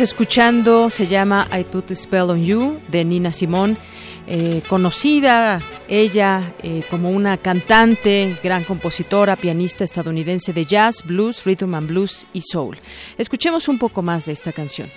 Escuchando se llama I Put a Spell on You de Nina Simón, eh, conocida ella eh, como una cantante, gran compositora, pianista estadounidense de jazz, blues, rhythm and blues y soul. Escuchemos un poco más de esta canción.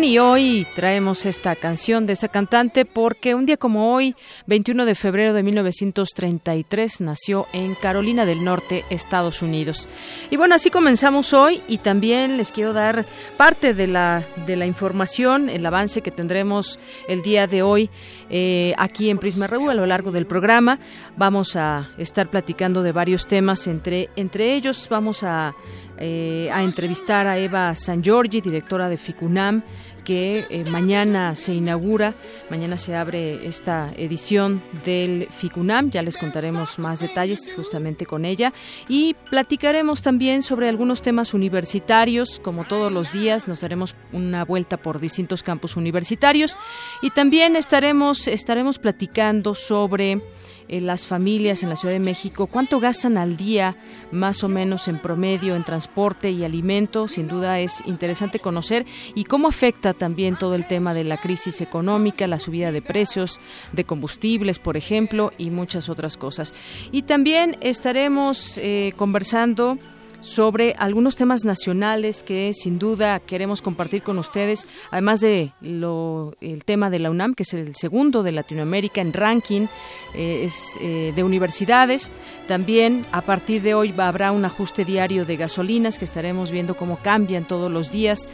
Y hoy traemos esta canción de esta cantante porque un día como hoy, 21 de febrero de 1933, nació en Carolina del Norte, Estados Unidos. Y bueno, así comenzamos hoy y también les quiero dar parte de la, de la información, el avance que tendremos el día de hoy eh, aquí en Prisma RU a lo largo del programa. Vamos a estar platicando de varios temas, entre, entre ellos vamos a eh, entrevistar a Eva San Giorgi, directora de FICUNAM, que eh, mañana se inaugura, mañana se abre esta edición del FICUNAM, ya les contaremos más detalles justamente con ella. Y platicaremos también sobre algunos temas universitarios, como todos los días nos daremos una vuelta por distintos campus universitarios. Y también estaremos estaremos platicando sobre eh, las familias en la Ciudad de México, cuánto gastan al día más o menos en promedio en transporte y alimento. Sin duda es interesante conocer y cómo afecta también todo el tema de la crisis económica, la subida de precios de combustibles, por ejemplo, y muchas otras cosas. Y también estaremos eh, conversando sobre algunos temas nacionales que sin duda queremos compartir con ustedes, además de lo, el tema de la UNAM, que es el segundo de Latinoamérica en ranking eh, es, eh, de universidades. También a partir de hoy habrá un ajuste diario de gasolinas que estaremos viendo cómo cambian todos los días.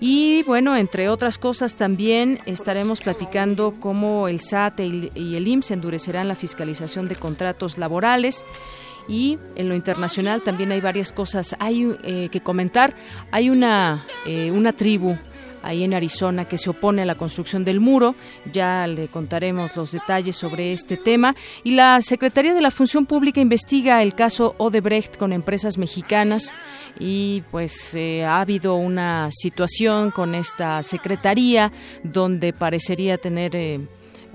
Y bueno, entre otras cosas también estaremos platicando cómo el SAT y el IMSS endurecerán la fiscalización de contratos laborales y en lo internacional también hay varias cosas hay eh, que comentar hay una eh, una tribu ahí en Arizona que se opone a la construcción del muro. Ya le contaremos los detalles sobre este tema. Y la Secretaría de la Función Pública investiga el caso Odebrecht con empresas mexicanas y pues eh, ha habido una situación con esta secretaría donde parecería tener eh,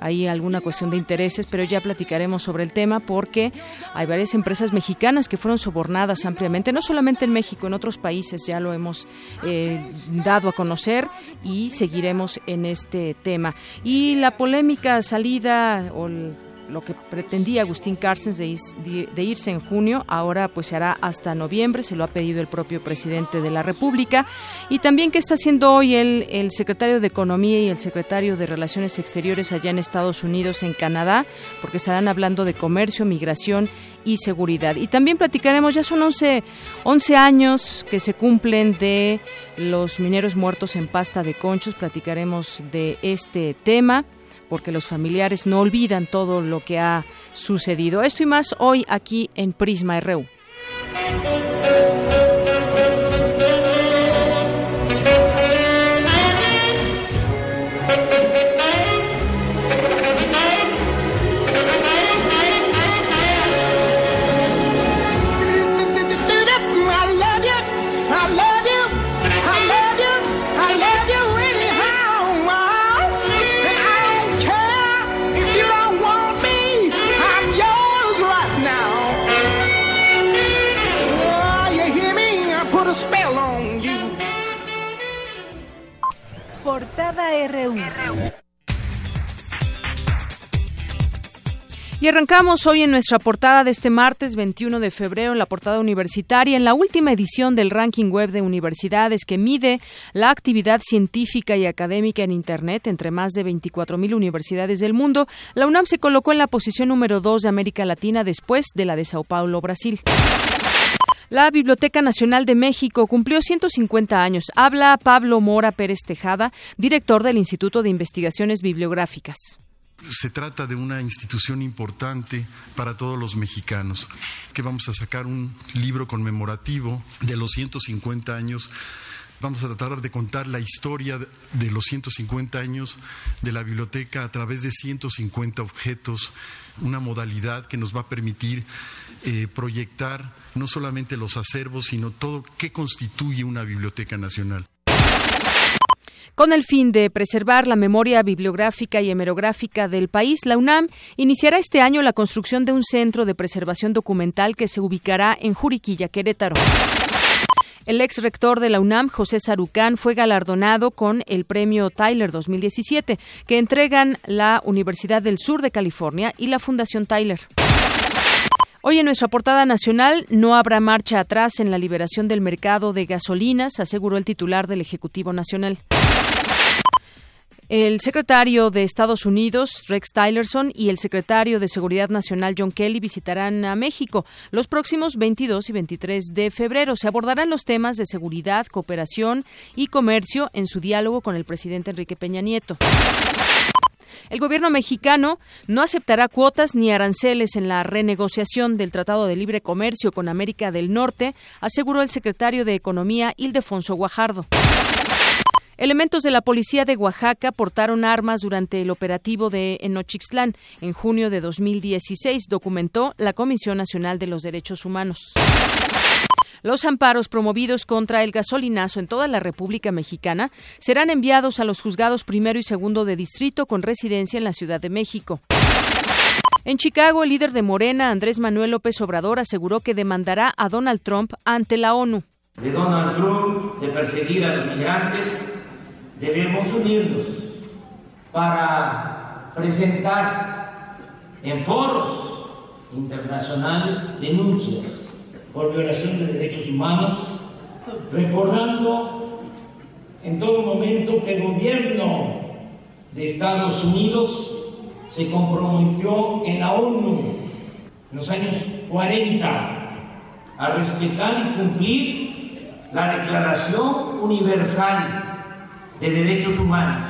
hay alguna cuestión de intereses, pero ya platicaremos sobre el tema porque hay varias empresas mexicanas que fueron sobornadas ampliamente, no solamente en México, en otros países ya lo hemos eh, dado a conocer y seguiremos en este tema. Y la polémica salida o el lo que pretendía Agustín Carstens de, irse en junio, ahora pues se hará hasta noviembre, se lo ha pedido el propio presidente de la República. Y también qué está haciendo hoy el, el secretario de Economía y el secretario de Relaciones Exteriores allá en Estados Unidos, en Canadá, porque estarán hablando de comercio, migración y seguridad. Y también platicaremos, ya son 11, 11 años que se cumplen de los mineros muertos en pasta de conchos, platicaremos de este tema porque los familiares no olvidan todo lo que ha sucedido. Esto y más hoy aquí en Prisma RU. Y arrancamos hoy en nuestra portada de este martes 21 de febrero, en la portada universitaria, en la última edición del ranking web de universidades que mide la actividad científica y académica en Internet entre más de 24.000 universidades del mundo. La UNAM se colocó en la posición número 2 de América Latina después de la de Sao Paulo, Brasil. La Biblioteca Nacional de México cumplió 150 años. Habla Pablo Mora Pérez Tejada, director del Instituto de Investigaciones Bibliográficas se trata de una institución importante para todos los mexicanos, que vamos a sacar un libro conmemorativo de los 150 años. Vamos a tratar de contar la historia de los 150 años de la biblioteca a través de 150 objetos, una modalidad que nos va a permitir eh, proyectar no solamente los acervos, sino todo qué constituye una biblioteca nacional. Con el fin de preservar la memoria bibliográfica y hemerográfica del país, la UNAM iniciará este año la construcción de un centro de preservación documental que se ubicará en Juriquilla, Querétaro. El ex rector de la UNAM, José Sarucán, fue galardonado con el premio Tyler 2017, que entregan la Universidad del Sur de California y la Fundación Tyler. Hoy en nuestra portada nacional no habrá marcha atrás en la liberación del mercado de gasolinas, aseguró el titular del Ejecutivo Nacional. El secretario de Estados Unidos, Rex Tillerson, y el secretario de Seguridad Nacional, John Kelly, visitarán a México los próximos 22 y 23 de febrero. Se abordarán los temas de seguridad, cooperación y comercio en su diálogo con el presidente Enrique Peña Nieto. El gobierno mexicano no aceptará cuotas ni aranceles en la renegociación del Tratado de Libre Comercio con América del Norte, aseguró el secretario de Economía Ildefonso Guajardo. Elementos de la policía de Oaxaca portaron armas durante el operativo de Enochixtlán en junio de 2016, documentó la Comisión Nacional de los Derechos Humanos. Los amparos promovidos contra el gasolinazo en toda la República Mexicana serán enviados a los juzgados primero y segundo de distrito con residencia en la Ciudad de México. En Chicago, el líder de Morena, Andrés Manuel López Obrador, aseguró que demandará a Donald Trump ante la ONU. De Donald Trump de perseguir a los migrantes debemos unirnos para presentar en foros internacionales denuncias por violación de derechos humanos, recordando en todo momento que el gobierno de Estados Unidos se comprometió en la ONU en los años 40 a respetar y cumplir la Declaración Universal de derechos humanos.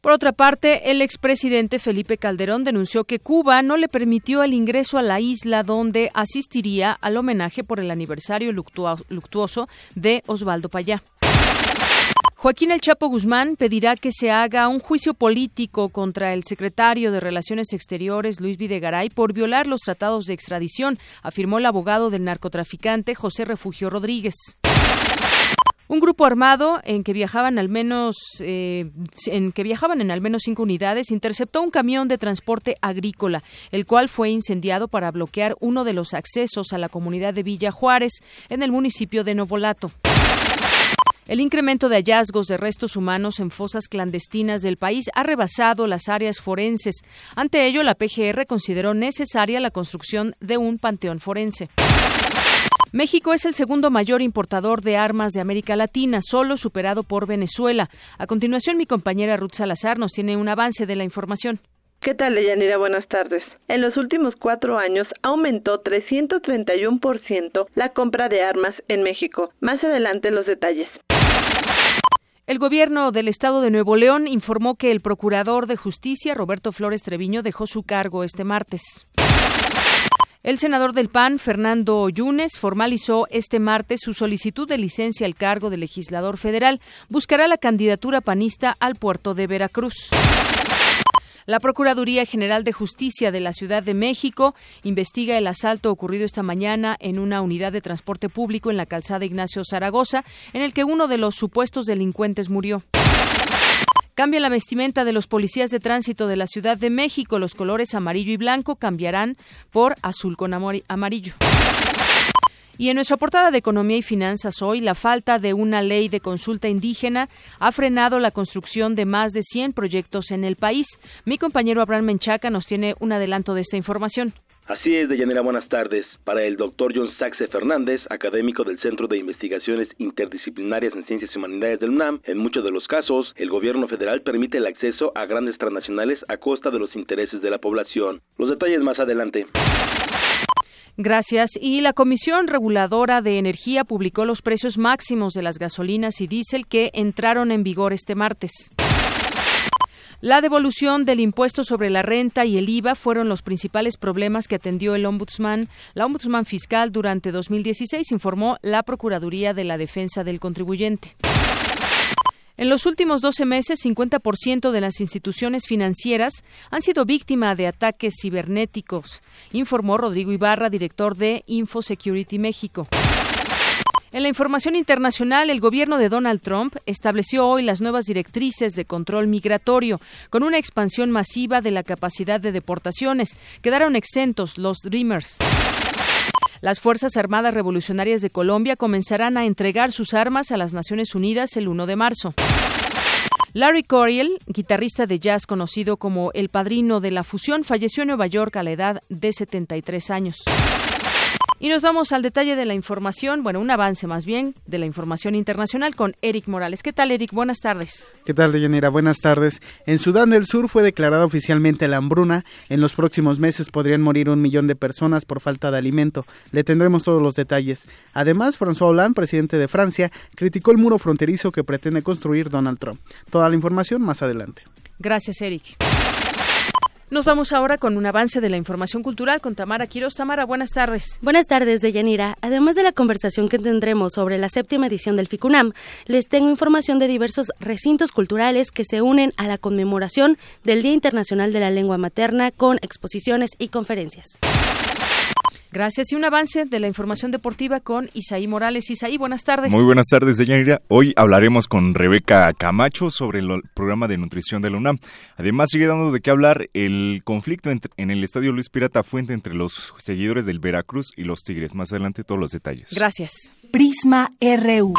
Por otra parte, el expresidente Felipe Calderón denunció que Cuba no le permitió el ingreso a la isla donde asistiría al homenaje por el aniversario luctuoso de Osvaldo Payá. Joaquín El Chapo Guzmán pedirá que se haga un juicio político contra el secretario de Relaciones Exteriores, Luis Videgaray, por violar los tratados de extradición, afirmó el abogado del narcotraficante José Refugio Rodríguez. Un grupo armado en que viajaban al menos eh, en que viajaban en al menos cinco unidades interceptó un camión de transporte agrícola, el cual fue incendiado para bloquear uno de los accesos a la comunidad de Villa Juárez en el municipio de Novolato. El incremento de hallazgos de restos humanos en fosas clandestinas del país ha rebasado las áreas forenses. Ante ello, la PGR consideró necesaria la construcción de un panteón forense. México es el segundo mayor importador de armas de América Latina, solo superado por Venezuela. A continuación, mi compañera Ruth Salazar nos tiene un avance de la información. ¿Qué tal, Leyanira? Buenas tardes. En los últimos cuatro años aumentó 331% la compra de armas en México. Más adelante los detalles. El gobierno del estado de Nuevo León informó que el procurador de justicia, Roberto Flores Treviño, dejó su cargo este martes. El senador del PAN, Fernando Yunes, formalizó este martes su solicitud de licencia al cargo de legislador federal. Buscará la candidatura panista al puerto de Veracruz. La Procuraduría General de Justicia de la Ciudad de México investiga el asalto ocurrido esta mañana en una unidad de transporte público en la calzada Ignacio Zaragoza, en el que uno de los supuestos delincuentes murió. Cambia la vestimenta de los policías de tránsito de la Ciudad de México. Los colores amarillo y blanco cambiarán por azul con amarillo. Y en nuestra portada de Economía y Finanzas hoy, la falta de una ley de consulta indígena ha frenado la construcción de más de 100 proyectos en el país. Mi compañero Abraham Menchaca nos tiene un adelanto de esta información. Así es, Deyanira, buenas tardes. Para el doctor John Saxe Fernández, académico del Centro de Investigaciones Interdisciplinarias en Ciencias Humanidades del UNAM, en muchos de los casos, el gobierno federal permite el acceso a grandes transnacionales a costa de los intereses de la población. Los detalles más adelante. Gracias. Y la Comisión Reguladora de Energía publicó los precios máximos de las gasolinas y diésel que entraron en vigor este martes. La devolución del impuesto sobre la renta y el IVA fueron los principales problemas que atendió el ombudsman, la ombudsman fiscal durante 2016, informó la Procuraduría de la Defensa del Contribuyente. En los últimos 12 meses, 50% de las instituciones financieras han sido víctimas de ataques cibernéticos, informó Rodrigo Ibarra, director de InfoSecurity México. En la información internacional, el gobierno de Donald Trump estableció hoy las nuevas directrices de control migratorio, con una expansión masiva de la capacidad de deportaciones. Quedaron exentos los Dreamers. Las Fuerzas Armadas Revolucionarias de Colombia comenzarán a entregar sus armas a las Naciones Unidas el 1 de marzo. Larry Coryell, guitarrista de jazz conocido como el padrino de la fusión, falleció en Nueva York a la edad de 73 años. Y nos vamos al detalle de la información, bueno, un avance más bien de la información internacional con Eric Morales. ¿Qué tal, Eric? Buenas tardes. ¿Qué tal, Deyanira? Buenas tardes. En Sudán del Sur fue declarada oficialmente la hambruna. En los próximos meses podrían morir un millón de personas por falta de alimento. Le tendremos todos los detalles. Además, François Hollande, presidente de Francia, criticó el muro fronterizo que pretende construir Donald Trump. Toda la información más adelante. Gracias, Eric. Nos vamos ahora con un avance de la información cultural con Tamara Quiroz. Tamara, buenas tardes. Buenas tardes, Deyanira. Además de la conversación que tendremos sobre la séptima edición del FICUNAM, les tengo información de diversos recintos culturales que se unen a la conmemoración del Día Internacional de la Lengua Materna con exposiciones y conferencias. Gracias. Y un avance de la información deportiva con Isaí Morales. Isaí, buenas tardes. Muy buenas tardes, Deyanira. Hoy hablaremos con Rebeca Camacho sobre el programa de nutrición de la UNAM. Además, sigue dando de qué hablar el conflicto en el Estadio Luis Pirata Fuente entre los seguidores del Veracruz y los Tigres. Más adelante todos los detalles. Gracias. Prisma RU.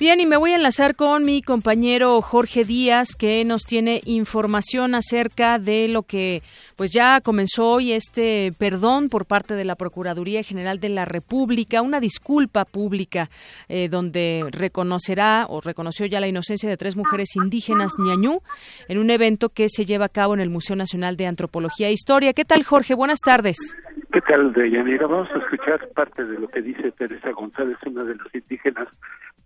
Bien, y me voy a enlazar con mi compañero Jorge Díaz, que nos tiene información acerca de lo que pues ya comenzó hoy este perdón por parte de la Procuraduría General de la República, una disculpa pública eh, donde reconocerá o reconoció ya la inocencia de tres mujeres indígenas ñañú en un evento que se lleva a cabo en el Museo Nacional de Antropología e Historia. ¿Qué tal, Jorge? Buenas tardes. ¿Qué tal, Deyanira? Vamos a escuchar parte de lo que dice Teresa González, una de las indígenas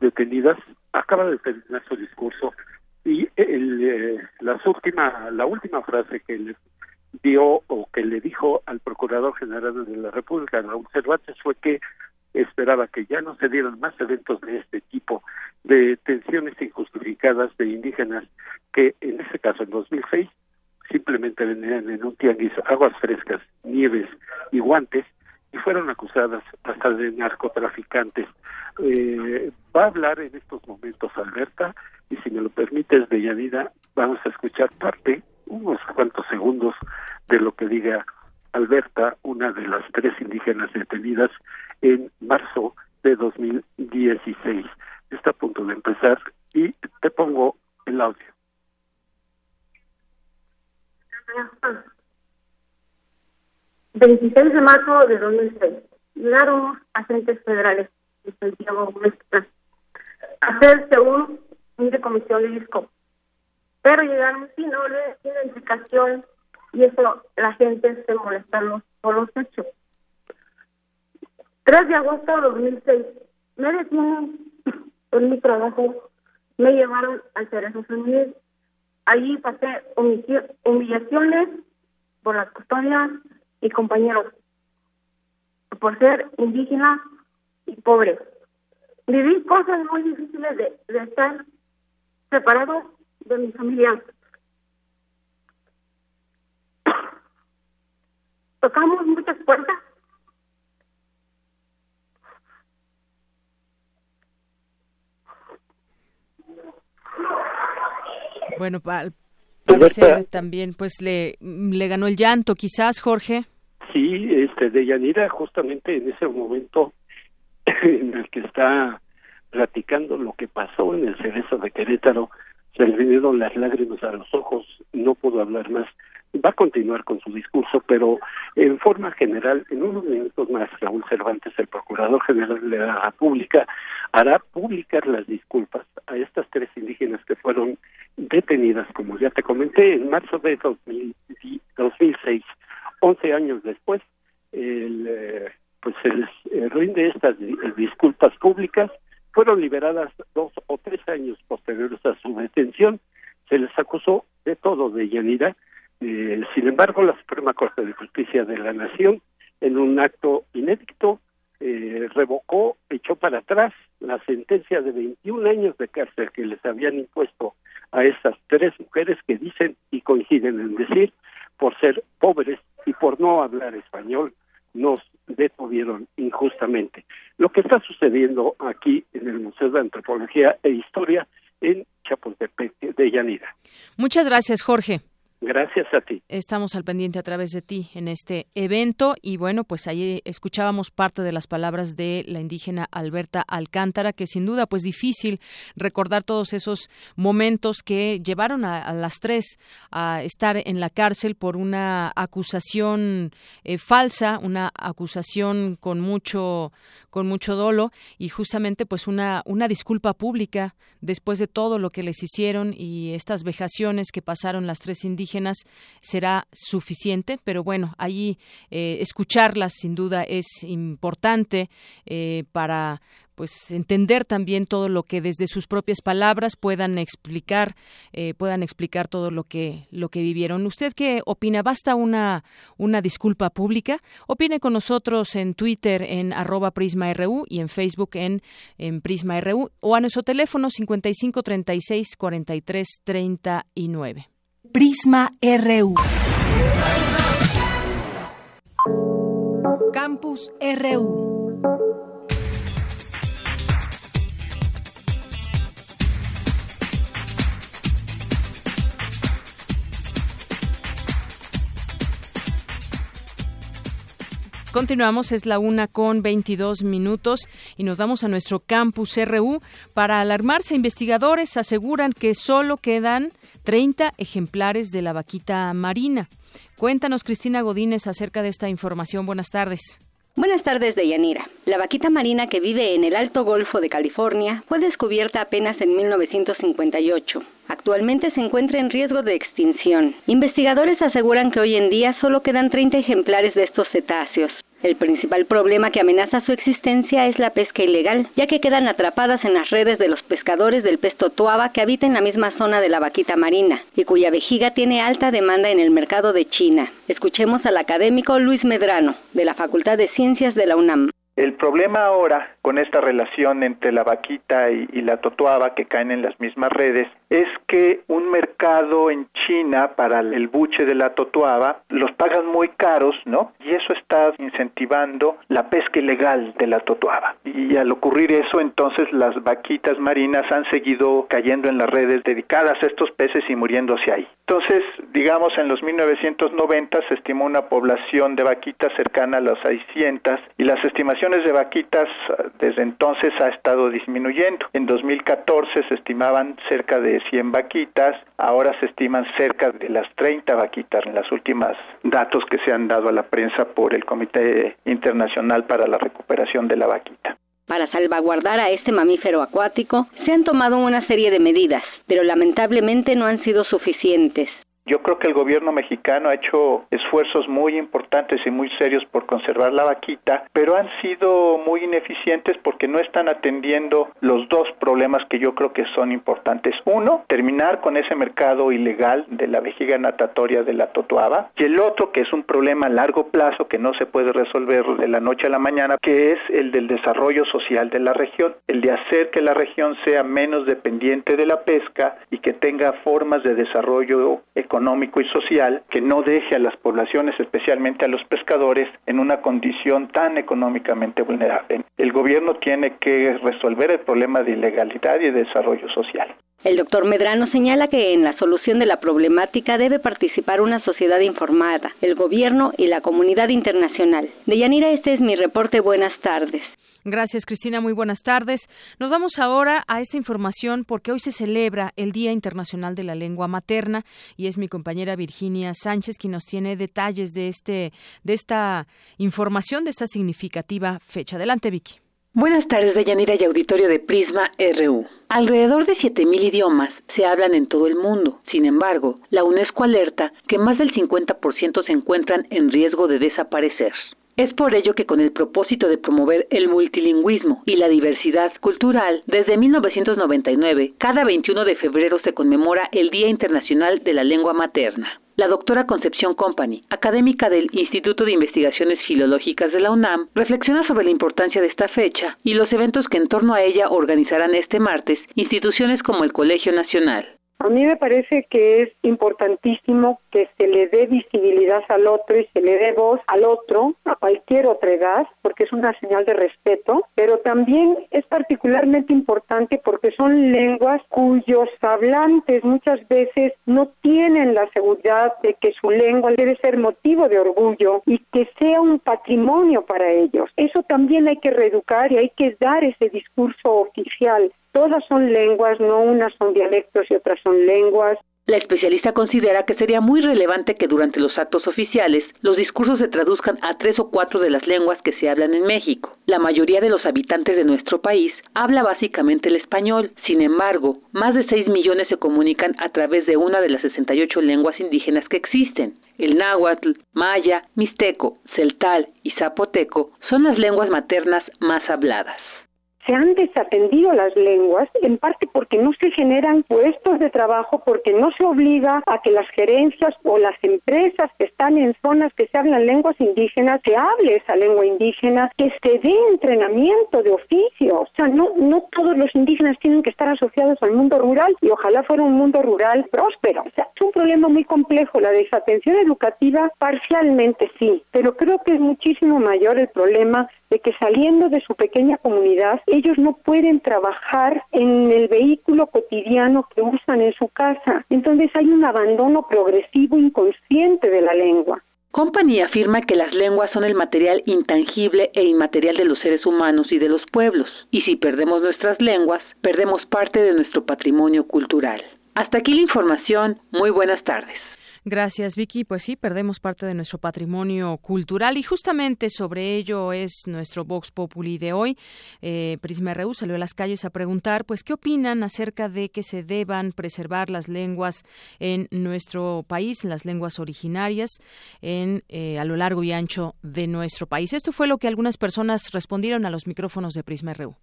detenidas, acaba de terminar su discurso y el, eh, las última, la última frase que le dio o que le dijo al Procurador General de la República, Raúl Cervantes, fue que esperaba que ya no se dieran más eventos de este tipo, de tensiones injustificadas de indígenas que en este caso en 2006 simplemente venían en un tianguis aguas frescas, nieves y guantes y fueron acusadas hasta de narcotraficantes. Eh, va a hablar en estos momentos Alberta y si me lo permites, Deyanira, vamos a escuchar parte, unos cuantos segundos de lo que diga Alberta, una de las tres indígenas detenidas en marzo de 2016. Está a punto de empezar y te pongo el audio. 26 de marzo de 2006. Llegaron agentes federales de Santiago Mezcla a hacer según de comisión de disco. Pero llegaron sin orden, sin identificación, y eso la gente se molestaron por los hechos. 3 de agosto de 2006, me detienen en mi trabajo, me llevaron al Cerezo Femenil. Allí pasé humillaciones por las custodias y compañeros, por ser indígena y pobre. Viví cosas muy difíciles de, de estar separado de mi familia. Tocamos muchas puertas. Bueno, al parecer también pues le, le ganó el llanto quizás, Jorge. Sí, este, de Yanira justamente en ese momento en el que está platicando lo que pasó en el cerezo de Querétaro, se le vinieron las lágrimas a los ojos, no pudo hablar más. Va a continuar con su discurso, pero en forma general, en unos minutos más, Raúl Cervantes, el Procurador General de la República, hará públicas las disculpas a estas tres indígenas que fueron detenidas, como ya te comenté, en marzo de 2006. Once años después, el, eh, pues se les eh, rinde estas disculpas públicas fueron liberadas dos o tres años posteriores a su detención. Se les acusó de todo de Yanira. Eh, sin embargo, la Suprema Corte de Justicia de la Nación, en un acto inédito, eh, revocó, echó para atrás la sentencia de 21 años de cárcel que les habían impuesto a estas tres mujeres que dicen y coinciden en decir por ser pobres y por no hablar español nos detuvieron injustamente. Lo que está sucediendo aquí en el Museo de Antropología e Historia en Chapultepec de Yanira. Muchas gracias, Jorge. Gracias a ti. Estamos al pendiente a través de ti en este evento y bueno, pues ahí escuchábamos parte de las palabras de la indígena Alberta Alcántara, que sin duda pues difícil recordar todos esos momentos que llevaron a, las tres a estar en la cárcel por una acusación eh, falsa, una acusación con mucho con mucho dolo y justamente pues una una disculpa pública después de todo lo que les hicieron y estas vejaciones que pasaron las tres indígenas será suficiente, pero bueno, allí eh, escucharlas sin duda es importante eh, para pues entender también todo lo que desde sus propias palabras puedan explicar eh, puedan explicar todo lo que lo que vivieron. Usted qué opina basta una una disculpa pública. Opine con nosotros en Twitter en arroba prisma.ru y en Facebook en, en prisma.ru o a nuestro teléfono 55 36 43 39 Prisma RU. Campus RU. Continuamos, es la una con 22 minutos y nos vamos a nuestro campus RU. Para alarmarse, investigadores aseguran que solo quedan 30 ejemplares de la vaquita marina. Cuéntanos, Cristina Godínez, acerca de esta información. Buenas tardes. Buenas tardes, Deyanira. La vaquita marina que vive en el Alto Golfo de California fue descubierta apenas en 1958. Actualmente se encuentra en riesgo de extinción. Investigadores aseguran que hoy en día solo quedan 30 ejemplares de estos cetáceos. El principal problema que amenaza su existencia es la pesca ilegal, ya que quedan atrapadas en las redes de los pescadores del pez totuaba que habita en la misma zona de la vaquita marina y cuya vejiga tiene alta demanda en el mercado de China. Escuchemos al académico Luis Medrano, de la Facultad de Ciencias de la UNAM. El problema ahora con esta relación entre la vaquita y, la totuaba que caen en las mismas redes es que un mercado en China para el buche de la totuaba los pagan muy caros, ¿no? Y eso está incentivando la pesca ilegal de la totuaba. Y al ocurrir eso, entonces las vaquitas marinas han seguido cayendo en las redes dedicadas a estos peces y muriéndose ahí. Entonces, digamos, en los 1990 se estimó una población de vaquitas cercana a las 600 y las estimaciones de vaquitas desde entonces ha estado disminuyendo. En 2014 se estimaban cerca de 100 vaquitas, ahora se estiman cerca de las 30 vaquitas en las últimas datos que se han dado a la prensa por el Comité Internacional para la Recuperación de la Vaquita. Para salvaguardar a este mamífero acuático, se han tomado una serie de medidas, pero lamentablemente no han sido suficientes. Yo creo que el gobierno mexicano ha hecho esfuerzos muy importantes y muy serios por conservar la vaquita, pero han sido muy ineficientes porque no están atendiendo los dos problemas que yo creo que son importantes. Uno, terminar con ese mercado ilegal de la vejiga natatoria de la totoaba y el otro, que es un problema a largo plazo que no se puede resolver de la noche a la mañana, que es el del desarrollo social de la región, el de hacer que la región sea menos dependiente de la pesca y que tenga formas de desarrollo económico económico y social que no deje a las poblaciones, especialmente a los pescadores, en una condición tan económicamente vulnerable. El gobierno tiene que resolver el problema de ilegalidad y de desarrollo social. El doctor Medrano señala que en la solución de la problemática debe participar una sociedad informada, el gobierno y la comunidad internacional. Deyanira, este es mi reporte. Buenas tardes. Gracias, Cristina. Muy buenas tardes. Nos vamos ahora a esta información porque hoy se celebra el Día Internacional de la Lengua Materna y es mi compañera Virginia Sánchez quien nos tiene detalles de este de esta información de esta significativa fecha. Adelante, Vicky. Buenas tardes, Deyanira y auditorio de Prisma RU. Alrededor de 7.000 idiomas se hablan en todo el mundo. Sin embargo, la UNESCO alerta que más del 50% se encuentran en riesgo de desaparecer. Es por ello que con el propósito de promover el multilingüismo y la diversidad cultural, desde 1999, cada 21 de febrero se conmemora el Día Internacional de la Lengua Materna. La doctora Concepción Company, académica del Instituto de Investigaciones Filológicas de la UNAM, reflexiona sobre la importancia de esta fecha y los eventos que en torno a ella organizarán este martes instituciones como el Colegio Nacional. A mí me parece que es importantísimo que se le dé visibilidad al otro y se le dé voz al otro, a cualquier otra edad, porque es una señal de respeto, pero también es particularmente importante porque son lenguas cuyos hablantes muchas veces no tienen la seguridad de que su lengua debe ser motivo de orgullo y que sea un patrimonio para ellos. Eso también hay que reeducar y hay que dar ese discurso oficial todas son lenguas, no unas son dialectos y otras son lenguas. La especialista considera que sería muy relevante que durante los actos oficiales los discursos se traduzcan a tres o cuatro de las lenguas que se hablan en México. La mayoría de los habitantes de nuestro país habla básicamente el español. Sin embargo, más de 6 millones se comunican a través de una de las 68 lenguas indígenas que existen. El náhuatl, maya, mixteco, celtal y zapoteco son las lenguas maternas más habladas se han desatendido las lenguas, en parte porque no se generan puestos de trabajo, porque no se obliga a que las gerencias o las empresas que están en zonas que se hablan lenguas indígenas, se hable esa lengua indígena, que se dé entrenamiento de oficio. O sea, no, no todos los indígenas tienen que estar asociados al mundo rural y ojalá fuera un mundo rural próspero. O sea, es un problema muy complejo. La desatención educativa parcialmente sí, pero creo que es muchísimo mayor el problema de que saliendo de su pequeña comunidad, ellos no pueden trabajar en el vehículo cotidiano que usan en su casa. Entonces hay un abandono progresivo inconsciente de la lengua. Company afirma que las lenguas son el material intangible e inmaterial de los seres humanos y de los pueblos, y si perdemos nuestras lenguas, perdemos parte de nuestro patrimonio cultural. Hasta aquí la información. Muy buenas tardes. Gracias, Vicky. Pues sí, perdemos parte de nuestro patrimonio cultural y justamente sobre ello es nuestro Vox Populi de hoy. Eh, Prisma RU salió a las calles a preguntar, pues, ¿qué opinan acerca de que se deban preservar las lenguas en nuestro país, las lenguas originarias, en eh, a lo largo y ancho de nuestro país? Esto fue lo que algunas personas respondieron a los micrófonos de Prisma RU.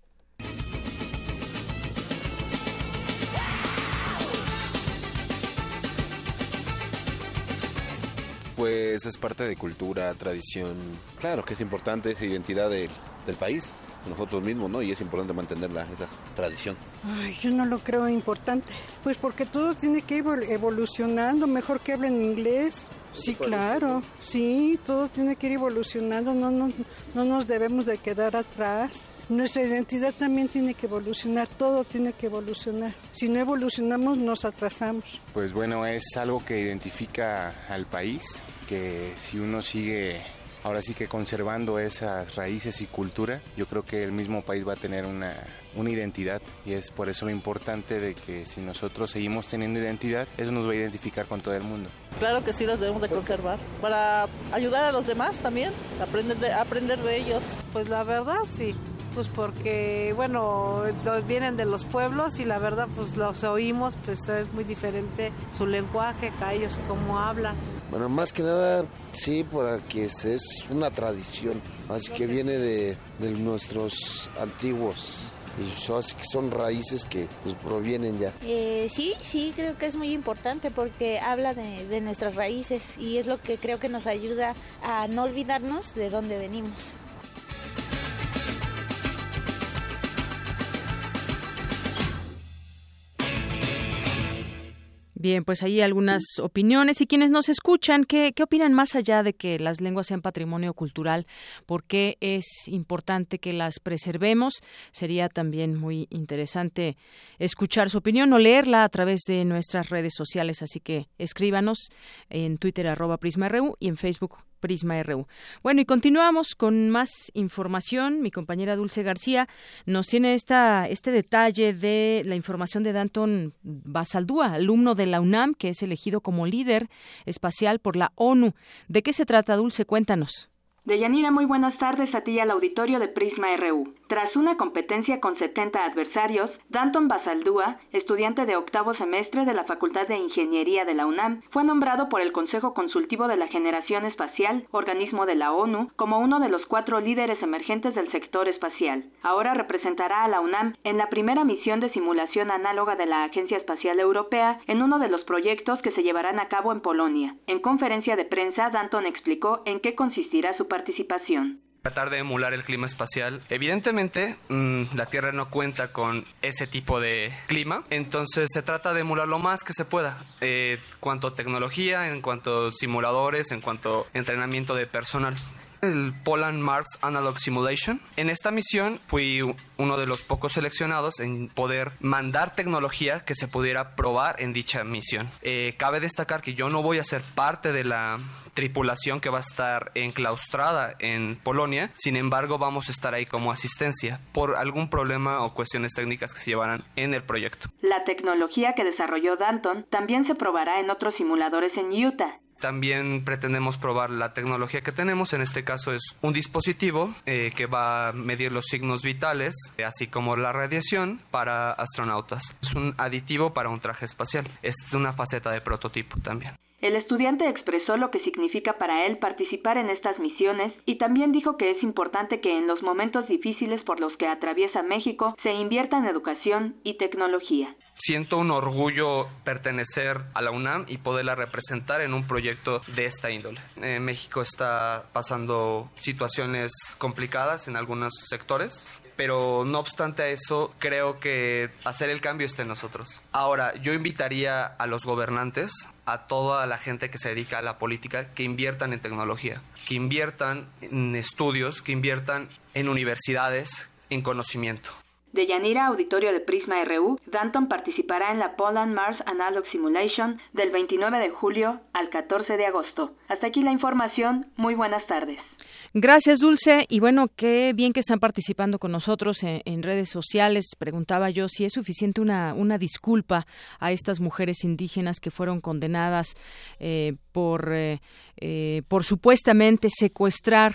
Pues es parte de cultura, tradición. Claro que es importante, es identidad de, del país, nosotros mismos, ¿no? Y es importante mantener la, esa tradición. Ay, yo no lo creo importante. Pues porque todo tiene que ir evolucionando, mejor que hablen inglés. Sí, claro, sí, todo tiene que ir evolucionando, no, no, no nos debemos de quedar atrás. Nuestra identidad también tiene que evolucionar, todo tiene que evolucionar. Si no evolucionamos, nos atrasamos. Pues bueno, es algo que identifica al país, que si uno sigue ahora sí que conservando esas raíces y cultura, yo creo que el mismo país va a tener una, una identidad y es por eso lo importante de que si nosotros seguimos teniendo identidad, eso nos va a identificar con todo el mundo. Claro que sí las debemos de conservar para ayudar a los demás también, aprender de, aprender de ellos. Pues la verdad sí, pues porque, bueno, vienen de los pueblos y la verdad, pues los oímos, pues es muy diferente su lenguaje, a ellos cómo hablan. Bueno, más que nada, sí, porque es una tradición, así que viene de, nuestros antiguos y así que son raíces que pues, provienen ya. Eh, sí, sí, creo que es muy importante porque habla de, de, nuestras raíces y es lo que creo que nos ayuda a no olvidarnos de dónde venimos. Bien, pues ahí algunas opiniones y quienes nos escuchan, ¿qué, ¿qué opinan más allá de que las lenguas sean patrimonio cultural? ¿Por qué es importante que las preservemos? Sería también muy interesante escuchar su opinión o leerla a través de nuestras redes sociales, así que escríbanos en Twitter arroba PrismaRU y en Facebook Prisma RU. Bueno, y continuamos con más información. Mi compañera Dulce García nos tiene esta, este detalle de la información de Danton Basaldúa, alumno de la UNAM, que es elegido como líder espacial por la ONU. ¿De qué se trata, Dulce? Cuéntanos. Deyanira, muy buenas tardes a ti y al auditorio de Prisma RU. Tras una competencia con 70 adversarios, Danton Basaldúa, estudiante de octavo semestre de la Facultad de Ingeniería de la UNAM, fue nombrado por el Consejo Consultivo de la Generación Espacial, organismo de la ONU, como uno de los cuatro líderes emergentes del sector espacial. Ahora representará a la UNAM en la primera misión de simulación análoga de la Agencia Espacial Europea en uno de los proyectos que se llevarán a cabo en Polonia. En conferencia de prensa, Danton explicó en qué consistirá su participación tratar de emular el clima espacial. Evidentemente, mm, la Tierra no cuenta con ese tipo de clima, entonces se trata de emular lo más que se pueda, eh, cuanto a tecnología, en cuanto a simuladores, en cuanto a entrenamiento de personal el Poland Mars Analog Simulation. En esta misión fui uno de los pocos seleccionados en poder mandar tecnología que se pudiera probar en dicha misión. Eh, cabe destacar que yo no voy a ser parte de la tripulación que va a estar enclaustrada en Polonia, sin embargo vamos a estar ahí como asistencia por algún problema o cuestiones técnicas que se llevarán en el proyecto. La tecnología que desarrolló Danton también se probará en otros simuladores en Utah. También pretendemos probar la tecnología que tenemos, en este caso es un dispositivo eh, que va a medir los signos vitales, así como la radiación para astronautas. Es un aditivo para un traje espacial. Es una faceta de prototipo también. El estudiante expresó lo que significa para él participar en estas misiones y también dijo que es importante que en los momentos difíciles por los que atraviesa México se invierta en educación y tecnología. Siento un orgullo pertenecer a la UNAM y poderla representar en un proyecto de esta índole. Eh, México está pasando situaciones complicadas en algunos sectores pero no obstante a eso, creo que hacer el cambio está en nosotros. Ahora, yo invitaría a los gobernantes, a toda la gente que se dedica a la política, que inviertan en tecnología, que inviertan en estudios, que inviertan en universidades, en conocimiento. De Yanira, auditorio de Prisma RU, Danton participará en la Poland Mars Analog Simulation del 29 de julio al 14 de agosto. Hasta aquí la información. Muy buenas tardes. Gracias, Dulce. Y bueno, qué bien que están participando con nosotros en, redes sociales. Preguntaba yo si es suficiente una, una disculpa a estas mujeres indígenas que fueron condenadas eh, por, eh, eh, por supuestamente secuestrar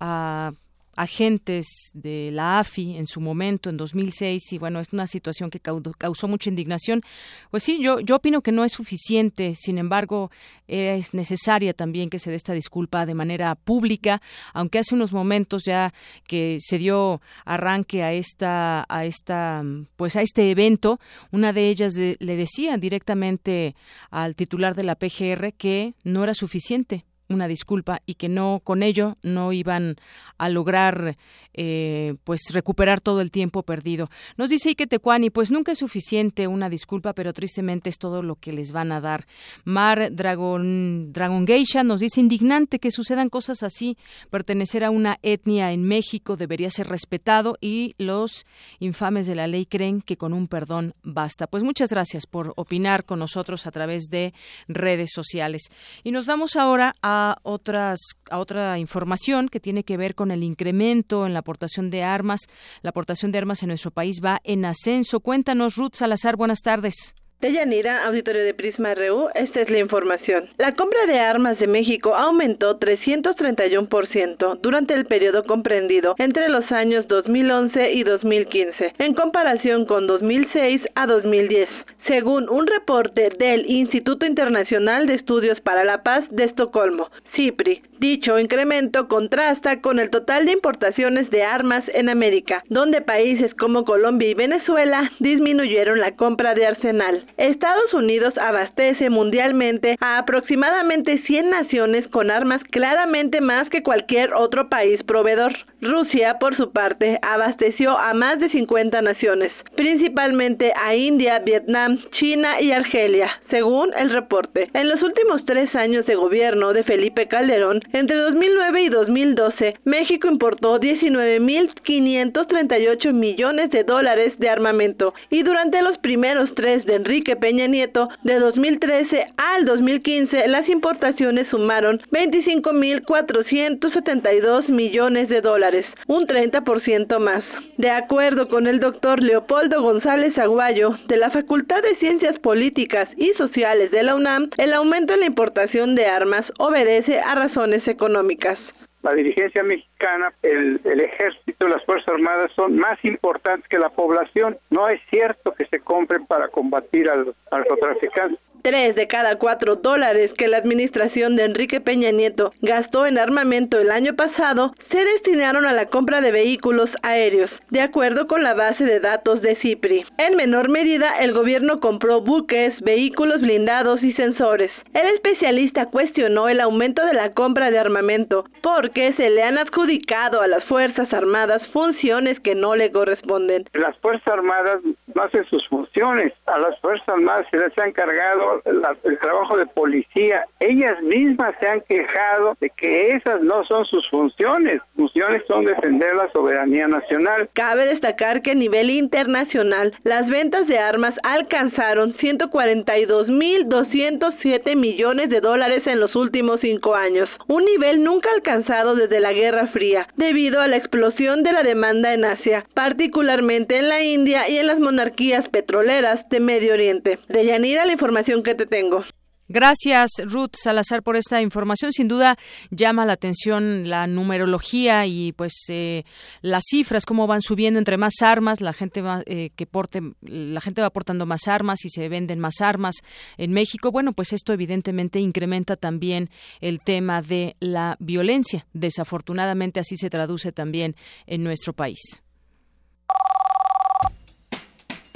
a agentes de la AFI en su momento, en 2006, y bueno, es una situación que causó mucha indignación. Pues sí, yo, yo opino que no es suficiente, sin embargo, es necesaria también que se dé esta disculpa de manera pública, aunque hace unos momentos ya que se dio arranque a esta, a esta, pues a este evento, una de ellas le decía directamente al titular de la PGR que no era suficiente una disculpa y que no con ello no iban a lograr eh, pues recuperar todo el tiempo perdido. Nos dice Ike Tecuani, pues nunca es suficiente una disculpa, pero tristemente es todo lo que les van a dar. Mar Dragon, Dragon Geisha nos dice indignante que sucedan cosas así. Pertenecer a una etnia en México debería ser respetado y los infames de la ley creen que con un perdón basta. Pues muchas gracias por opinar con nosotros a través de redes sociales. Y nos vamos ahora a otras a otra información que tiene que ver con el incremento en la aportación de armas. La aportación de armas en nuestro país va en ascenso. Cuéntanos, Ruth Salazar, buenas tardes. Deyanira, auditorio de Prisma RU, esta es la información. La compra de armas de México aumentó 331% durante el periodo comprendido entre los años 2011 y 2015, en comparación con 2006 a 2010 según un reporte del Instituto Internacional de Estudios para la Paz de Estocolmo, CIPRI. Dicho incremento contrasta con el total de importaciones de armas en América, donde países como Colombia y Venezuela disminuyeron la compra de arsenal. Estados Unidos abastece mundialmente a aproximadamente 100 naciones con armas claramente más que cualquier otro país proveedor. Rusia, por su parte, abasteció a más de 50 naciones, principalmente a India, Vietnam, China y Argelia, según el reporte. En los últimos tres años de gobierno de Felipe Calderón, entre 2009 y 2012, México importó 19.538 millones de dólares de armamento y durante los primeros tres de Enrique Peña Nieto, de 2013 al 2015, las importaciones sumaron 25.472 millones de dólares, un 30% más. De acuerdo con el doctor Leopoldo González Aguayo, de la Facultad de Ciencias Políticas y Sociales de la UNAM, el aumento en la importación de armas obedece a razones económicas la dirigencia mexicana, el, el, ejército, las Fuerzas Armadas son más importantes que la población. No es cierto que se compren para combatir al narcotraficantes. Tres de cada cuatro dólares que la administración de Enrique Peña Nieto gastó en armamento el año pasado se destinaron a la compra de vehículos aéreos, de acuerdo con la base de datos de CIPRI. En menor medida, el gobierno compró buques, vehículos blindados y sensores. El especialista cuestionó el aumento de la compra de armamento porque se le han adjudicado a las Fuerzas Armadas funciones que no le corresponden. Las Fuerzas Armadas no hacen sus funciones. A las Fuerzas Armadas se les ha encargado el trabajo de policía. Ellas mismas se han quejado de que esas no son sus funciones. Funciones son defender la soberanía nacional. Cabe destacar que a nivel internacional las ventas de armas alcanzaron 142.207 millones de dólares en los últimos cinco años, un nivel nunca alcanzado desde la Guerra Fría, debido a la explosión de la demanda en Asia, particularmente en la India y en las monarquías petroleras de Medio Oriente. De Yanira, la información que te tengo. Gracias, Ruth Salazar, por esta información. Sin duda llama la atención la numerología y pues eh, las cifras, cómo van subiendo entre más armas, la gente va eh, que porte, la gente va aportando más armas y se venden más armas en México. Bueno, pues esto evidentemente incrementa también el tema de la violencia. Desafortunadamente así se traduce también en nuestro país.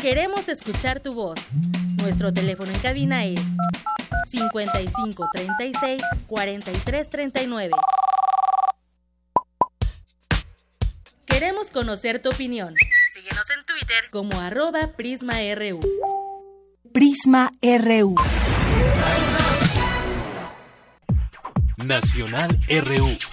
Queremos escuchar tu voz. Nuestro teléfono en cabina es 55 36 43 39. Queremos conocer tu opinión. Síguenos en Twitter como arroba PrismaRU. Prisma RU. Nacional RU.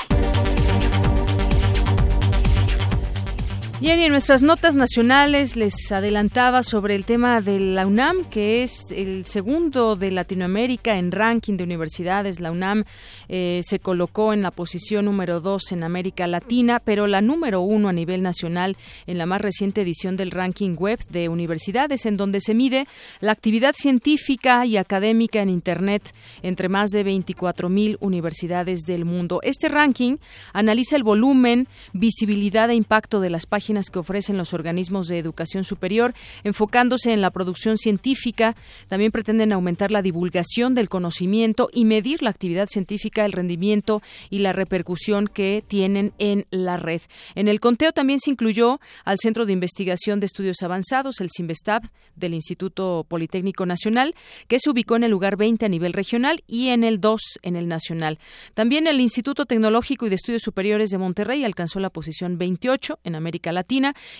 Bien, y en nuestras notas nacionales les adelantaba sobre el tema de la UNAM, que es el segundo de Latinoamérica en ranking de universidades. La UNAM eh, se colocó en la posición número dos en América Latina, pero la número uno a nivel nacional en la más reciente edición del ranking web de universidades, en donde se mide la actividad científica y académica en Internet entre más de 24 mil universidades del mundo. Este ranking analiza el volumen, visibilidad e impacto de las páginas que ofrecen los organismos de educación superior, enfocándose en la producción científica. También pretenden aumentar la divulgación del conocimiento y medir la actividad científica, el rendimiento y la repercusión que tienen en la red. En el conteo también se incluyó al Centro de Investigación de Estudios Avanzados, el CIMBESTAB, del Instituto Politécnico Nacional, que se ubicó en el lugar 20 a nivel regional y en el 2 en el nacional. También el Instituto Tecnológico y de Estudios Superiores de Monterrey alcanzó la posición 28 en América Latina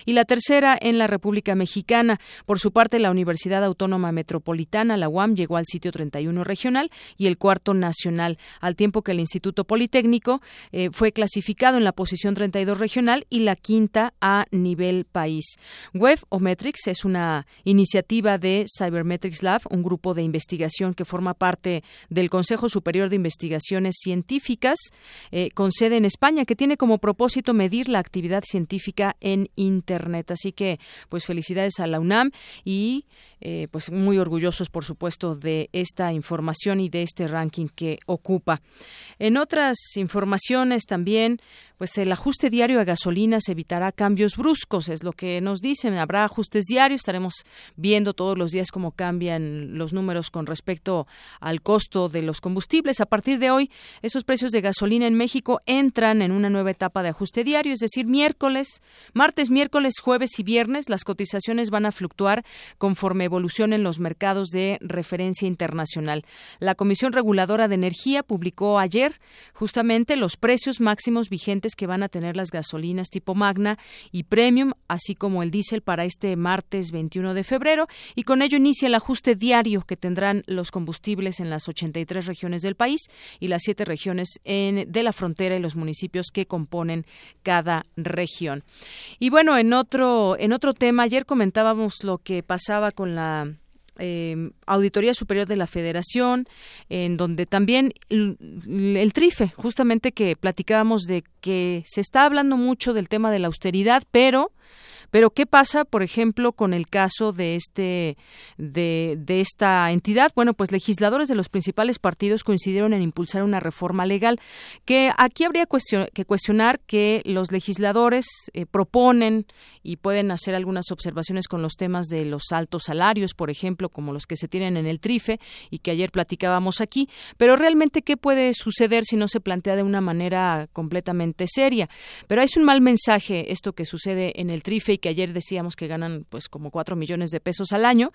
y la tercera en la República Mexicana. Por su parte, la Universidad Autónoma Metropolitana, la UAM, llegó al sitio 31 regional y el cuarto nacional, al tiempo que el Instituto Politécnico eh, fue clasificado en la posición 32 regional y la quinta a nivel país. Web o Metrics es una iniciativa de Cybermetrics Lab, un grupo de investigación que forma parte del Consejo Superior de Investigaciones Científicas eh, con sede en España, que tiene como propósito medir la actividad científica en Internet. Así que, pues felicidades a la UNAM y eh, pues muy orgullosos, por supuesto, de esta información y de este ranking que ocupa. En otras informaciones también, pues el ajuste diario a gasolinas evitará cambios bruscos, es lo que nos dicen. Habrá ajustes diarios, estaremos viendo todos los días cómo cambian los números con respecto al costo de los combustibles. A partir de hoy, esos precios de gasolina en México entran en una nueva etapa de ajuste diario, es decir, miércoles, martes, miércoles, jueves y viernes las cotizaciones van a fluctuar conforme evolucionen los mercados de referencia internacional. La Comisión Reguladora de Energía publicó ayer justamente los precios máximos vigentes que van a tener las gasolinas tipo Magna y Premium, así como el diésel para este martes 21 de febrero, y con ello inicia el ajuste diario que tendrán los combustibles en las 83 regiones del país y las siete regiones en, de la frontera y los municipios que componen cada región. Y bueno, en otro, en otro tema, ayer comentábamos lo que pasaba con la eh, Auditoría Superior de la Federación, en donde también el, TRIFE, justamente que platicábamos de que se está hablando mucho del tema de la austeridad, pero pero ¿qué pasa, por ejemplo, con el caso de este de, esta entidad? Bueno, pues legisladores de los principales partidos coincidieron en impulsar una reforma legal que aquí habría que cuestionar que los legisladores eh, proponen y pueden hacer algunas observaciones con los temas de los altos salarios, por ejemplo, como los que se tienen en el TRIFE y que ayer platicábamos aquí, pero realmente qué puede suceder si no se plantea de una manera completamente seria. Pero es un mal mensaje esto que sucede en el TRIFE que ayer decíamos que ganan pues como cuatro millones de pesos al año.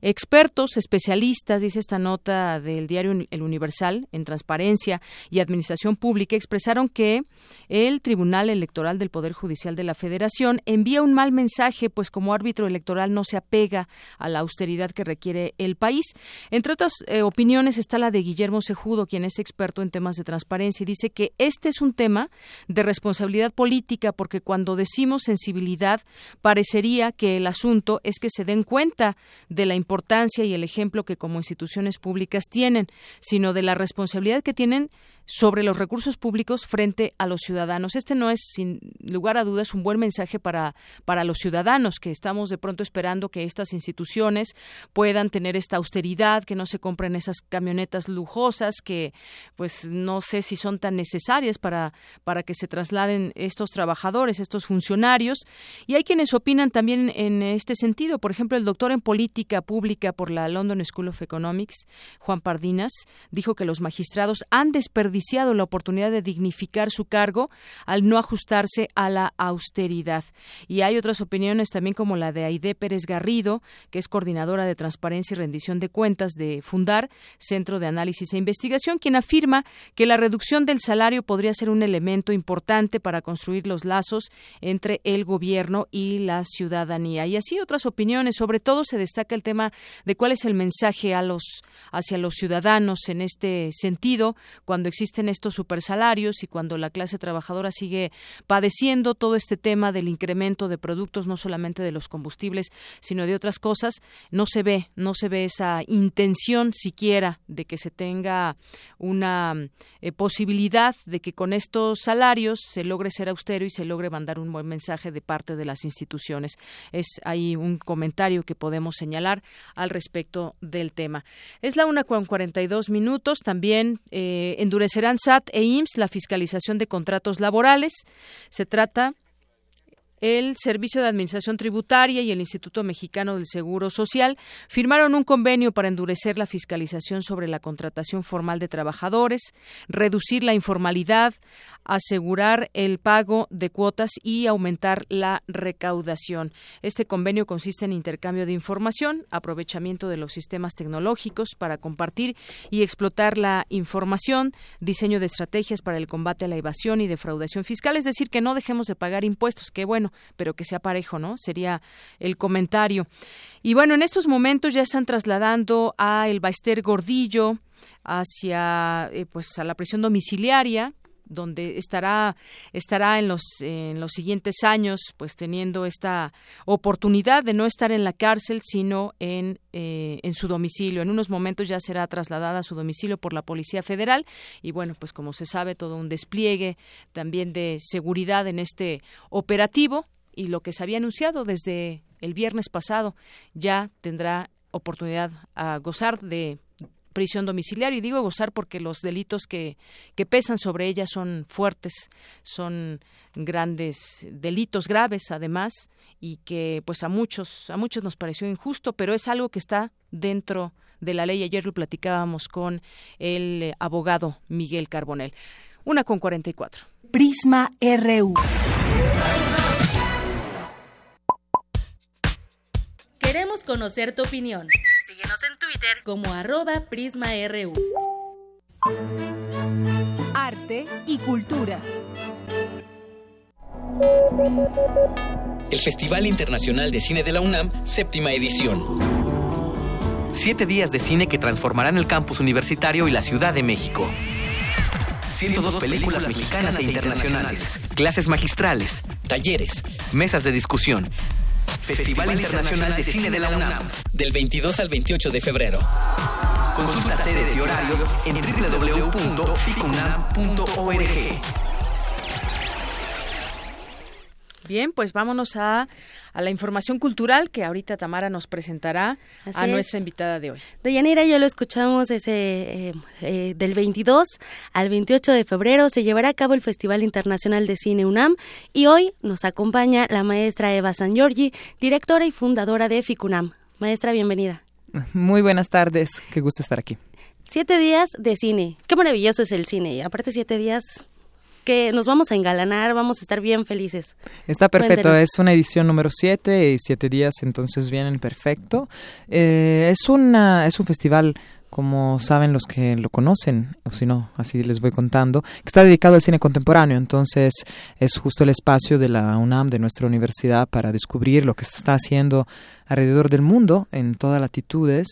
Expertos, especialistas, dice esta nota del diario El Universal en transparencia y administración pública, expresaron que el Tribunal Electoral del Poder Judicial de la Federación envía un mal mensaje, pues como árbitro electoral no se apega a la austeridad que requiere el país. Entre otras eh, opiniones está la de Guillermo Sejudo, quien es experto en temas de transparencia y dice que este es un tema de responsabilidad política porque cuando decimos sensibilidad parecería que el asunto es que se den cuenta de la importancia y el ejemplo que como instituciones públicas tienen, sino de la responsabilidad que tienen sobre los recursos públicos frente a los ciudadanos. Este no es, sin lugar a dudas, un buen mensaje para, para los ciudadanos, que estamos de pronto esperando que estas instituciones puedan tener esta austeridad, que no se compren esas camionetas lujosas, que pues no sé si son tan necesarias para, para que se trasladen estos trabajadores, estos funcionarios. Y hay quienes opinan también en este sentido. Por ejemplo, el doctor en política pública por la London School of Economics, Juan Pardinas, dijo que los magistrados han desperdiciado la oportunidad de dignificar su cargo al no ajustarse a la austeridad. Y hay otras opiniones también como la de Aide Pérez Garrido, que es coordinadora de transparencia y rendición de cuentas de Fundar, Centro de Análisis e Investigación, quien afirma que la reducción del salario podría ser un elemento importante para construir los lazos entre el gobierno y la ciudadanía. Y así otras opiniones, sobre todo se destaca el tema de cuál es el mensaje a los hacia los ciudadanos en este sentido cuando existe existen estos supersalarios y cuando la clase trabajadora sigue padeciendo todo este tema del incremento de productos, no solamente de los combustibles, sino de otras cosas, no se ve, no se ve esa intención siquiera de que se tenga una eh, posibilidad de que con estos salarios se logre ser austero y se logre mandar un buen mensaje de parte de las instituciones. Es ahí un comentario que podemos señalar al respecto del tema. Es la una con 42 minutos. También eh, serán SAT e IMSS la fiscalización de contratos laborales. Se trata el Servicio de Administración Tributaria y el Instituto Mexicano del Seguro Social firmaron un convenio para endurecer la fiscalización sobre la contratación formal de trabajadores, reducir la informalidad, asegurar el pago de cuotas y aumentar la recaudación. Este convenio consiste en intercambio de información, aprovechamiento de los sistemas tecnológicos para compartir y explotar la información, diseño de estrategias para el combate a la evasión y defraudación fiscal, es decir, que no dejemos de pagar impuestos, que bueno, pero que sea parejo, ¿no? Sería el comentario. Y bueno, en estos momentos ya están trasladando a el Baester Gordillo hacia eh, pues a la prisión domiciliaria donde estará estará en los en los siguientes años pues teniendo esta oportunidad de no estar en la cárcel sino en eh, en su domicilio. En unos momentos ya será trasladada a su domicilio por la policía federal y bueno pues como se sabe todo un despliegue también de seguridad en este operativo y lo que se había anunciado desde el viernes pasado ya tendrá oportunidad a gozar de prisión domiciliaria y digo gozar porque los delitos que, que pesan sobre ella son fuertes, son grandes delitos graves además y que pues a muchos a muchos nos pareció injusto, pero es algo que está dentro de la ley. Ayer lo platicábamos con el abogado Miguel Carbonel. Una con 44. Prisma RU. Queremos conocer tu opinión. Síguenos en Twitter como arroba PrismaRU. Arte y cultura. El Festival Internacional de Cine de la UNAM, séptima edición. Siete días de cine que transformarán el campus universitario y la Ciudad de México. 102 películas mexicanas e internacionales, clases magistrales, talleres, mesas de discusión, Festival Internacional de Cine de la UNAM, del 22 al 28 de febrero. Consulta sedes y horarios en www.ficunam.org. Bien, pues vámonos a, a, la información cultural que ahorita Tamara nos presentará Así a es. nuestra invitada de hoy. Deyanira, ya lo escuchamos ese, eh, eh, del 22 al 28 de febrero se llevará a cabo el Festival Internacional de Cine UNAM y hoy nos acompaña la maestra Eva San Giorgi, directora y fundadora de FICUNAM. Maestra, bienvenida. Muy buenas tardes, qué gusto estar aquí. Siete días de cine. Qué maravilloso es el cine. Y aparte siete días que nos vamos a engalanar, vamos a estar bien felices. Está perfecto, Cuéntenos. es una edición número 7 y siete días entonces vienen perfecto. Eh, es, una, es un festival, como saben los que lo conocen, o si no, así les voy contando, que está dedicado al cine contemporáneo, entonces es justo el espacio de la UNAM, de nuestra universidad, para descubrir lo que se está haciendo alrededor del mundo en todas latitudes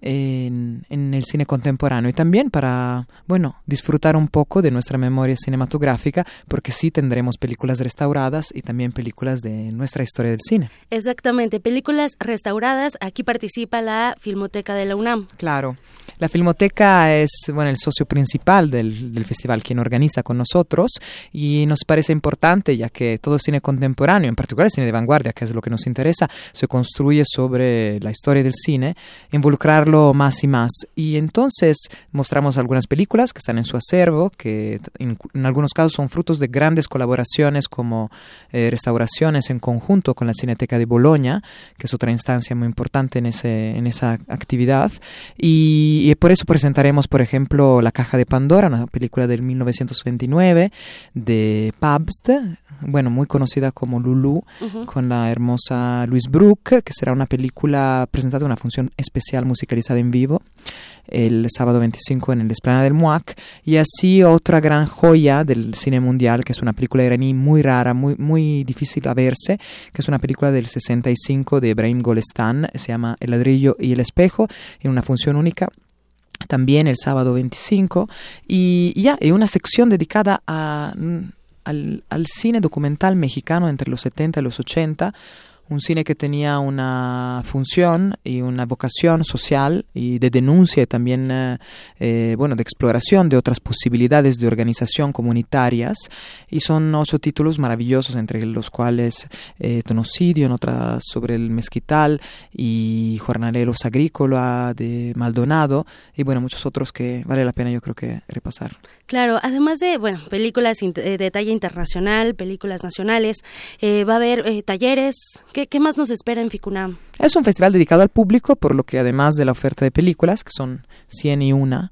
en, en, el cine contemporáneo y también para, bueno, disfrutar un poco de nuestra memoria cinematográfica, porque sí tendremos películas restauradas y también películas de nuestra historia del cine. Exactamente, películas restauradas. Aquí participa la Filmoteca de la UNAM. Claro. La Filmoteca es, bueno, el socio principal del, del festival, quien organiza con nosotros y nos parece importante, ya que todo cine contemporáneo, en particular el cine de vanguardia, que es lo que nos interesa, se construye sobre la historia del cine, involucrar más y más. Y entonces mostramos algunas películas que están en su acervo, que en, en algunos casos son frutos de grandes colaboraciones como eh, restauraciones en conjunto con la Cineteca de Boloña, que es otra instancia muy importante en, ese, en esa actividad. Y, y, por eso presentaremos, por ejemplo, La Caja de Pandora, una película del 1929 de Pabst, bueno, muy conocida como Lulu, uh -huh. con la hermosa Louise Brooke, que será una película presentada en una función especial musicalizada en vivo el sábado 25 en el Esplanada del MUAC. Y así otra gran joya del cine mundial que es una película iraní muy rara, muy, muy difícil a verse que es una película del 65 de Ibrahim Golestan. Se llama El ladrillo y el espejo en una función única también el sábado 25 y ya, y una sección dedicada a, al, al cine documental mexicano entre los 70 y los 80 un cine que tenía una función y una vocación social y de denuncia y también, eh, eh, bueno, de exploración de otras posibilidades de organización comunitarias. Y son ocho títulos maravillosos, entre los cuales eh, Tonocidio, otras sobre el mezquital y Jornaleros Agrícola de Maldonado y, bueno, muchos otros que vale la pena yo creo que repasar. Claro, además de, bueno, películas de talla internacional, películas nacionales, va a haber talleres, ¿Qué, más nos espera en Ficunam? Es un festival dedicado al público, por lo que además de la oferta de películas, que son 100 y una,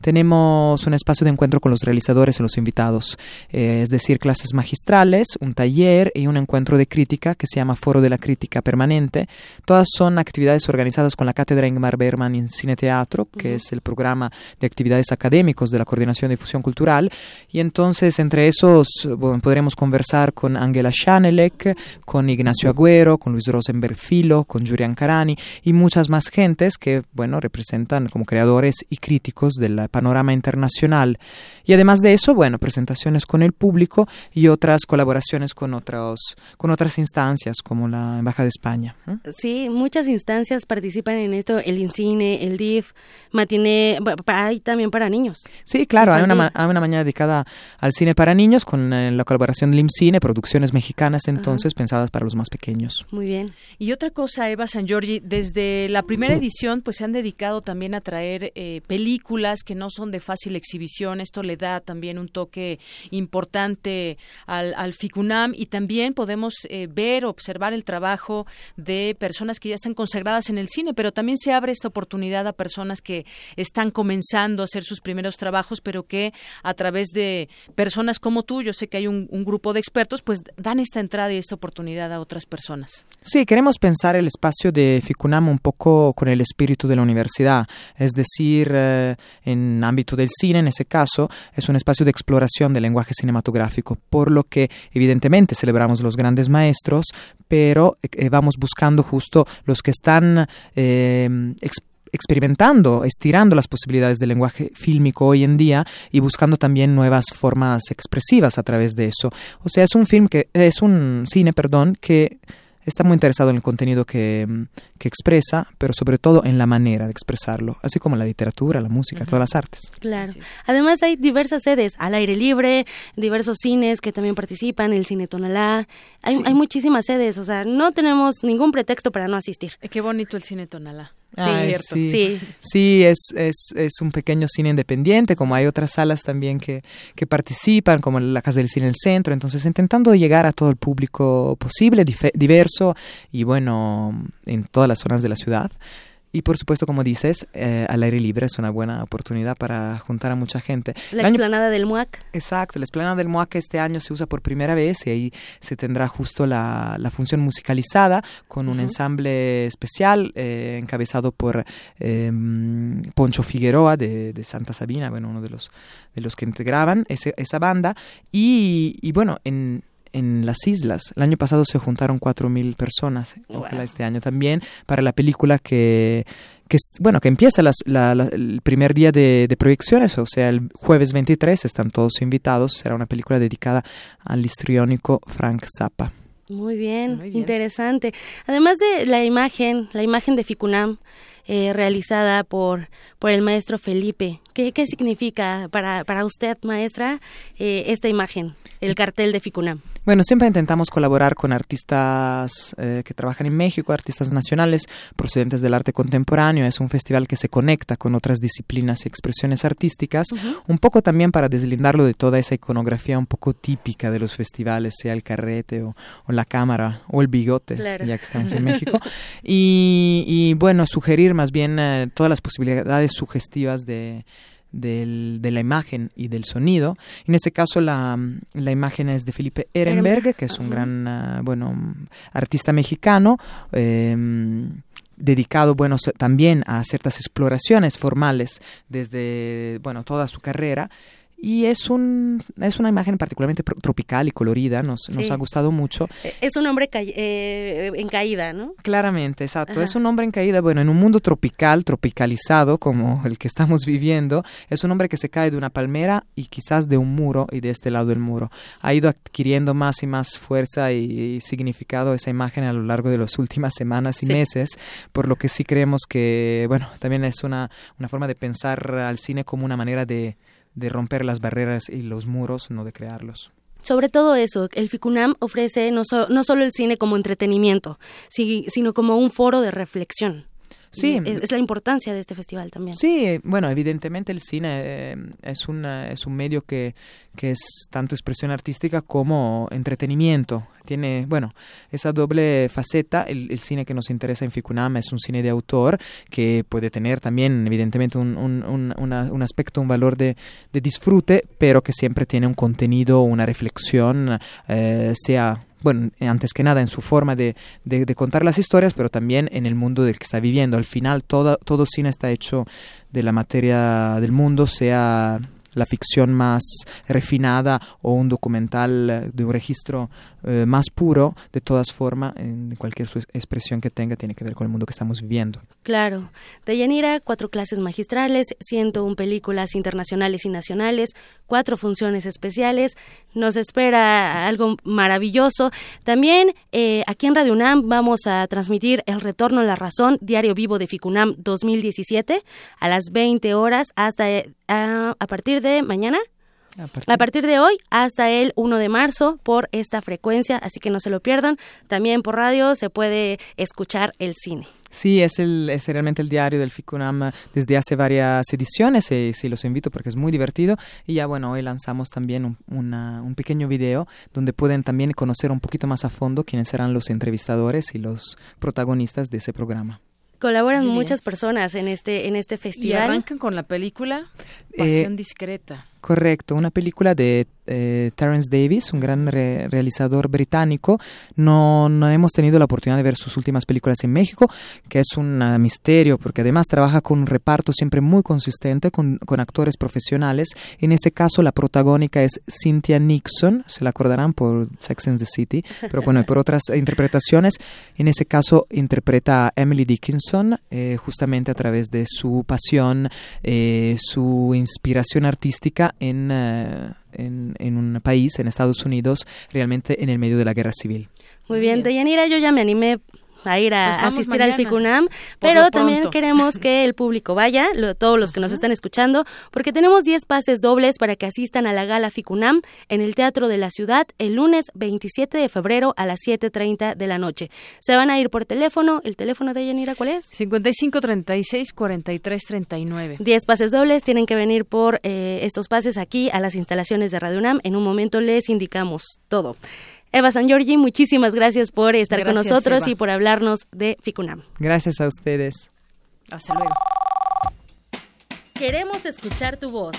tenemos un espacio de encuentro con los realizadores y los invitados, eh, es decir, clases magistrales, un taller y un encuentro de crítica que se llama Foro de la Crítica Permanente. Todas son actividades organizadas con la Cátedra Ingmar Bergman en Cine Teatro, que es el programa de actividades académicos de la Coordinación de Difusión Cultural. Y entonces, entre esos, podremos conversar con Angela Schanelek, con Ignacio Agüero, con Luis Rosenberg Filo, con Julian Carani y muchas más gentes que, bueno, representan como creadores y críticos de la panorama internacional. Y además de eso, bueno, presentaciones con el público y otras colaboraciones con, otros, con otras instancias como la Embajada de España. Sí, muchas instancias participan en esto, el INCINE, el DIF, matiné, hay también para niños. Sí, claro, hay una, hay una mañana dedicada al cine para niños con eh, la colaboración del IMCINE, producciones mexicanas entonces pensadas para los más pequeños. Muy bien. Y otra cosa, Eva San Giorgi, desde la primera edición pues se han dedicado también a traer eh, películas que no son de fácil exhibición. Esto le da también un toque importante al, al FICUNAM y también podemos eh, ver, observar el trabajo de personas que ya están consagradas en el cine, pero también se abre esta oportunidad a personas que están comenzando a hacer sus primeros trabajos, pero que a través de personas como tú, yo sé que hay un, grupo de expertos, pues dan esta entrada y esta oportunidad a otras personas. Sí, queremos pensar el espacio de FICUNAM un poco con el espíritu de la universidad, es decir, eh, en ámbito del cine, en ese caso, es un espacio de exploración del lenguaje cinematográfico, por lo que evidentemente celebramos los grandes maestros, pero eh, vamos buscando justo los que están eh, experimentando, estirando las posibilidades del lenguaje fílmico hoy en día y buscando también nuevas formas expresivas a través de eso. O sea, es un film que es un cine, perdón, que está muy interesado en el contenido que, que, expresa, pero sobre todo en la manera de expresarlo, así como la literatura, la música, todas las artes. Claro. Además hay diversas sedes al aire libre, diversos cines que también participan, el Cine Tonalá, hay, hay muchísimas sedes, o sea, no tenemos ningún pretexto para no asistir. Qué bonito el Cine Tonalá. Sí, cierto. Sí, sí. es, es, es, un pequeño cine independiente, como hay otras salas también que, que participan, como la Casa del Cine en el Centro, entonces intentando llegar a todo el público posible, diverso y bueno, en todas las zonas de la ciudad. Y por supuesto, como dices, eh, al aire libre es una buena oportunidad para juntar a mucha gente. La explanada del MUAC. Exacto, la explanada del MUAC este año se usa por primera vez y ahí se tendrá justo la, la función musicalizada con un ensamble especial eh, encabezado por em, Poncho Figueroa de, de, Santa Sabina, bueno, uno de los, de los que integraban ese, esa banda. Y, y bueno, en, en las islas. El año pasado se juntaron 4.000 personas, ojalá este año también, para la película que, que bueno, que empieza el primer día de, proyecciones, o sea, el jueves 23 están todos invitados, será una película dedicada al histriónico Frank Zappa. Muy bien, interesante. Además de la imagen, la imagen de Ficunam, eh, realizada por, por el maestro Felipe. ¿Qué, qué significa para, para usted, maestra, eh, esta imagen, el cartel de Ficunam? Bueno, siempre intentamos colaborar con artistas eh, que trabajan en México, artistas nacionales procedentes del arte contemporáneo. Es un festival que se conecta con otras disciplinas y expresiones artísticas, un poco también para deslindarlo de toda esa iconografía un poco típica de los festivales, sea el carrete o, la cámara o el bigote, ya que estamos en México. Y, y bueno, sugerir más bien eh, todas las posibilidades sugestivas de del, de la imagen y del sonido. En este caso la, la imagen es de Felipe Ehrenberg, que es un gran uh, bueno artista mexicano. Eh, dedicado bueno también a ciertas exploraciones formales desde bueno toda su carrera y es un es una imagen particularmente tropical y colorida nos, nos ha gustado mucho. Eh, es un hombre eh, en caída no claramente exacto es un hombre en caída bueno en un mundo tropical tropicalizado como el que estamos viviendo es un hombre que se cae de una palmera y quizás de un muro y de este lado del muro. Ha ido adquiriendo más y más fuerza y, significado esa imagen a lo largo de las últimas semanas y meses por lo que sí creemos que bueno también es una una forma de pensar al cine como una manera de de romper las barreras y los muros, no de crearlos. Sobre todo eso, el FICUNAM ofrece no, no solo el cine como entretenimiento, sino como un foro de reflexión. Sí. Es, la importancia de este festival también. Sí, bueno, evidentemente el cine eh, es, una, es un medio que, que es tanto expresión artística como entretenimiento. Tiene, bueno, esa doble faceta. El, cine que nos interesa en Ficunama es un cine de autor que puede tener también, evidentemente, un, un, un aspecto, un valor de, de, disfrute, pero que siempre tiene un contenido, una reflexión, eh, sea bueno, antes que nada en su forma de, de, contar las historias, pero también en el mundo del que está viviendo. Al final, todo, todo cine está hecho de la materia del mundo, sea la ficción más refinada o un documental de un registro eh, más puro, de todas formas, en cualquier expresión que tenga, tiene que ver con el mundo que estamos viviendo. Claro. De Yanira, cuatro clases magistrales, 101 películas internacionales y nacionales, cuatro funciones especiales. Nos espera algo maravilloso. También eh, aquí en Radio UNAM vamos a transmitir El Retorno a la Razón, Diario Vivo de Ficunam 2017, a las 20 horas hasta eh, a partir de mañana. A partir. de hoy hasta el 1 de marzo por esta frecuencia, así que no se lo pierdan. También por radio se puede escuchar el cine. Sí, es, el, es realmente el diario del Ficunam desde hace varias ediciones y sí los invito porque es muy divertido. Y ya bueno, hoy lanzamos también un, un pequeño video donde pueden también conocer un poquito más a fondo quiénes serán los entrevistadores y los protagonistas de ese programa. Colaboran muchas personas en este en este festival. Y arrancan con la película Pasión eh, Discreta. Correcto, una película de eh, Terence Davis, un gran realizador británico. No, no, hemos tenido la oportunidad de ver sus últimas películas en México, que es un misterio, porque además trabaja con un reparto siempre muy consistente, con, con, actores profesionales. En ese caso, la protagónica es Cynthia Nixon, se la acordarán por Sex and the City, pero bueno, por otras interpretaciones. En ese caso, interpreta a Emily Dickinson, eh, justamente a través de su pasión, eh, su inspiración artística en, eh, en, en, un país, en Estados Unidos, realmente en el medio de la guerra civil. Muy bien, Deyanira, yo ya me animé a ir a asistir al FICUNAM, pero también queremos que el público vaya, todos los que nos están escuchando, porque tenemos 10 pases dobles para que asistan a la gala FICUNAM en el Teatro de la Ciudad el lunes 27 de febrero a las 7.30 de la noche. Se van a ir por teléfono, ¿el teléfono de Yanira cuál es? 5536 4339. 10 pases dobles, tienen que venir por eh, estos pases aquí a las instalaciones de Radio UNAM, en un momento les indicamos todo. Eva San Giorgi, muchísimas gracias por estar con nosotros y por hablarnos de FICUNAM. Gracias a ustedes. Hasta luego. Queremos escuchar tu voz.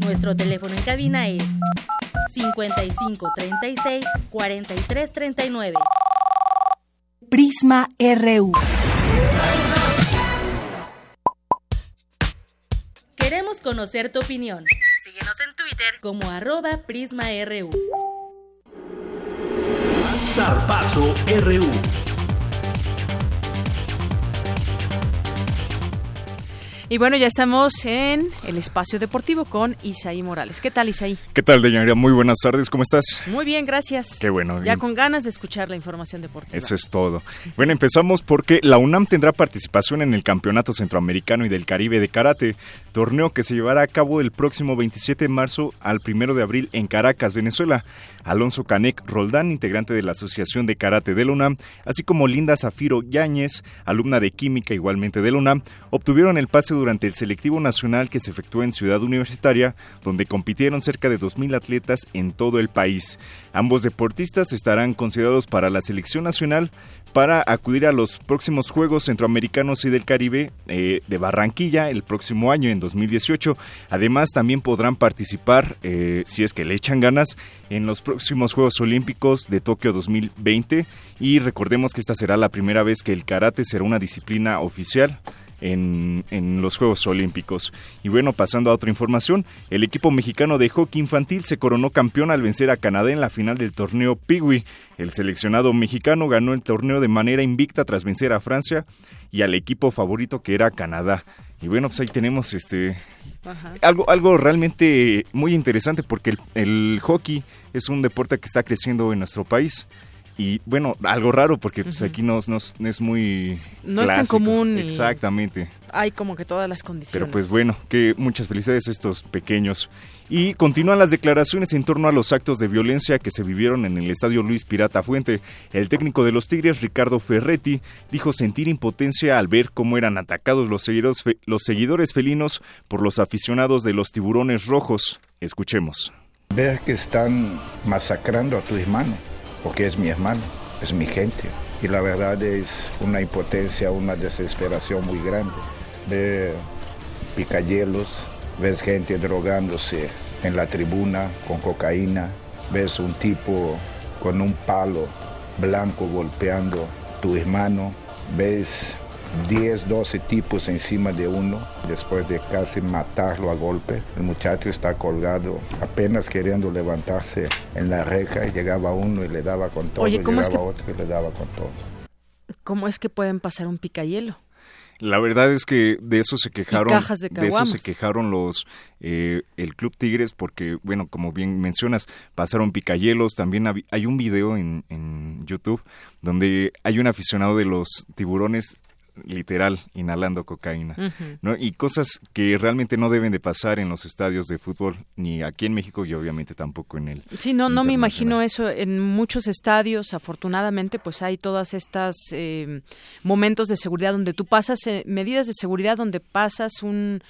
Nuestro teléfono en cabina es 55 36 43 39. Prisma RU. Queremos conocer tu opinión. Síguenos en Twitter como arroba PrismaRU. Zarpazo RU. Y bueno, ya estamos en el espacio deportivo con Isaí Morales. ¿Qué tal, Isaí? ¿Qué tal, Deyanira? Muy buenas tardes, ¿cómo estás? Muy bien, gracias. Qué bueno. Ya con ganas de escuchar la información deportiva. Eso es todo. Bueno, empezamos porque la UNAM tendrá participación en el Campeonato Centroamericano y del Caribe de Karate, torneo que se llevará a cabo el próximo 27 de marzo al 1 de abril en Caracas, Venezuela. Alonso Canek Roldán, integrante de la Asociación de Karate de la UNAM, así como Linda Zafiro Yáñez, alumna de Química igualmente de la UNAM, obtuvieron el pase durante el selectivo nacional que se efectuó en Ciudad Universitaria, donde compitieron cerca de 2.000 atletas en todo el país. Ambos deportistas estarán considerados para la selección nacional para acudir a los próximos Juegos Centroamericanos y del Caribe eh, de Barranquilla el próximo año, en 2018. Además, también podrán participar, eh, si es que le echan ganas, en los próximos Juegos Olímpicos de Tokio 2020. Y recordemos que esta será la primera vez que el karate será una disciplina oficial en, en los Juegos Olímpicos. Y bueno, pasando a otra información, el equipo mexicano de hockey infantil se coronó campeón al vencer a Canadá en la final del torneo Piwi. El seleccionado mexicano ganó el torneo de manera invicta tras vencer a Francia y al equipo favorito que era Canadá. Y bueno, pues ahí tenemos este algo algo realmente muy interesante porque el, el hockey es un deporte que está creciendo en nuestro país. Y bueno, algo raro porque pues, aquí no, no, es- no es muy... No es tan común Exactamente. Hay como que todas las condiciones. Pero pues bueno, que muchas felicidades a estos pequeños. Y continúan las declaraciones en torno a los actos de violencia que se vivieron en el estadio Luis Pirata Fuente. El técnico de los Tigres, Ricardo Ferretti, dijo sentir impotencia al ver cómo eran atacados los seguidores, fe- los seguidores felinos por los aficionados de los tiburones rojos. Escuchemos. Ver que están masacrando a tu hermano, porque es mi hermano, es mi gente. Y la verdad es una impotencia, una desesperación muy grande. Ver picayelos, ves gente drogándose en la tribuna con cocaína, ves un tipo con un palo blanco golpeando tu hermano, ves 10, 12 tipos encima de uno, después de casi matarlo a golpe. El muchacho está colgado, apenas queriendo levantarse en la reja, y llegaba uno y le daba con todo, Oye, ¿cómo es llegaba que- otro y le daba con todo. ¿Cómo es que pueden pasar un picayelo? La verdad es que de eso se quejaron, cajas de eso se quejaron los eh, el Club Tigres porque bueno como bien mencionas pasaron picayelos también hay un video en, en YouTube donde hay un aficionado de los tiburones literal inhalando cocaína. ¿no? y cosas que realmente no deben de pasar en los estadios de fútbol ni aquí en México y obviamente tampoco en el Sí, no, no me imagino eso. En muchos estadios, afortunadamente, pues hay todas estas eh, momentos de seguridad donde tú pasas, eh, medidas de seguridad donde pasas un,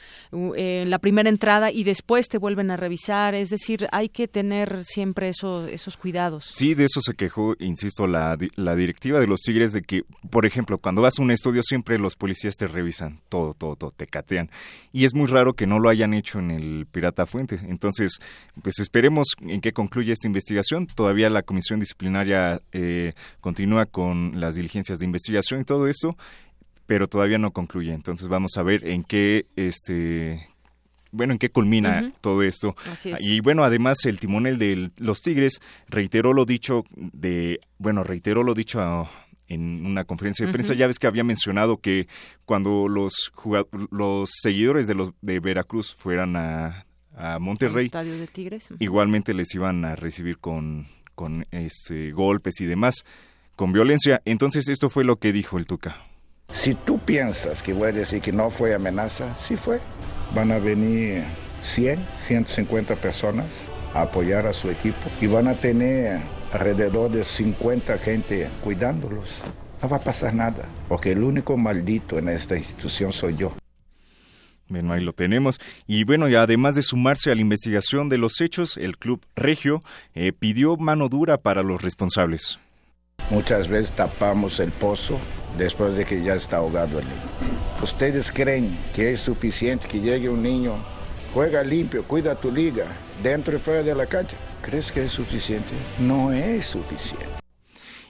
eh, la primera entrada y después te vuelven a revisar. Es decir, hay que tener siempre eso, esos cuidados. Sí, de eso se quejó, insisto, la, la directiva de los Tigres de que, por ejemplo, cuando vas a un estudio siempre los policías te revisan todo, todo, todo, te catean. Y es muy raro que no lo hayan hecho en el Pirata Fuente. Entonces, pues esperemos en qué concluye esta investigación. Todavía la comisión disciplinaria eh, continúa con las diligencias de investigación y todo eso, pero todavía no concluye. Entonces vamos a ver en qué este bueno, en qué culmina todo esto. Es. Y bueno, además el timonel de los Tigres reiteró lo dicho de, bueno, reiteró lo dicho a- en una conferencia de prensa. Ujú. Ya ves que había mencionado que cuando los jugad- los seguidores de los de Veracruz fueran a, Monterrey, estadio de Tigres. Ujú. igualmente les iban a recibir con, con este, golpes y demás, con violencia. Entonces esto fue lo que dijo el Tuca. Si tú piensas que voy a decir que no fue amenaza, sí fue. Van a venir 100, 150 personas a apoyar a su equipo y van a tener alrededor de 50 gente cuidándolos. No va a pasar nada, porque el único maldito en esta institución soy yo. Bueno, ahí lo tenemos. Y bueno, y además de sumarse a la investigación de los hechos, el Club Regio eh, pidió mano dura para los responsables. Muchas veces tapamos el pozo después de que ya está ahogado el niño. ¿Ustedes creen que es suficiente que llegue un niño, juega limpio, cuida tu liga, dentro y fuera de la cancha? ¿Crees que es suficiente? No es suficiente.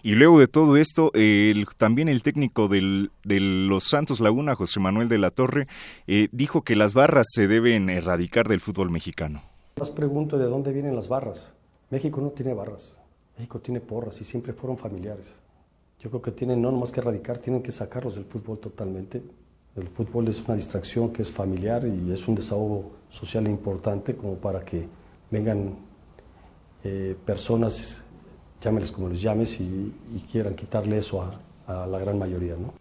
Y luego de todo esto, el- también el técnico del, de los Santos Laguna, José Manuel de la Torre, eh, dijo que las barras se deben erradicar del fútbol mexicano. Más pregunto de dónde vienen las barras. México no tiene barras. México tiene porras y siempre fueron familiares. Yo creo que tienen no nomás que erradicar, tienen que sacarlos del fútbol totalmente. El fútbol es una distracción que es familiar y es un desahogo social importante como para que vengan eh, personas, llámeles como les llames, y, y quieran quitarle eso a, a la gran mayoría, ¿no?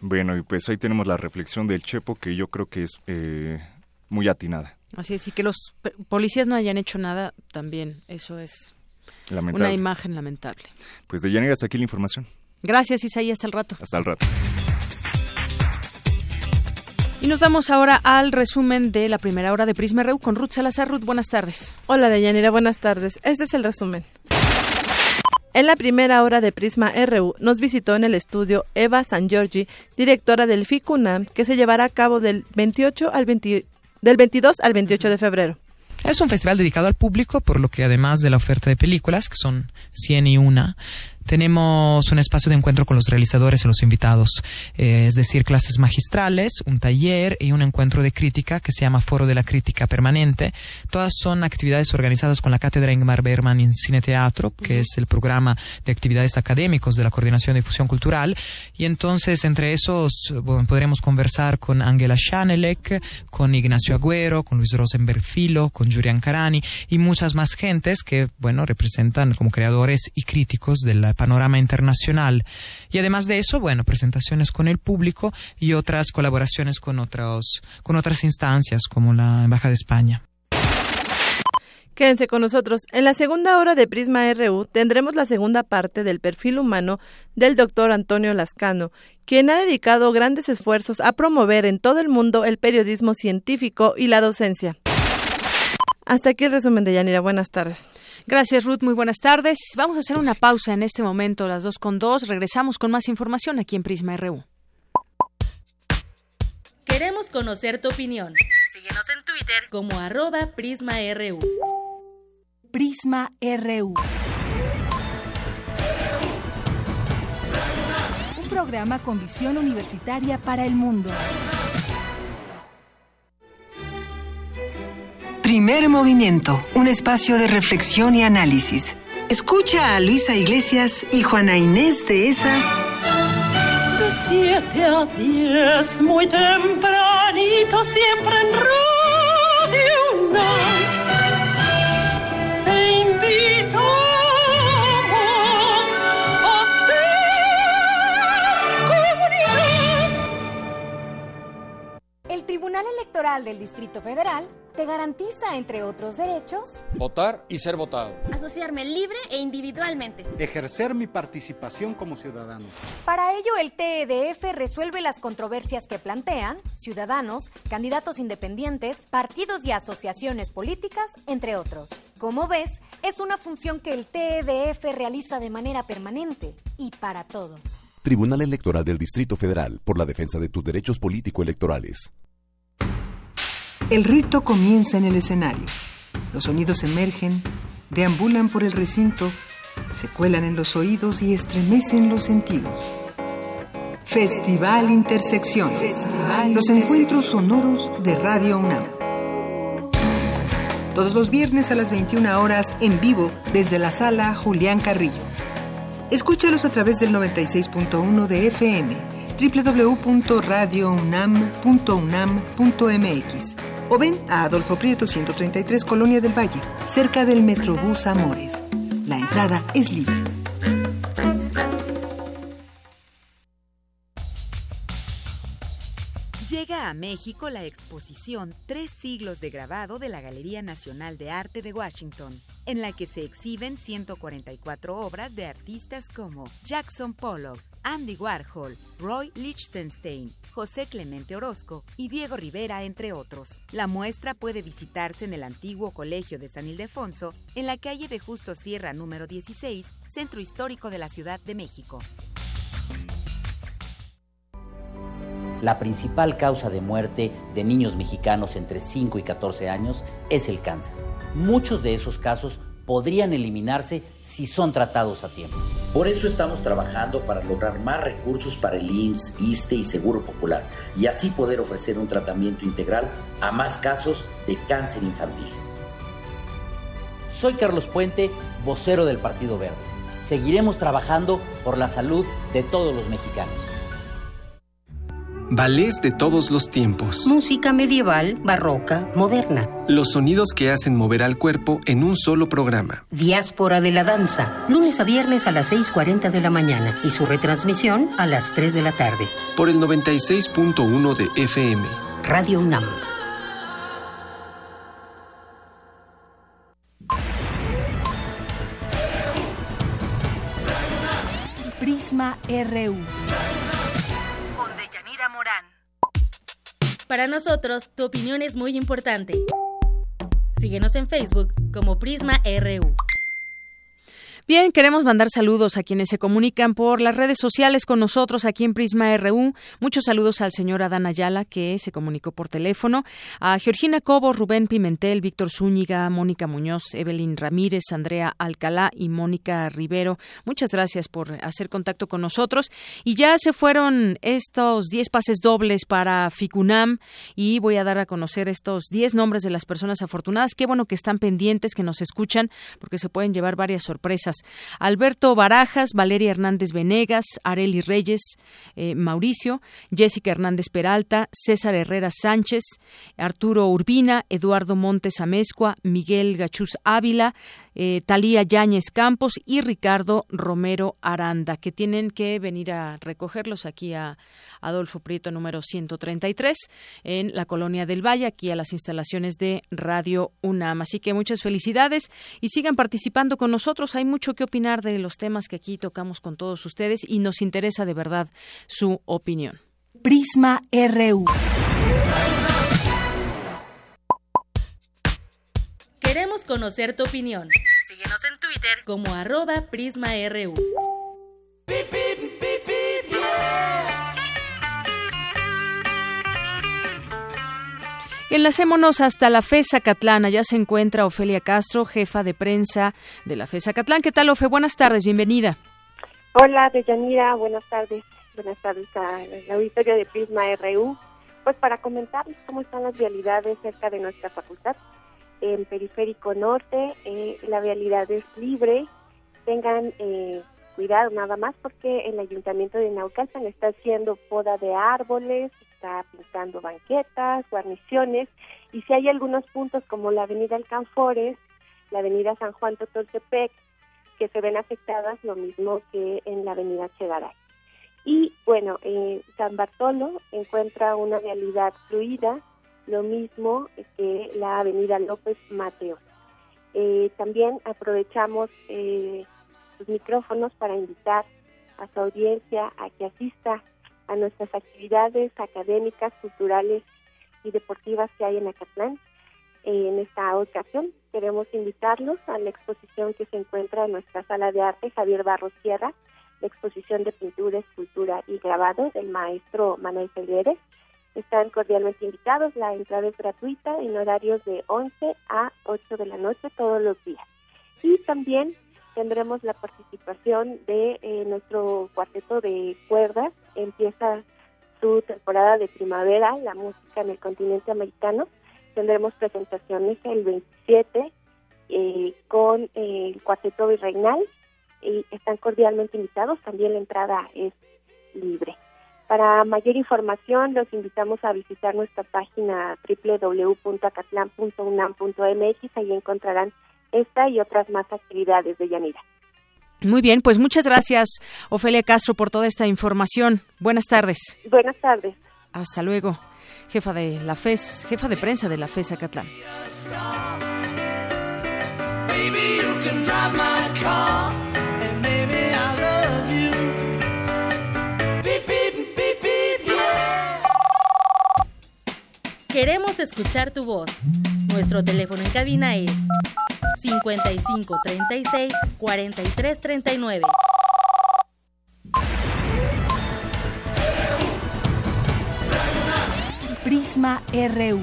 Bueno, y pues ahí tenemos la reflexión del Chepo, que yo creo que es eh, muy atinada. Así es, y que los policías no hayan hecho nada, también eso es Lamentable. una imagen lamentable. Pues de Yanira, hasta aquí la información. Gracias, Isaí, hasta el rato. Hasta el rato. Y nos vamos ahora al resumen de la primera hora de Prisma RU con Ruth Salazar. Ruth, buenas tardes. Hola, Deyanira, buenas tardes. Este es el resumen. En la primera hora de Prisma RU nos visitó en el estudio Eva San Giorgi, directora del FICUNAM, que se llevará a cabo del 28 al 20 del 22 al 28 de febrero. Es un festival dedicado al público, por lo que además de la oferta de películas, que son 100 y una, tenemos un espacio de encuentro con los realizadores y los invitados, eh, es decir, clases magistrales, un taller y un encuentro de crítica que se llama Foro de la Crítica Permanente. Todas son actividades organizadas con la Cátedra Ingmar Berman en Cine Teatro, que es el programa de actividades académicos de la Coordinación de Difusión Cultural. Y entonces, entre esos, podremos conversar con Angela Schanelek, con Ignacio Agüero, con Luis Rosenberg Filo, con Julian Carani y muchas más gentes que, bueno, representan como creadores y críticos del panorama internacional. Y además de eso, bueno, presentaciones con el público y otras colaboraciones con, otros, con otras instancias como la Embajada de España. Quédense con nosotros. En la segunda hora de Prisma RU tendremos la segunda parte del perfil humano del doctor Antonio Lascano, quien ha dedicado grandes esfuerzos a promover en todo el mundo el periodismo científico y la docencia. Hasta aquí el resumen de Yanira. Buenas tardes. Gracias, Ruth. Muy buenas tardes. Vamos a hacer una pausa en este momento, las dos con dos. Regresamos con más información aquí en Prisma RU. Queremos conocer tu opinión. Síguenos en Twitter como arroba PrismaRU. Prisma RU. Un programa con visión universitaria para el mundo. Primer movimiento, un espacio de reflexión y análisis. Escucha a Luisa Iglesias y Juana Inés de esa. De 7 a 10, muy tempranito, siempre en Radio Una. El Tribunal Electoral del Distrito Federal te garantiza, entre otros derechos, votar y ser votado, asociarme libre e individualmente, ejercer mi participación como ciudadano. Para ello, el TEDF resuelve las controversias que plantean ciudadanos, candidatos independientes, partidos y asociaciones políticas, entre otros. Como ves, es una función que el TEDF realiza de manera permanente y para todos. Tribunal Electoral del Distrito Federal por la defensa de tus derechos político-electorales. El rito comienza en el escenario. Los sonidos emergen, deambulan por el recinto, se cuelan en los oídos y estremecen los sentidos. Festival Intersección. los encuentros sonoros de Radio UNAM. Todos los viernes a las 21 horas en vivo desde la sala Julián Carrillo. Escúchalos a través del 96.1 de FM, www.radiounam.unam.mx o ven a Adolfo Prieto 133 Colonia del Valle, cerca del Metrobús Amores. La entrada es libre. Llega a México la exposición Tres siglos de grabado de la Galería Nacional de Arte de Washington, en la que se exhiben 144 obras de artistas como Jackson Pollock, Andy Warhol, Roy Lichtenstein, José Clemente Orozco y Diego Rivera, entre otros. La muestra puede visitarse en el antiguo Colegio de San Ildefonso, en la calle de Justo Sierra número 16, Centro Histórico de la Ciudad de México. la principal causa de muerte de niños mexicanos entre 5 y 14 años es el cáncer. Muchos de esos casos podrían eliminarse si son tratados a tiempo. Por eso estamos trabajando para lograr más recursos para el IMSS, ISTE y Seguro Popular y así poder ofrecer un tratamiento integral a más casos de cáncer infantil. Soy Carlos Puente, vocero del Partido Verde. Seguiremos trabajando por la salud de todos los mexicanos. Ballets de todos los tiempos. Música medieval, barroca, moderna. Los sonidos que hacen mover al cuerpo en un solo programa. Diáspora de la danza. Lunes a viernes a las 6.40 de la mañana y su retransmisión a las 3 de la tarde. Por el 96.1 de FM. Radio UNAM. Prisma RU. Para nosotros, tu opinión es muy importante. Síguenos en Facebook como Prisma RU. Bien, queremos mandar saludos a quienes se comunican por las redes sociales con nosotros aquí en Prisma RU. Muchos saludos al señor Adán Ayala, que se comunicó por teléfono, a Georgina Cobo, Rubén Pimentel, Víctor Zúñiga, Mónica Muñoz, Evelyn Ramírez, Andrea Alcalá y Mónica Rivero. Muchas gracias por hacer contacto con nosotros. Y ya se fueron estos 10 pases dobles para FICUNAM y voy a dar a conocer estos 10 nombres de las personas afortunadas. Qué bueno que están pendientes, que nos escuchan, porque se pueden llevar varias sorpresas. Alberto Barajas, Valeria Hernández Venegas, Areli Reyes, eh, Mauricio, Jessica Hernández Peralta, César Herrera Sánchez, Arturo Urbina, Eduardo Montes Amezcua, Miguel Gachuz Ávila, eh, Talía Yáñez Campos y Ricardo Romero Aranda, que tienen que venir a recogerlos aquí a Adolfo Prieto número 133 en la colonia del Valle, aquí a las instalaciones de Radio UNAM. Así que muchas felicidades y sigan participando con nosotros. Hay mucho que opinar de los temas que aquí tocamos con todos ustedes y nos interesa de verdad su opinión. Prisma RU. Queremos conocer tu opinión. Síguenos en Twitter como arroba PrismaRU. Enlacémonos hasta la FESA Catlán. Allá se encuentra Ofelia Castro, jefa de prensa de la FESA Catlán. ¿Qué tal, Ofe? Buenas tardes, bienvenida. Hola, Deyanira, buenas tardes. Buenas tardes al auditorio de Prisma RU. Pues para comentarles cómo están las vialidades cerca de nuestra facultad en Periférico Norte, eh, la vialidad es libre, tengan eh, cuidado nada más porque el Ayuntamiento de Naucalpan está haciendo poda de árboles, está pintando banquetas, guarniciones, y si hay algunos puntos como la Avenida Alcanfores, la Avenida San Juan Totoltepec, que se ven afectadas, lo mismo que en la Avenida Chegaray. Y bueno, eh, San Bartolo encuentra una vialidad fluida, lo mismo que la avenida López Mateos. Eh, también aprovechamos eh, los micrófonos para invitar a su audiencia a que asista a nuestras actividades académicas, culturales y deportivas que hay en Acatlán. en esta ocasión queremos invitarlos a la exposición que se encuentra en nuestra sala de arte Javier Barros Sierra, la exposición de pintura, escultura y grabado del maestro Manuel Figueres están cordialmente invitados. La entrada es gratuita en horarios de 11 a 8 de la noche todos los días. Y también tendremos la participación de eh, nuestro cuarteto de cuerdas. Empieza su temporada de primavera, la música en el continente americano. Tendremos presentaciones el 27 eh, con el cuarteto virreinal y están cordialmente invitados. También la entrada es libre. Para mayor información, los invitamos a visitar nuestra página www.acatlan.unam.mx. Ahí encontrarán esta y otras más actividades de Yanira. Muy bien, pues muchas gracias, Ofelia Castro, por toda esta información. Buenas tardes. Buenas tardes. Hasta luego. Jefa de la FES, jefa de prensa de la FES Acatlán. Queremos escuchar tu voz. Nuestro teléfono en cabina es 55 36 43 39. Prisma RU.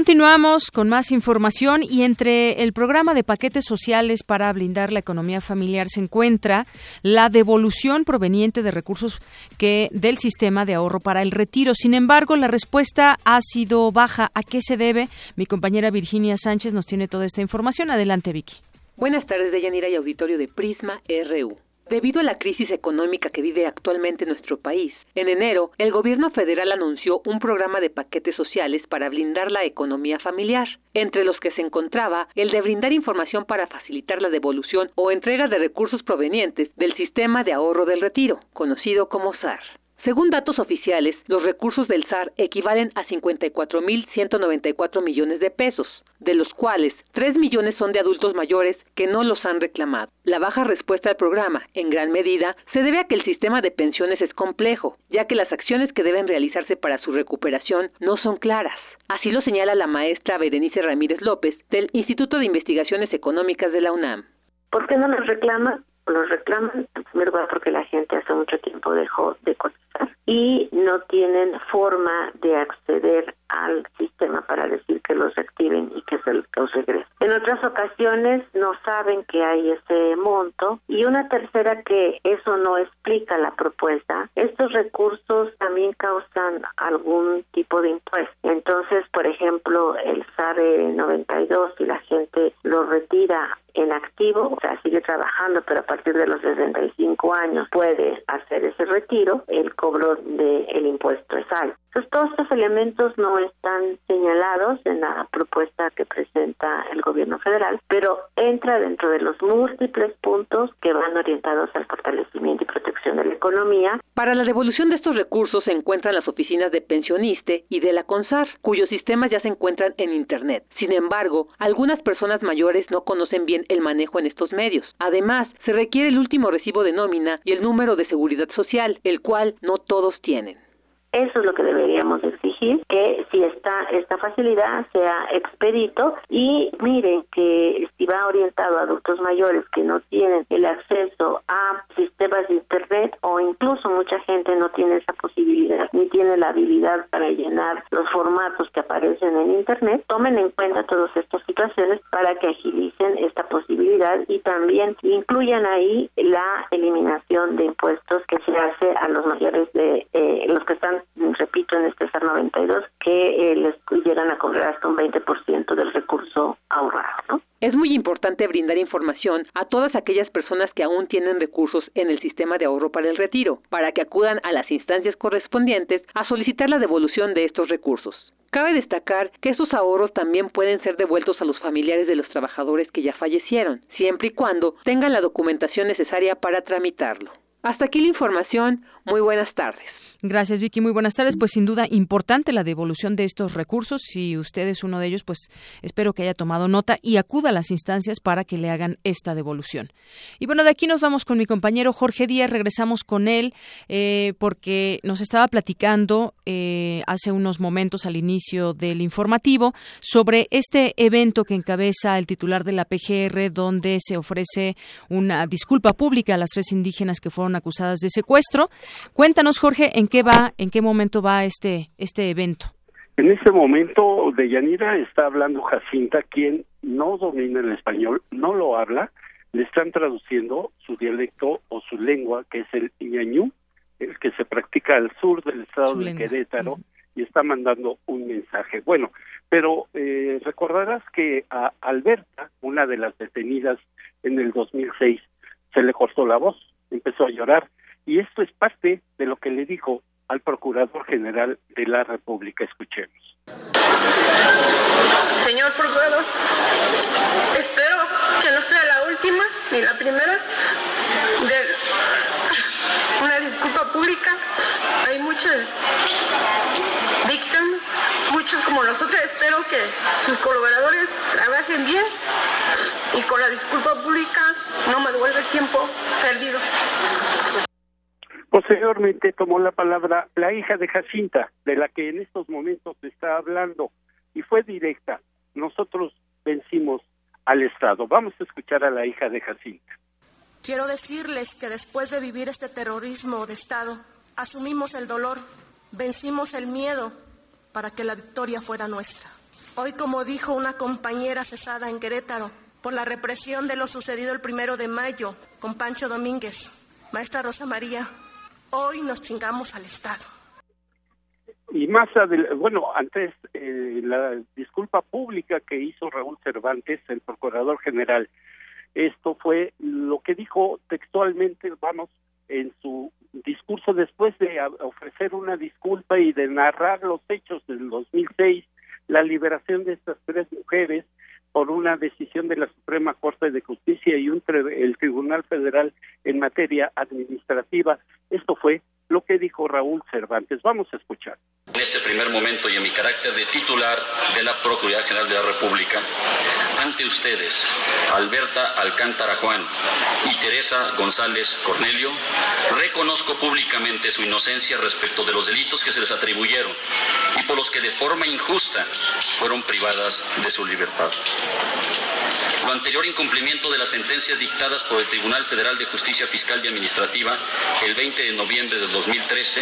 Continuamos con más información y entre el programa de paquetes sociales para blindar la economía familiar se encuentra la devolución proveniente de recursos que del sistema de ahorro para el retiro. Sin embargo, la respuesta ha sido baja. ¿A qué se debe? Mi compañera Virginia Sánchez nos tiene toda esta información. Adelante, Vicky. Buenas tardes, Deyanira y auditorio de Prisma RU. Debido a la crisis económica que vive actualmente nuestro país, en enero el gobierno federal anunció un programa de paquetes sociales para blindar la economía familiar, entre los que se encontraba el de brindar información para facilitar la devolución o entrega de recursos provenientes del sistema de ahorro del retiro, conocido como SAR. Según datos oficiales, los recursos del SAR equivalen a 54.194 millones de pesos, de los cuales 3 millones son de adultos mayores que no los han reclamado. La baja respuesta al programa, en gran medida, se debe a que el sistema de pensiones es complejo, ya que las acciones que deben realizarse para su recuperación no son claras. Así lo señala la maestra Berenice Ramírez López del Instituto de Investigaciones Económicas de la UNAM. ¿Por qué no los reclaman? Los reclaman en primer lugar porque la gente hace mucho tiempo dejó de cotizar y no tienen forma de acceder al sistema para decir que los activen y que se los regresen. En otras ocasiones no saben que hay ese monto y una tercera que eso no explica la propuesta. Estos recursos también causan algún tipo de impuesto. Entonces, por ejemplo, el SARE 92 si la gente lo retira en activo, o sea, sigue trabajando, pero a partir de los 65 años puede hacer ese retiro, el cobro del impuesto es alto. Entonces, todos estos elementos no están señalados en la propuesta que presenta el gobierno federal, pero entra dentro de los múltiples puntos que van orientados al fortalecimiento y protección de la economía. Para la devolución de estos recursos se encuentran las oficinas de pensioniste y de la CONSAR, cuyos sistemas ya se encuentran en Internet. Sin embargo, algunas personas mayores no conocen bien el manejo en estos medios. Además, se requiere el último recibo de nómina y el número de seguridad social, el cual no todos tienen. Eso es lo que deberíamos que si está esta facilidad sea expedito y miren que si va orientado a adultos mayores que no tienen el acceso a sistemas de internet o incluso mucha gente no tiene esa posibilidad ni tiene la habilidad para llenar los formatos que aparecen en internet, tomen en cuenta todas estas situaciones para que agilicen esta posibilidad y también incluyan ahí la eliminación de impuestos que se hace a los mayores de eh, los que están repito, en este SAR 92, que eh, les a cobrar hasta un 20% del recurso ahorrado. Es muy importante brindar información a todas aquellas personas que aún tienen recursos en el sistema de ahorro para el retiro, para que acudan a las instancias correspondientes a solicitar la devolución de estos recursos. Cabe destacar que estos ahorros también pueden ser devueltos a los familiares de los trabajadores que ya fallecieron, siempre y cuando tengan la documentación necesaria para tramitarlo. Hasta aquí la información. Muy buenas tardes. Gracias, Vicky. Muy buenas tardes. Pues sin duda importante la devolución de estos recursos. Si usted es uno de ellos, pues espero que haya tomado nota y acuda a las instancias para que le hagan esta devolución. Y bueno, de aquí nos vamos con mi compañero Jorge Díaz. Regresamos con él eh, porque nos estaba platicando eh, hace unos momentos al inicio del informativo sobre este evento que encabeza el titular de la PGR, donde se ofrece una disculpa pública a las tres indígenas que fueron acusadas de secuestro. Cuéntanos, Jorge, en qué va, en qué momento va este, este evento. En este momento, de Yanira está hablando Jacinta, quien no domina el español, no lo habla, le están traduciendo su dialecto o su lengua, que es el Iñañú, el que se practica al sur del estado de Querétaro, y está mandando un mensaje. Bueno, pero eh, recordarás que a Alberta, una de las detenidas en el 2006, se le cortó la voz, empezó a llorar y esto es parte de lo que le dijo al Procurador General de la República. Escuchemos. Señor Procurador, espero que no sea la última ni la primera de una disculpa pública. Hay muchas víctimas, muchos como nosotros. Espero que sus colaboradores trabajen bien y con la disculpa pública no me devuelva el tiempo perdido. Posteriormente tomó la palabra la hija de Jacinta, de la que en estos momentos se está hablando, y fue directa. Nosotros vencimos al Estado. Vamos a escuchar a la hija de Jacinta. Quiero decirles que después de vivir este terrorismo de Estado, asumimos el dolor, vencimos el miedo para que la victoria fuera nuestra. Hoy, como dijo una compañera cesada en Querétaro, por la represión de lo sucedido el primero de mayo con Pancho Domínguez, maestra Rosa María, Hoy nos chingamos al Estado. Y más adelante, bueno, antes eh, la disculpa pública que hizo Raúl Cervantes, el Procurador General, esto fue lo que dijo textualmente, vamos, en su discurso después de ofrecer una disculpa y de narrar los hechos del 2006, la liberación de estas tres mujeres, por una decisión de la Suprema Corte de Justicia y un el Tribunal Federal en materia administrativa. Esto fue lo que dijo Raúl Cervantes. Vamos a escuchar. En este primer momento y en mi carácter de titular de la Procuraduría General de la República, ante ustedes, Alberta Alcántara Juan y Teresa González Cornelio, reconozco públicamente su inocencia respecto de los delitos que se les atribuyeron y por los que de forma injusta fueron privadas de su libertad. Lo anterior incumplimiento de las sentencias dictadas por el Tribunal Federal de Justicia Fiscal y Administrativa el 20 de noviembre del 2013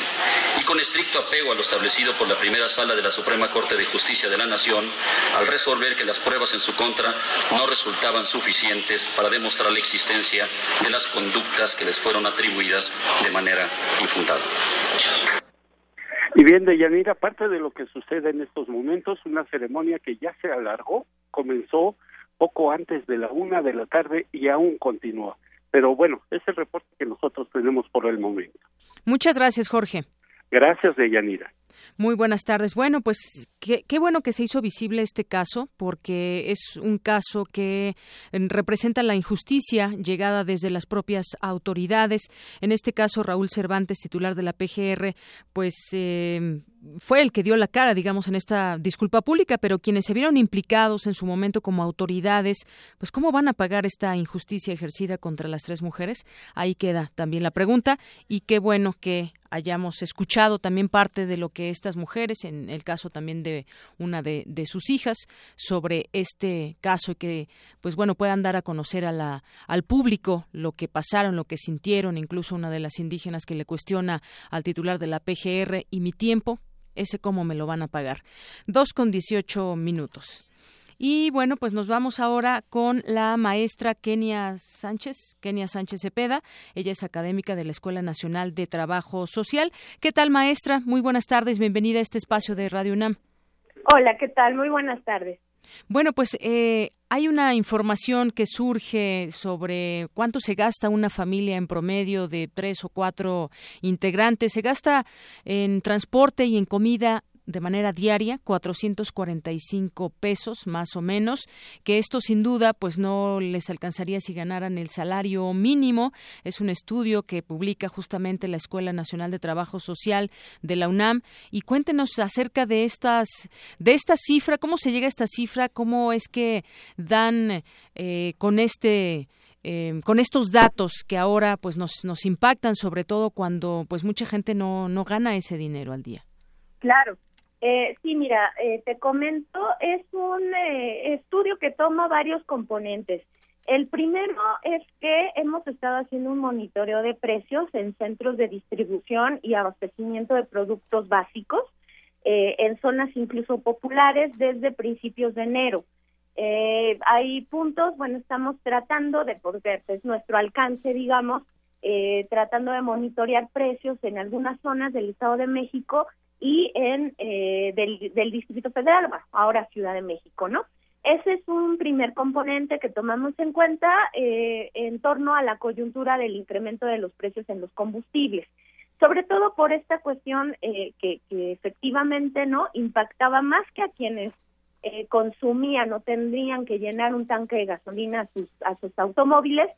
y con estricto apego a lo establecido por la primera sala de la Suprema Corte de Justicia de la Nación al resolver que las pruebas en su contra no resultaban suficientes para demostrar la existencia de las conductas que les fueron atribuidas de manera infundada. Y bien, Deyanira, aparte de lo que sucede en estos momentos, una ceremonia que ya se alargó, comenzó poco antes de la una de la tarde y aún continúa. Pero bueno, es el reporte que nosotros tenemos por el momento. Muchas gracias, Jorge. Gracias, Deyanira. Muy buenas tardes. Bueno, pues qué, qué, bueno que se hizo visible este caso, porque es un caso que representa la injusticia llegada desde las propias autoridades. En este caso, Raúl Cervantes, titular de la PGR, pues eh, fue el que dio la cara, digamos, en esta disculpa pública, pero quienes se vieron implicados en su momento como autoridades, pues cómo van a pagar esta injusticia ejercida contra las tres mujeres? Ahí queda también la pregunta y qué bueno que hayamos escuchado también parte de lo que estas mujeres, en el caso también de una de, de sus hijas, sobre este caso y que, pues bueno, puedan dar a conocer a la, al público lo que pasaron, lo que sintieron, incluso una de las indígenas que le cuestiona al titular de la PGR y mi tiempo, ese cómo me lo van a pagar. Dos con dieciocho minutos. Y bueno, pues nos vamos ahora con la maestra Kenia Sánchez, Kenia Sánchez Cepeda. Ella es académica de la Escuela Nacional de Trabajo Social. ¿Qué tal, maestra? Muy buenas tardes. Bienvenida a este espacio de Radio UNAM. Hola, ¿qué tal? Muy buenas tardes. Bueno, pues eh, hay una información que surge sobre cuánto se gasta una familia en promedio de tres o cuatro integrantes. Se gasta en transporte y en comida de manera diaria 445 pesos más o menos que esto sin duda pues no les alcanzaría si ganaran el salario mínimo. Es un estudio que publica justamente la Escuela Nacional de Trabajo Social de la UNAM. Y cuéntenos acerca de estas de esta cifra cómo se llega a esta cifra cómo es que dan eh, con este eh, con estos datos que ahora pues nos, nos impactan sobre todo cuando pues mucha gente no, no gana ese dinero al día. Claro, eh, sí, mira, eh, te comento, es un eh, estudio que toma varios componentes. El primero es que hemos estado haciendo un monitoreo de precios en centros de distribución y abastecimiento de productos básicos, eh, en zonas incluso populares desde principios de enero. Eh, hay puntos, bueno, estamos tratando de, porque es nuestro alcance, digamos, tratando de monitorear precios en algunas zonas del Estado de México y en eh, del, del Distrito Federal, ahora Ciudad de México, ¿no? Ese es un primer componente que tomamos en cuenta eh, en torno a la coyuntura del incremento de los precios en los combustibles, sobre todo por esta cuestión eh, que, efectivamente no impactaba más que a quienes eh, consumían o tendrían que llenar un tanque de gasolina a sus, a sus automóviles,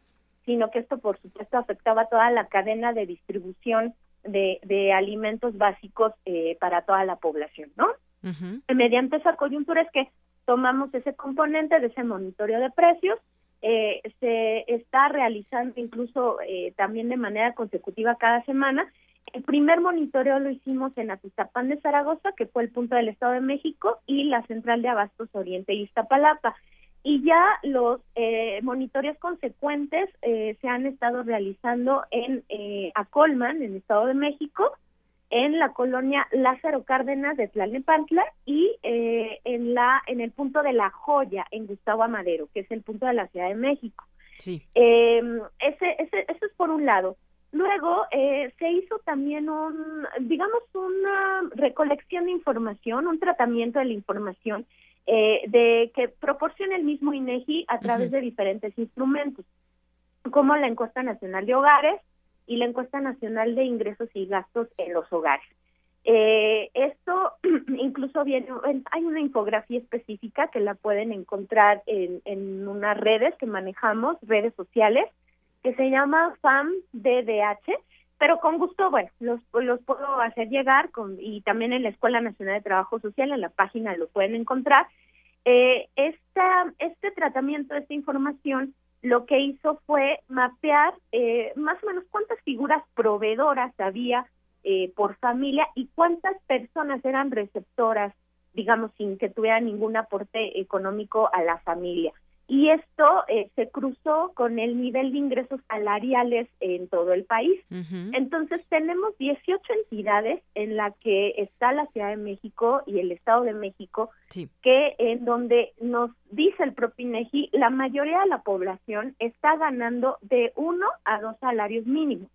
sino que esto por supuesto afectaba toda la cadena de distribución de, de alimentos básicos eh, para toda la población, ¿no? Mediante esa coyuntura es que tomamos ese componente de ese monitoreo de precios, eh, se está realizando incluso eh, también de manera consecutiva cada semana. El primer monitoreo lo hicimos en Atizapán de Zaragoza, que fue el punto del Estado de México, y la Central de Abastos Oriente y Iztapalapa y ya los eh, monitoreos consecuentes eh, se han estado realizando en eh, Acolman, en el Estado de México, en la colonia Lázaro Cárdenas de Tlalnepantla y eh, en la en el punto de La Joya en Gustavo Amadero, que es el punto de la Ciudad de México. Sí. Eh, ese, ese, eso es por un lado. Luego eh, se hizo también un, digamos, una recolección de información, un tratamiento de la información eh, de que proporciona el mismo INEGI a través de diferentes instrumentos, como la encuesta nacional de hogares y la encuesta nacional de ingresos y gastos en los hogares. Eh, esto incluso viene, hay una infografía específica que la pueden encontrar en, en unas redes que manejamos, redes sociales, que se llama FAMDDH, pero con gusto, bueno, los, los puedo hacer llegar con, y también en la Escuela Nacional de Trabajo Social, en la página lo pueden encontrar. Eh, esta, este tratamiento, esta información, lo que hizo fue mapear eh, más o menos cuántas figuras proveedoras había eh, por familia y cuántas personas eran receptoras, digamos, sin que tuvieran ningún aporte económico a la familia. Y esto eh, se cruzó con el nivel de ingresos salariales en todo el país. Entonces tenemos 18 entidades en la que está la Ciudad de México y el Estado de México, que en donde nos dice el propio INEGI, la mayoría de la población está ganando de uno a dos salarios mínimos.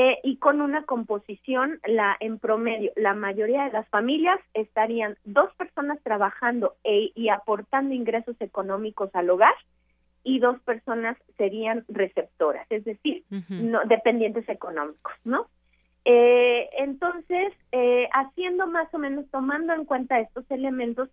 Eh, y con una composición la en promedio la mayoría de las familias estarían dos personas trabajando e, y aportando ingresos económicos al hogar y dos personas serían receptoras es decir no dependientes económicos no eh, entonces eh, haciendo más o menos tomando en cuenta estos elementos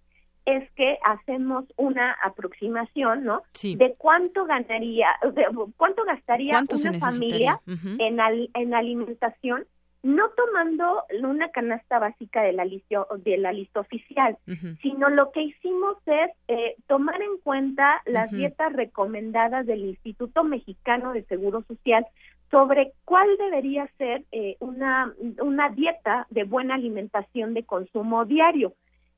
es que hacemos una aproximación, ¿no? De cuánto ganaría, de cuánto gastaría una familia en, en alimentación, no tomando una canasta básica de la lista, de la lista oficial, sino lo que hicimos es eh, tomar en cuenta las dietas recomendadas del Instituto Mexicano de Seguro Social sobre cuál debería ser eh, una, una dieta de buena alimentación de consumo diario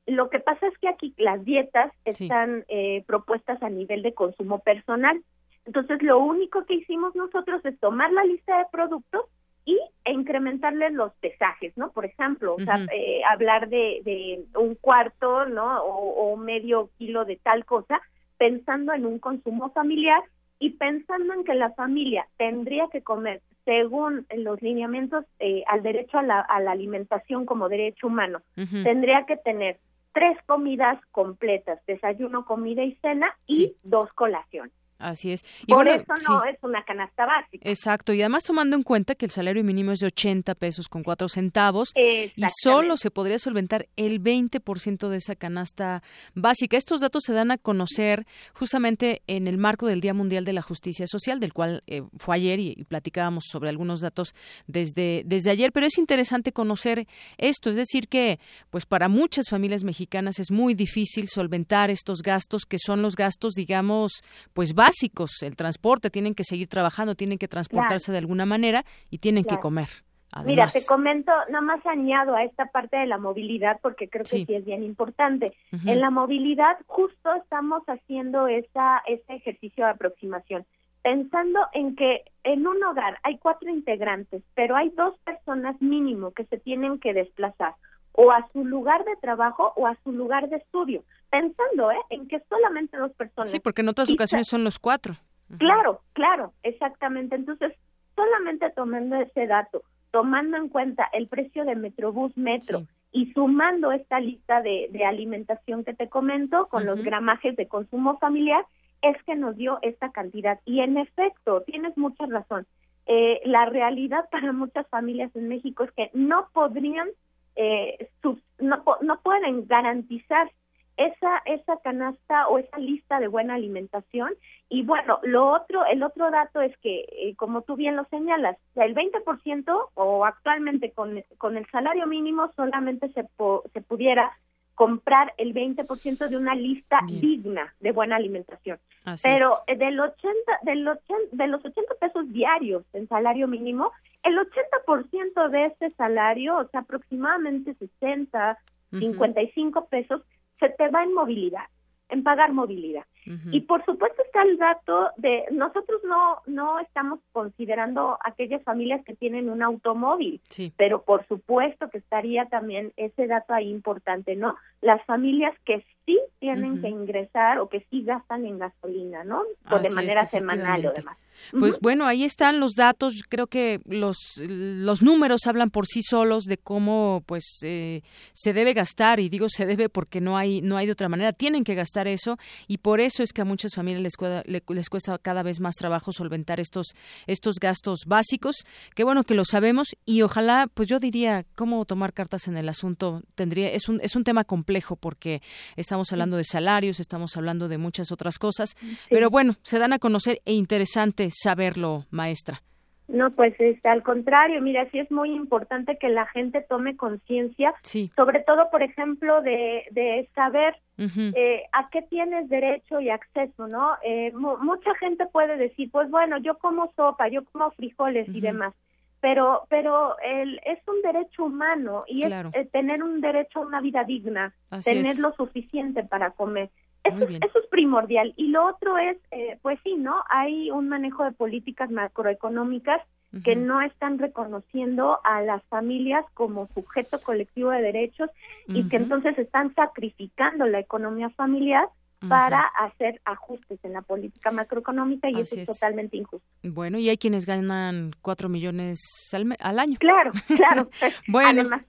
lo que pasa es que aquí las dietas están eh, propuestas a nivel de consumo personal. Entonces, lo único que hicimos nosotros es tomar la lista de productos y e incrementarles los pesajes, ¿no? Por ejemplo, o sea, eh, hablar de, de, un cuarto, ¿no? O, o, medio kilo de tal cosa, pensando en un consumo familiar y pensando en que la familia tendría que comer según los lineamientos eh, al derecho a la, a la, alimentación como derecho humano, tendría que tener tres comidas completas, desayuno, comida y cena y dos colaciones. Así es. Y Por eso no es una canasta básica. Exacto. Y además tomando en cuenta que el salario mínimo es de 80 pesos con 4 centavos y solo se podría solventar el 20% de esa canasta básica. Estos datos se dan a conocer justamente en el marco del Día Mundial de la Justicia Social, del cual eh, fue ayer y, platicábamos sobre algunos datos desde, desde ayer. Pero es interesante conocer esto. Es decir, que pues para muchas familias mexicanas es muy difícil solventar estos gastos que son los gastos, digamos, pues básicos básicos, el transporte, tienen que seguir trabajando, tienen que transportarse de alguna manera y tienen que comer. Mira, te comento, nada más añado a esta parte de la movilidad porque creo que sí, es bien importante. En la movilidad justo estamos haciendo esa, ese ejercicio de aproximación, pensando en que en un hogar hay cuatro integrantes, pero hay dos personas mínimo que se tienen que desplazar o a su lugar de trabajo o a su lugar de estudio, pensando ¿eh? en que solamente dos personas. Sí, porque en otras ocasiones son los cuatro. Claro, claro, exactamente. Entonces, solamente tomando ese dato, tomando en cuenta el precio de Metrobús Metro y sumando esta lista de, de, alimentación que te comento con los gramajes de consumo familiar, es que nos dio esta cantidad. Y en efecto, tienes mucha razón. Eh, la realidad para muchas familias en México es que no podrían eh, no, no pueden garantizar esa esa canasta o esa lista de buena alimentación. Y bueno lo otro el otro dato es que eh, como tú bien lo señalas el 20% o actualmente con, con el salario mínimo solamente se se pudiera comprar el 20% de una lista digna de buena alimentación. Pero eh, del 80, del 80, de los 80 pesos diarios en salario mínimo, el 80% de este salario, o sea, aproximadamente 60, 55 pesos, se te va en movilidad, en pagar movilidad. Y por supuesto está el dato de nosotros no no estamos considerando aquellas familias que tienen un automóvil, pero por supuesto que estaría también ese dato ahí importante, ¿no? Las familias que sí tienen que ingresar o que sí gastan en gasolina, ¿no? O de manera semanal o demás. Pues bueno, ahí están los datos. Creo que los, los números hablan por sí solos de cómo pues eh, se debe gastar y digo se debe porque no hay no hay de otra manera. Tienen que gastar eso y por eso es que a muchas familias les cuesta, les cuesta cada vez más trabajo solventar estos estos gastos básicos. Qué bueno que lo sabemos y ojalá pues yo diría cómo tomar cartas en el asunto tendría es un es un tema complejo porque estamos hablando de salarios, estamos hablando de muchas otras cosas, pero bueno se dan a conocer e interesante saberlo, maestra. No, pues este, al contrario, mira, sí es muy importante que la gente tome conciencia, sobre todo, por ejemplo, de, de saber eh, a qué tienes derecho y acceso, ¿no? Eh, mucha gente puede decir, pues bueno, yo como sopa, yo como frijoles y demás, pero pero el, es un derecho humano y es eh, tener un derecho a una vida digna, tener lo suficiente para comer. Eso, eso, es primordial. Y lo otro es, eh, pues sí, ¿no? Hay un manejo de políticas macroeconómicas que no están reconociendo a las familias como sujeto colectivo de derechos y que entonces están sacrificando la economía familiar para hacer ajustes en la política macroeconómica y eso es, totalmente injusto. Bueno, y hay quienes ganan cuatro millones al, año. Claro, claro. bueno, además,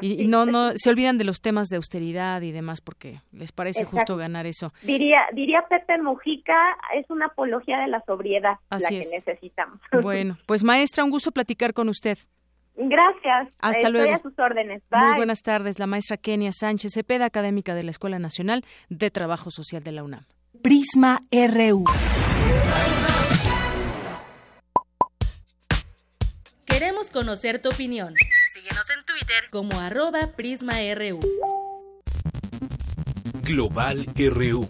y, no, no se olvidan de los temas de austeridad y demás porque les parece justo ganar eso. Diría, diría Pepe Mujica, es una apología de la sobriedad la que necesitamos. Bueno, pues maestra, un gusto platicar con usted. Gracias. Hasta luego. a sus órdenes. Muy buenas tardes. La maestra Kenia Sánchez Cepeda, académica de la Escuela Nacional de Trabajo Social de la UNAM. Prisma RU. Queremos conocer tu opinión. Síguenos en Twitter como arroba PrismaRU. Global RU.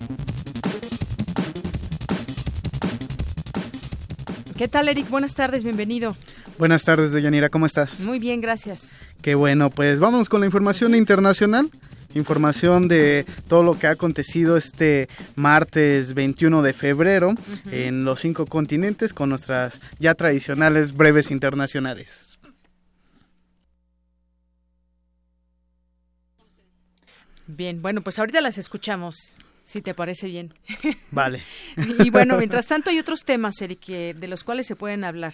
¿Qué tal, Eric? Buenas tardes, bienvenido. Buenas tardes, Deyanira, ¿cómo estás? Muy bien, gracias. Qué bueno, pues vamos con la información internacional. Información de todo lo que ha acontecido este martes 21 de febrero en los cinco continentes con nuestras ya tradicionales breves internacionales. Bien, bueno, pues ahorita las escuchamos. Si te parece bien. Vale. y, bueno, mientras tanto hay otros temas, Eric, de los cuales se pueden hablar.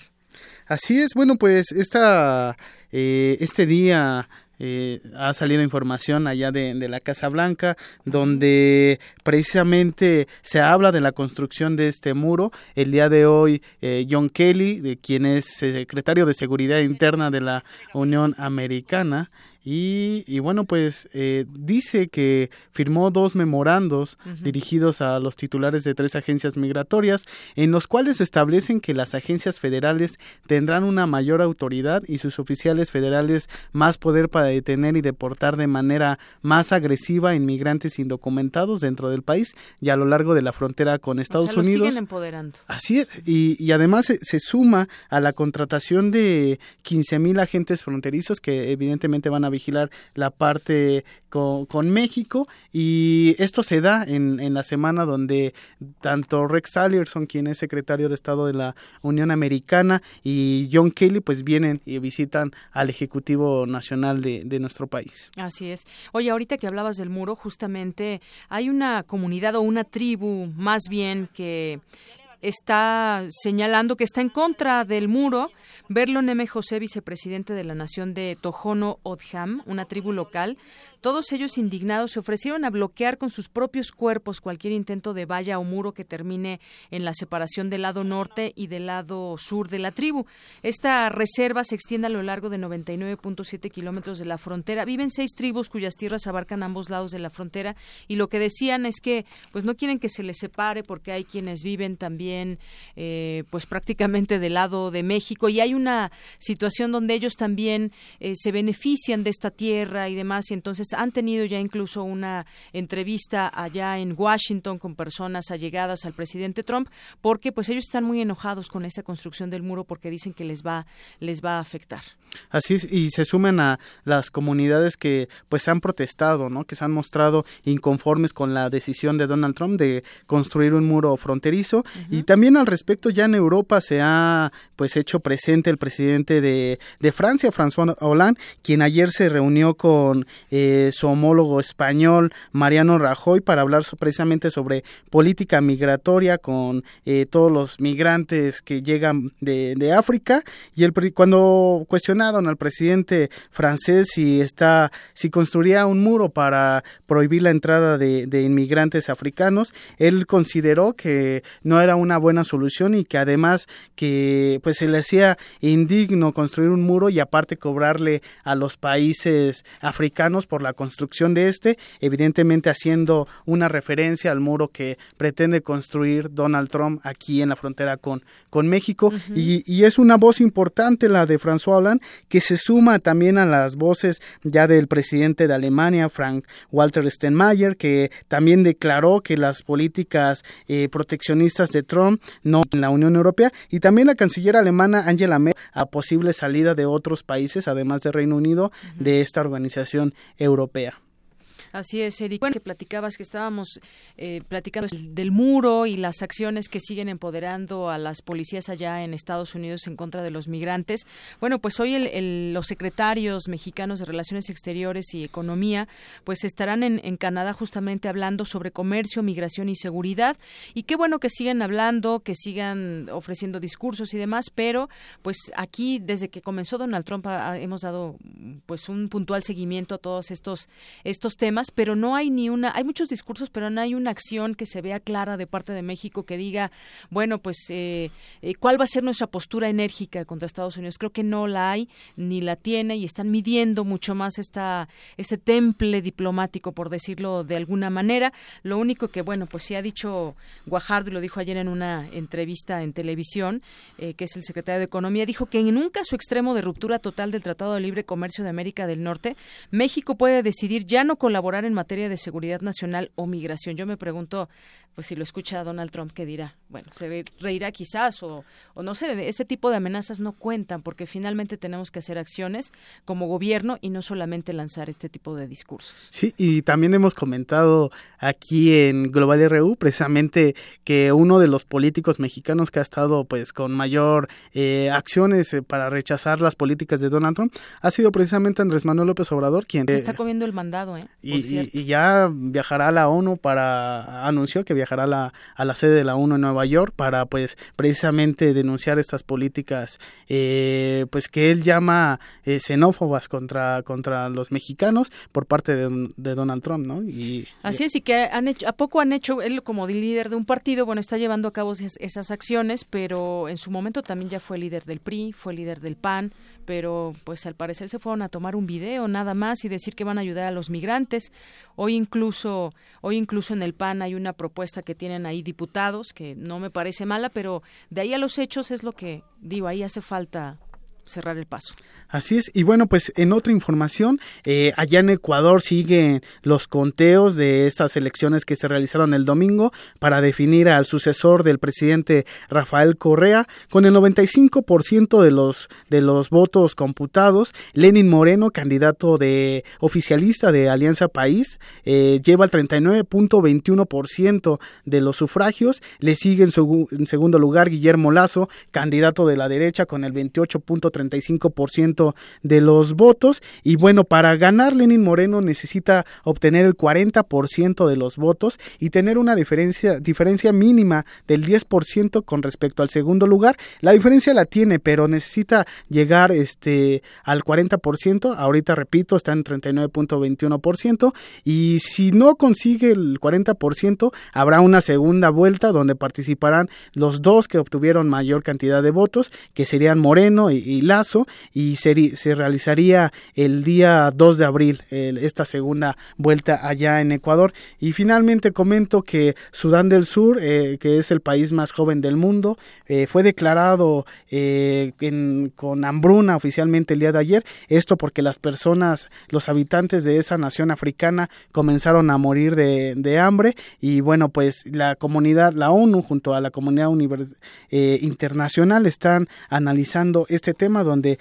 Así es, bueno, pues esta, eh, este día eh, ha salido información allá de, la Casa Blanca, donde precisamente se habla de la construcción de este muro. El día de hoy, eh, John Kelly, de quien es secretario de Seguridad Interna de la Unión Americana, y, bueno, pues eh, dice que firmó dos memorandos dirigidos a los titulares de tres agencias migratorias, en los cuales establecen que las agencias federales tendrán una mayor autoridad y sus oficiales federales más poder para detener y deportar de manera más agresiva a inmigrantes indocumentados dentro del país y a lo largo de la frontera con Estados Unidos. Siguen empoderando. Así es, y, además se, se, suma a la contratación de 15 mil agentes fronterizos que evidentemente van a vigilar la parte con, México y esto se da en, en, la semana donde tanto Rex Tillerson, quien es secretario de Estado de la Unión Americana, y John Kelly, pues vienen y visitan al Ejecutivo Nacional de, de nuestro país. Así es. Oye, ahorita que hablabas del muro, justamente hay una comunidad o una tribu más bien que está señalando que está en contra del muro. Verlo Neme José, vicepresidente de la Nación de Tojono Odham, una tribu local, todos ellos indignados se ofrecieron a bloquear con sus propios cuerpos cualquier intento de valla o muro que termine en la separación del lado norte y del lado sur de la tribu. Esta reserva se extiende a lo largo de 99.7 kilómetros de la frontera. Viven seis tribus cuyas tierras abarcan ambos lados de la frontera y lo que decían es que pues no quieren que se les separe porque hay quienes viven también eh, pues prácticamente del lado de México y hay una situación donde ellos también eh, se benefician de esta tierra y demás y entonces han tenido ya incluso una entrevista allá en Washington con personas allegadas al presidente Trump, porque pues ellos están muy enojados con esta construcción del muro porque dicen que les va les va a afectar. Así es, y se sumen a las comunidades que pues han protestado, ¿no? Que se han mostrado inconformes con la decisión de Donald Trump de construir un muro fronterizo y Y también al respecto ya en Europa se ha pues hecho presente el presidente de, de Francia, François Hollande, quien ayer se reunió con eh, su homólogo español, Mariano Rajoy, para hablar precisamente sobre política migratoria con eh, todos los migrantes que llegan de, de África. Y el, cuando cuestionaron al presidente francés si está, si construiría un muro para prohibir la entrada de, de inmigrantes africanos, él consideró que no era una buena solución y que además que pues se le hacía indigno construir un muro y aparte cobrarle a los países africanos por la construcción de este, evidentemente haciendo una referencia al muro que pretende construir Donald Trump aquí en la frontera con, con México. Y, y, es una voz importante la de François Hollande que se suma también a las voces ya del presidente de Alemania, Frank Walter Steinmeier, que también declaró que las políticas eh, proteccionistas de Trump no en la Unión Europea y también la canciller alemana Angela Merkel a posible salida de otros países, además de Reino Unido, de esta organización europea. Así es, Eric. Bueno, que platicabas que estábamos eh, platicando del muro y las acciones que siguen empoderando a las policías allá en Estados Unidos en contra de los migrantes. Bueno, pues hoy el, los secretarios mexicanos de Relaciones Exteriores y Economía pues estarán en, Canadá justamente hablando sobre comercio, migración y seguridad. Y qué bueno que sigan hablando, que sigan ofreciendo discursos y demás, pero pues aquí desde que comenzó Donald Trump hemos dado pues un puntual seguimiento a todos estos estos temas pero no hay ni una, hay muchos discursos, pero no hay una acción que se vea clara de parte de México que diga, bueno, pues, eh, eh, ¿cuál va a ser nuestra postura enérgica contra Estados Unidos? Creo que no la hay, ni la tiene, y están midiendo mucho más esta, este temple diplomático, por decirlo de alguna manera. Lo único que, bueno, pues sí ha dicho Guajardo, y lo dijo ayer en una entrevista en televisión, eh, que es el secretario de Economía, dijo que en un caso extremo de ruptura total del Tratado de Libre Comercio de América del Norte, México puede decidir ya no colaborar en materia de seguridad nacional o migración. Yo me pregunto, pues si lo escucha Donald Trump, ¿qué dirá? Bueno, se reirá quizás o, o no sé, este tipo de amenazas no cuentan porque finalmente tenemos que hacer acciones como gobierno y no solamente lanzar este tipo de discursos. Sí, y también hemos comentado aquí en Global RU precisamente que uno de los políticos mexicanos que ha estado pues con mayor eh, acciones eh, para rechazar las políticas de Donald Trump ha sido precisamente Andrés Manuel López Obrador, quien... Se está comiendo el mandado, ¿eh? Y, y, ya viajará a la ONU para... anunció que viajará a la, a la sede de la ONU en Nueva York para pues precisamente denunciar estas políticas eh, pues que él llama eh, xenófobas contra, contra los mexicanos por parte de, Donald Trump, ¿no? Y, Así es, y que han hecho, a poco han hecho, él como líder de un partido, bueno, está llevando a cabo esas acciones, pero en su momento también ya fue líder del PRI, fue líder del PAN, pero pues al parecer se fueron a tomar un video nada más y decir que van a ayudar a los migrantes. Hoy incluso, hoy incluso en el PAN hay una propuesta que tienen ahí diputados que no me parece mala, pero de ahí a los hechos es lo que digo, ahí hace falta cerrar el paso. Así es, y bueno, pues en otra información, eh, allá en Ecuador siguen los conteos de estas elecciones que se realizaron el domingo para definir al sucesor del presidente Rafael Correa. Con el 95% de los, de los votos computados, Lenin Moreno, candidato de oficialista de Alianza País, eh, lleva el 39.21% de los sufragios. Le sigue en, en segundo lugar Guillermo Lazo, candidato de la derecha, con el 28.30 35% de los votos. Y bueno, para ganar Lenin Moreno necesita obtener el 40% de los votos y tener una diferencia, diferencia mínima del 10% con respecto al segundo lugar. La diferencia la tiene, pero necesita llegar este, al 40%. Ahorita repito, está en 39.21%. Y si no consigue el 40%, habrá una segunda vuelta donde participarán los dos que obtuvieron mayor cantidad de votos, que serían Moreno y Lazo y se, se realizaría el día 2 de abril esta segunda vuelta allá en Ecuador. Y finalmente comento que Sudán del Sur, eh, que es el país más joven del mundo, eh, fue declarado eh, con hambruna oficialmente el día de ayer. Esto porque las personas, los habitantes de esa nación africana comenzaron a morir de, hambre y bueno, pues la comunidad, la ONU junto a la comunidad internacional están analizando este tema donde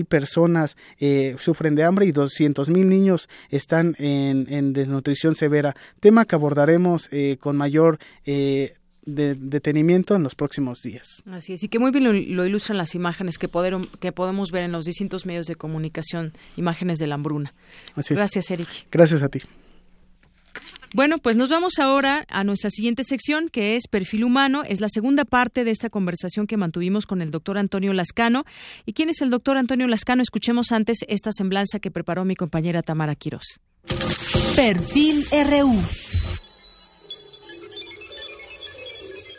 100.000 personas eh, sufren de hambre y 200.000 niños están en, desnutrición severa. Tema que abordaremos eh, con mayor eh, de detenimiento en los próximos días. Así es, y que muy bien lo, ilustran las imágenes que, que podemos ver en los distintos medios de comunicación, imágenes de la hambruna. Gracias, Eric. Gracias a ti. Bueno, pues nos vamos ahora a nuestra siguiente sección, que es Perfil Humano. Es la segunda parte de esta conversación que mantuvimos con el doctor Antonio Lascano. ¿Y quién es el doctor Antonio Lascano? Escuchemos antes esta semblanza que preparó mi compañera Tamara Quirós. Perfil RU.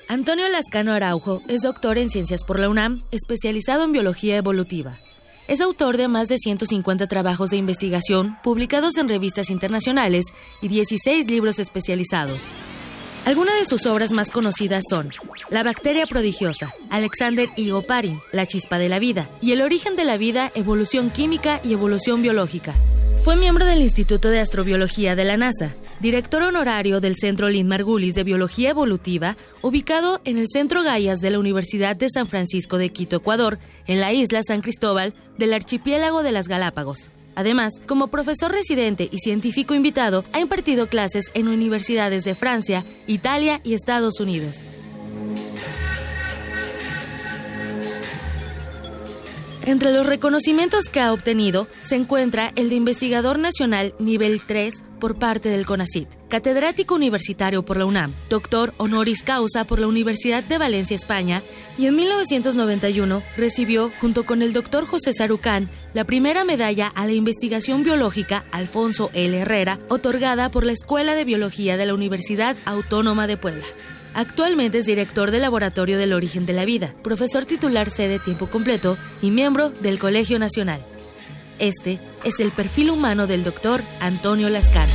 Antonio Lascano Araujo es doctor en ciencias por la UNAM, especializado en biología evolutiva. Es autor de más de 150 trabajos de investigación publicados en revistas internacionales y 16 libros especializados. Algunas de sus obras más conocidas son La bacteria prodigiosa, Alexander y Oparin, La chispa de la vida, y El origen de la vida, Evolución química y evolución biológica. Fue miembro del Instituto de Astrobiología de la NASA, director honorario del Centro Lynn Margulis de Biología Evolutiva, ubicado en el Centro Gaias de la Universidad de San Francisco de Quito, Ecuador, en la isla San Cristóbal del archipiélago de las Galápagos. Además, como profesor residente y científico invitado, ha impartido clases en universidades de Francia, Italia y Estados Unidos. Entre los reconocimientos que ha obtenido se encuentra el de investigador nacional nivel 3 por parte del CONACYT, catedrático universitario por la UNAM, doctor honoris causa por la Universidad de Valencia, España, y en 1991 recibió, junto con el doctor José Sarucán, la primera medalla a la investigación biológica Alfonso L. Herrera, otorgada por la Escuela de Biología de la Universidad Autónoma de Puebla. Actualmente es director del Laboratorio del Origen de la Vida, profesor titular sede tiempo completo y miembro del Colegio Nacional. Este es el perfil humano del doctor Antonio Lascano.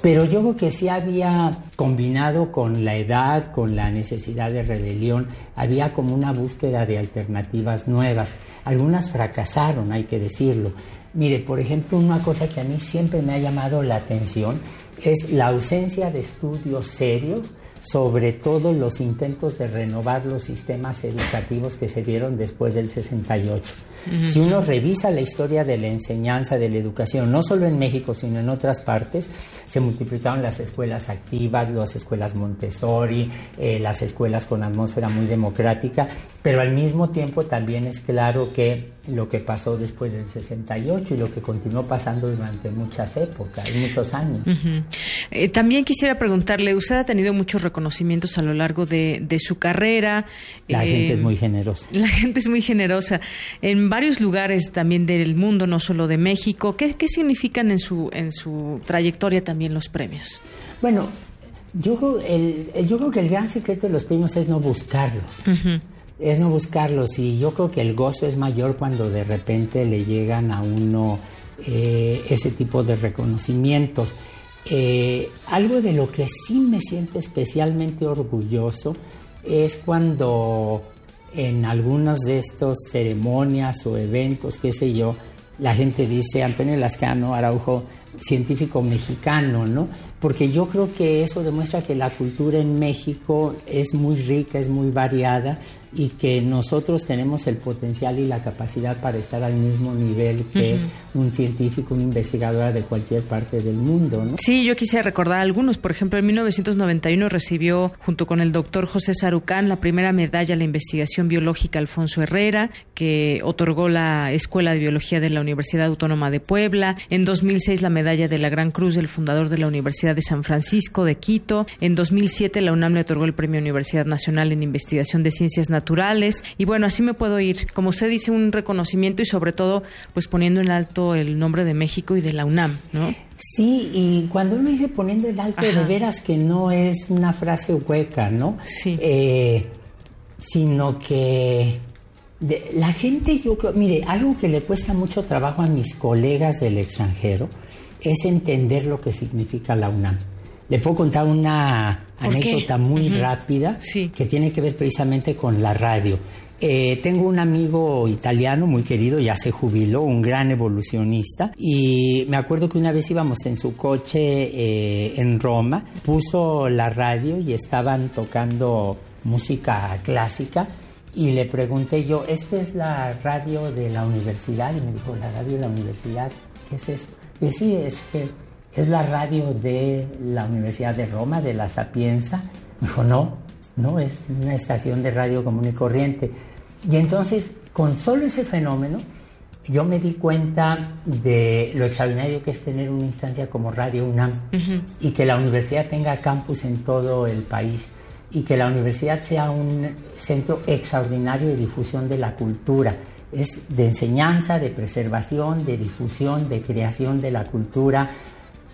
Pero yo creo que sí había combinado con la edad, con la necesidad de rebelión, había como una búsqueda de alternativas nuevas. Algunas fracasaron, hay que decirlo, Mire, por ejemplo, una cosa que a mí siempre me ha llamado la atención es la ausencia de estudios serios sobre todo los intentos de renovar los sistemas educativos que se dieron después del 68. Si uno revisa la historia de la enseñanza, de la educación, no solo en México, sino en otras partes, se multiplicaron las escuelas activas, las escuelas Montessori, eh, las escuelas con atmósfera muy democrática, pero al mismo tiempo también es claro que lo que pasó después del 68 y lo que continuó pasando durante muchas épocas, muchos años. Eh, también quisiera preguntarle, usted ha tenido muchos reconocimientos a lo largo de, su carrera. La gente es eh, muy generosa. La gente es muy generosa. En varios lugares también del mundo, no solo de México. ¿Qué, significan en su, en su trayectoria también los premios? Bueno, yo, el, yo creo que el gran secreto de los premios es no buscarlos es no buscarlos y yo creo que el gozo es mayor cuando de repente le llegan a uno eh, ese tipo de reconocimientos. Eh, algo de lo que sí me siento especialmente orgulloso es cuando en algunas de estas ceremonias o eventos, qué sé yo, la gente dice Antonio Lascano Araujo, científico mexicano, ¿no? Porque yo creo que eso demuestra que la cultura en México es muy rica, es muy variada y que nosotros tenemos el potencial y la capacidad para estar al mismo nivel que un científico, una investigadora de cualquier parte del mundo. ¿no? Sí, yo quisiera recordar algunos. Por ejemplo, en 1991 recibió, junto con el doctor José Sarucán, la primera medalla a la investigación biológica Alfonso Herrera, que otorgó la Escuela de Biología de la Universidad Autónoma de Puebla. En 2006, la medalla de la Gran Cruz del fundador de la Universidad de San Francisco de Quito. En 2007, la UNAM le otorgó el Premio Universidad Nacional en Investigación de Ciencias naturales. Y bueno, así me puedo ir. Como usted dice, un reconocimiento y sobre todo, pues poniendo en alto el nombre de México y de la UNAM, ¿no? Sí, y cuando uno dice poniendo en alto, de veras que no es una frase hueca, ¿no? Sí. Eh, sino que la gente, yo creo, mire, algo que le cuesta mucho trabajo a mis colegas del extranjero es entender lo que significa la UNAM. Le puedo contar una anécdota muy rápida que tiene que ver precisamente con la radio. Eh, tengo un amigo italiano muy querido, ya se jubiló, un gran evolucionista, y me acuerdo que una vez íbamos en su coche eh, en Roma, puso la radio y estaban tocando música clásica, y le pregunté yo, ¿esta es la radio de la universidad? Y me dijo, ¿la radio de la universidad? ¿Qué es eso? Y sí, es que es la radio de la Universidad de Roma, de la Sapienza. Me dijo, no, no, es una estación de radio común y corriente. Y entonces, con solo ese fenómeno, yo me di cuenta de lo extraordinario que es tener una instancia como Radio UNAM y que la universidad tenga campus en todo el país y que la universidad sea un centro extraordinario de difusión de la cultura. Es de enseñanza, de preservación, de difusión, de creación de la cultura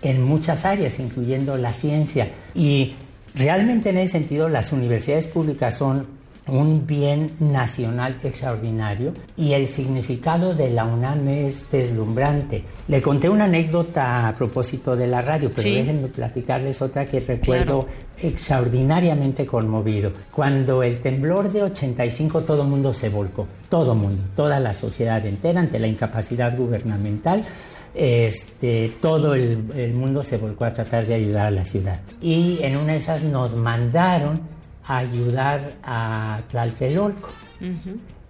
en muchas áreas, incluyendo la ciencia. Y realmente en ese sentido las universidades públicas son un bien nacional extraordinario y el significado de la UNAM es deslumbrante. Le conté una anécdota a propósito de la radio, pero déjenme platicarles otra que recuerdo extraordinariamente conmovido. Cuando el temblor de 85 todo mundo se volcó, todo mundo, toda la sociedad entera ante la incapacidad gubernamental. Este, todo el, el mundo se volcó a tratar de ayudar a la ciudad. Y en una de esas nos mandaron ayudar a Tlaltelolco.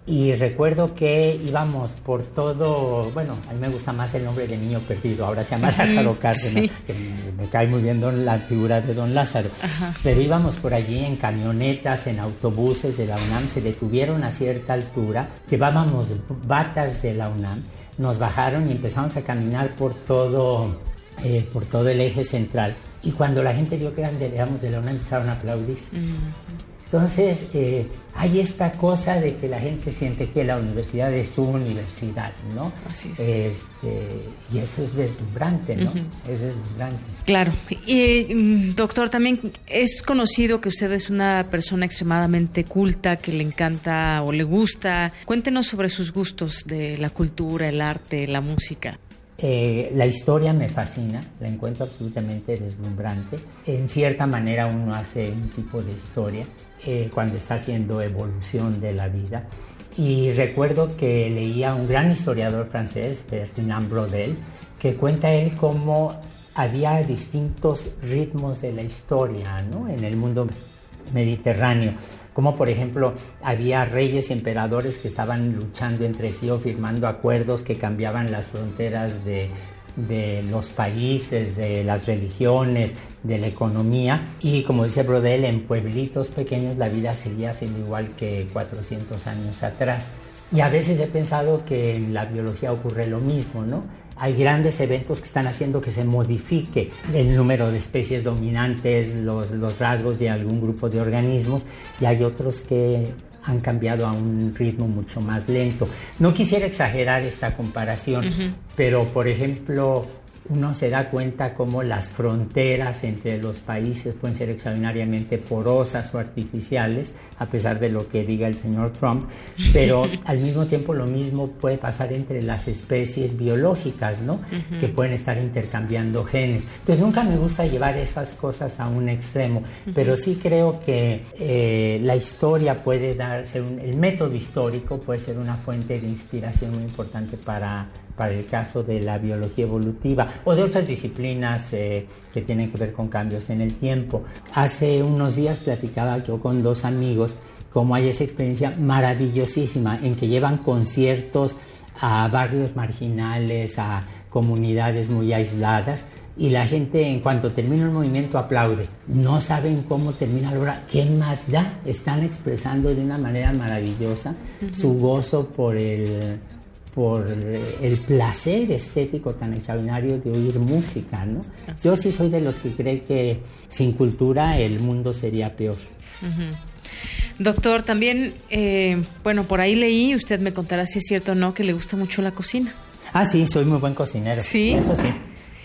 Y recuerdo que íbamos por todo, bueno, a mí me gusta más el nombre de niño perdido, ahora se llama Lázaro Cárdenas, que me, cae muy bien la figura de don Lázaro. Pero íbamos por allí en camionetas, en autobuses de la UNAM, se detuvieron a cierta altura, llevábamos batas de la UNAM, nos bajaron y empezamos a caminar por todo, eh, por todo el eje central y cuando la gente vio que eran de la UNAM empezaron a aplaudir. Entonces, eh, hay esta cosa de que la gente siente que la universidad es su universidad, ¿no? Así es. Este, y eso es deslumbrante, ¿no? Es deslumbrante. Claro. Y, mm, doctor, también es conocido que usted es una persona extremadamente culta, que le encanta o le gusta. Cuéntenos sobre sus gustos de la cultura, el arte, la música. Eh, la historia me fascina, la encuentro absolutamente deslumbrante. En cierta manera uno hace un tipo de historia eh, cuando está haciendo evolución de la vida. Y recuerdo que leía un gran historiador francés, Ferdinand Brodel, que cuenta él cómo había distintos ritmos de la historia en el mundo mediterráneo como por ejemplo había reyes y emperadores que estaban luchando entre sí o firmando acuerdos que cambiaban las fronteras de, los países, de las religiones, de la economía. Y como dice Brodel, en pueblitos pequeños la vida seguía siendo igual que 400 años atrás. Y a veces he pensado que en la biología ocurre lo mismo, ¿no? hay grandes eventos que están haciendo que se modifique el número de especies dominantes, los, rasgos de algún grupo de organismos y hay otros que han cambiado a un ritmo mucho más lento. No quisiera exagerar esta comparación, pero por ejemplo, uno se da cuenta cómo las fronteras entre los países pueden ser extraordinariamente porosas o artificiales, a pesar de lo que diga el señor Trump, pero al mismo tiempo lo mismo puede pasar entre las especies biológicas, ¿no? Que pueden estar intercambiando genes. Entonces nunca me gusta llevar esas cosas a un extremo, pero sí creo que eh, la historia puede darse, el método histórico puede ser una fuente de inspiración muy importante para para el caso de la biología evolutiva o de otras disciplinas eh, que tienen que ver con cambios en el tiempo. Hace unos días platicaba yo con dos amigos cómo hay esa experiencia maravillosísima en que llevan conciertos a barrios marginales, a comunidades muy aisladas y la gente en cuanto termina el movimiento aplaude. No saben cómo termina la obra, qué más da. Están expresando de una manera maravillosa su gozo por el por el placer estético tan extraordinario de oír música, ¿no? Yo sí soy de los que cree que sin cultura el mundo sería peor. Doctor, también, eh, bueno, por ahí leí, usted me contará si es cierto o no, que le gusta mucho la cocina. Ah, sí, soy muy buen cocinero. Sí. Eso sí.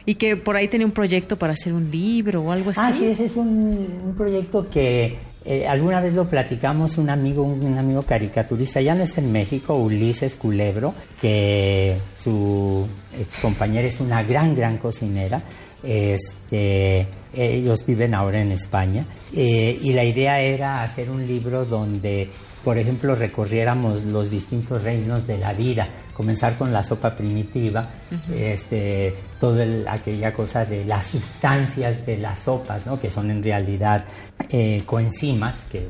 Y que por ahí tenía un proyecto para hacer un libro o algo así. Ah, sí, ese es un proyecto que eh, alguna vez lo platicamos un amigo, un, amigo caricaturista, ya no está en México, Ulises Culebro, que su ex compañera es una gran, gran cocinera. Este, ellos viven ahora en España eh, y la idea era hacer un libro donde por ejemplo, recorriéramos los distintos reinos de la vida, comenzar con la sopa primitiva, este, toda aquella cosa de las sustancias de las sopas, ¿no? que son en realidad eh, coenzimas, que,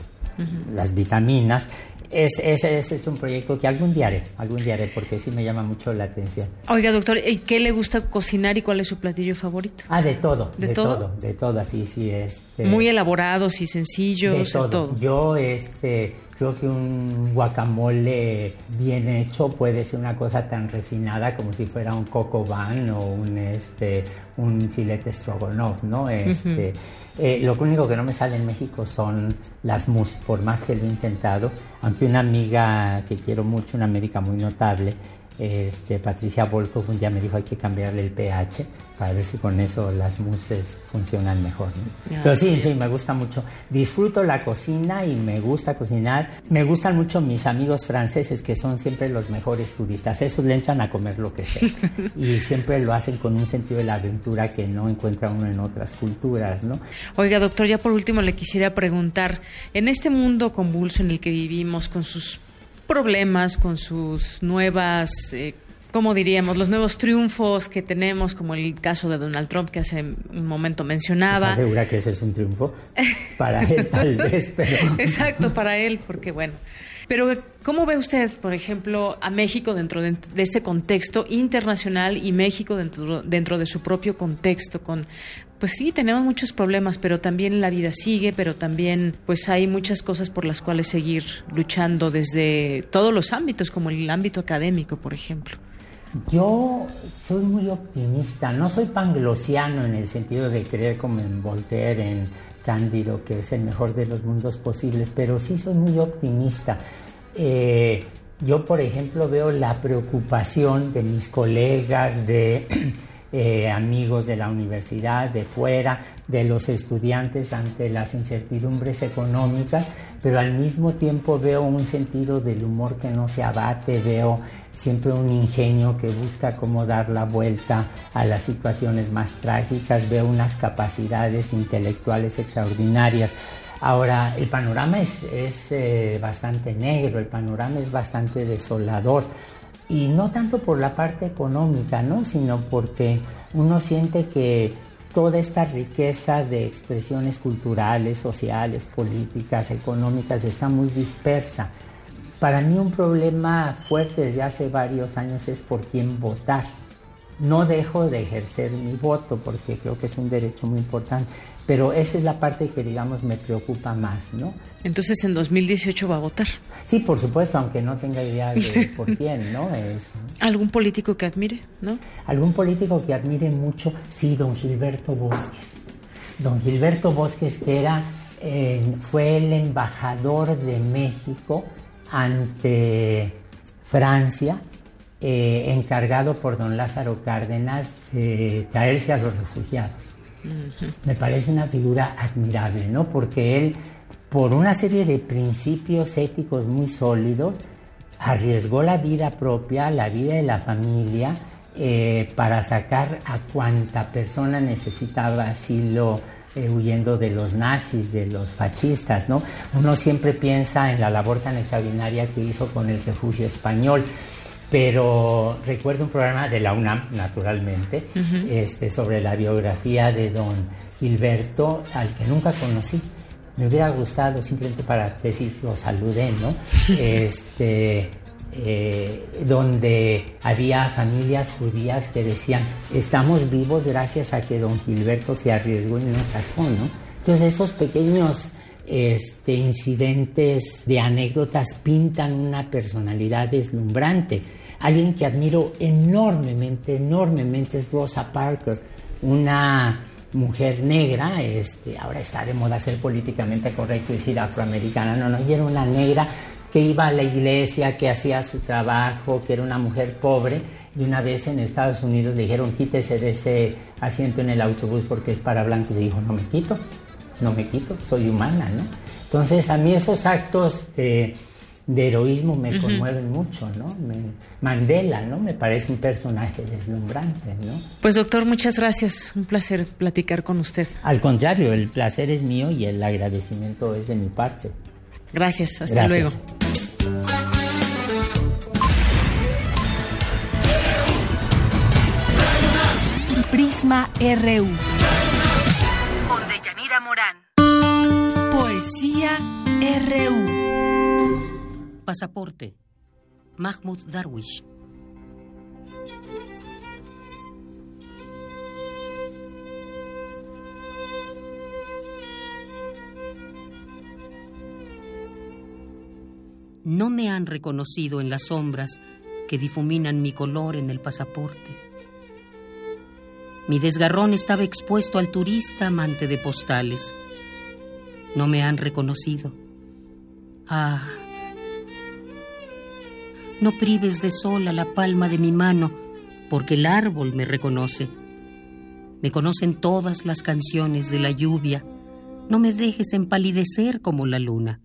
las vitaminas, es, ese, es un proyecto que algún día haré, algún día haré, porque sí me llama mucho la atención. Oiga, doctor, ¿y qué le gusta cocinar y cuál es su platillo favorito? Ah, de todo, de, todo? de todo, así, sí, es. Este, Muy elaborados y sencillos, de todo. Yo, este, creo que un guacamole bien hecho puede ser una cosa tan refinada como si fuera un coco van o un, este, un filete stroganoff, ¿no? Este, eh, lo único que no me sale en México son las mousse, por más que lo he intentado, aunque una amiga que quiero mucho, una médica muy notable, este, Patricia Volkov un día me dijo hay que cambiarle el pH para ver si con eso las muses funcionan mejor. Pero sí, sí, me gusta mucho. Disfruto la cocina y me gusta cocinar. Me gustan mucho mis amigos franceses que son siempre los mejores turistas. Esos le echan a comer lo que sea. y siempre lo hacen con un sentido de la aventura que no encuentra uno en otras culturas, ¿no? Oiga, doctor, ya por último le quisiera preguntar, en este mundo convulso en el que vivimos con sus problemas, con sus nuevas, eh, ¿cómo diríamos? Los nuevos triunfos que tenemos, como el caso de Donald Trump que hace un momento mencionaba. ¿Estás segura que ese es un triunfo? Para él tal vez, pero... Exacto, para él, porque bueno... Pero, ¿cómo ve usted, por ejemplo, a México dentro de, este contexto internacional y México dentro, dentro de su propio contexto, con pues sí, tenemos muchos problemas, pero también la vida sigue, pero también pues hay muchas cosas por las cuales seguir luchando desde todos los ámbitos, como el ámbito académico, por ejemplo. Yo soy muy optimista, no soy panglosiano en el sentido de creer como en Voltaire, en Cándido, que es el mejor de los mundos posibles, pero sí soy muy optimista. Eh, yo, por ejemplo, veo la preocupación de mis colegas, de eh, amigos de la universidad, de fuera, de los estudiantes ante las incertidumbres económicas, pero al mismo tiempo veo un sentido del humor que no se abate, veo siempre un ingenio que busca cómo dar la vuelta a las situaciones más trágicas, veo unas capacidades intelectuales extraordinarias. Ahora, el panorama es, eh, bastante negro, el panorama es bastante desolador y no tanto por la parte económica, ¿no? sino porque uno siente que toda esta riqueza de expresiones culturales, sociales, políticas, económicas está muy dispersa. Para mí un problema fuerte desde hace varios años es por quién votar. No dejo de ejercer mi voto porque creo que es un derecho muy importante, pero esa es la parte que, digamos, me preocupa más, ¿no? Entonces, en 2018 va a votar. Sí, por supuesto, aunque no tenga idea de por quién, ¿no? Es... ¿Algún político que admire, no? Algún político que admire mucho, sí, don Gilberto Bosques. Don Gilberto Bosques, que era, eh, fue el embajador de México ante Francia, eh, encargado por don Lázaro Cárdenas de traerse a los refugiados. Me parece una figura admirable, ¿no? Porque él, por una serie de principios éticos muy sólidos, arriesgó la vida propia, la vida de la familia, eh, para sacar a cuanta persona necesitaba asilo eh, huyendo de los nazis, de los fascistas, ¿no? Uno siempre piensa en la labor tan extraordinaria que hizo con el refugio español, pero recuerdo un programa de la UNAM, naturalmente, este, sobre la biografía de don Gilberto, al que nunca conocí. Me hubiera gustado simplemente para decir, lo saludé, ¿no? Este, eh, donde había familias judías que decían, estamos vivos gracias a que don Gilberto se arriesgó y nos sacó, ¿no? Entonces esos pequeños este, incidentes de anécdotas pintan una personalidad deslumbrante Alguien que admiro enormemente, enormemente es Rosa Parker, una mujer negra, este, ahora está de moda ser políticamente correcto y decir afroamericana, no, no, ella era una negra que iba a la iglesia, que hacía su trabajo, que era una mujer pobre, y una vez en Estados Unidos le dijeron quítese de ese asiento en el autobús porque es para blancos, y dijo, no me quito, no me quito, soy humana, ¿no? Entonces a mí esos actos heroísmo me conmueven mucho, ¿no? Mandela, ¿no? Me parece un personaje deslumbrante, ¿no? Pues doctor, muchas gracias. Un placer platicar con usted. Al contrario, el placer es mío y el agradecimiento es de mi parte. Gracias, hasta luego. Prisma RU. Con Deyanira Morán. Poesía RU. Pasaporte. Mahmoud Darwish. No me han reconocido en las sombras que difuminan mi color en el pasaporte. Mi desgarrón estaba expuesto al turista amante de postales. No me han reconocido. Ah, no prives de sol la palma de mi mano, porque el árbol me reconoce. Me conocen todas las canciones de la lluvia. No me dejes empalidecer como la luna.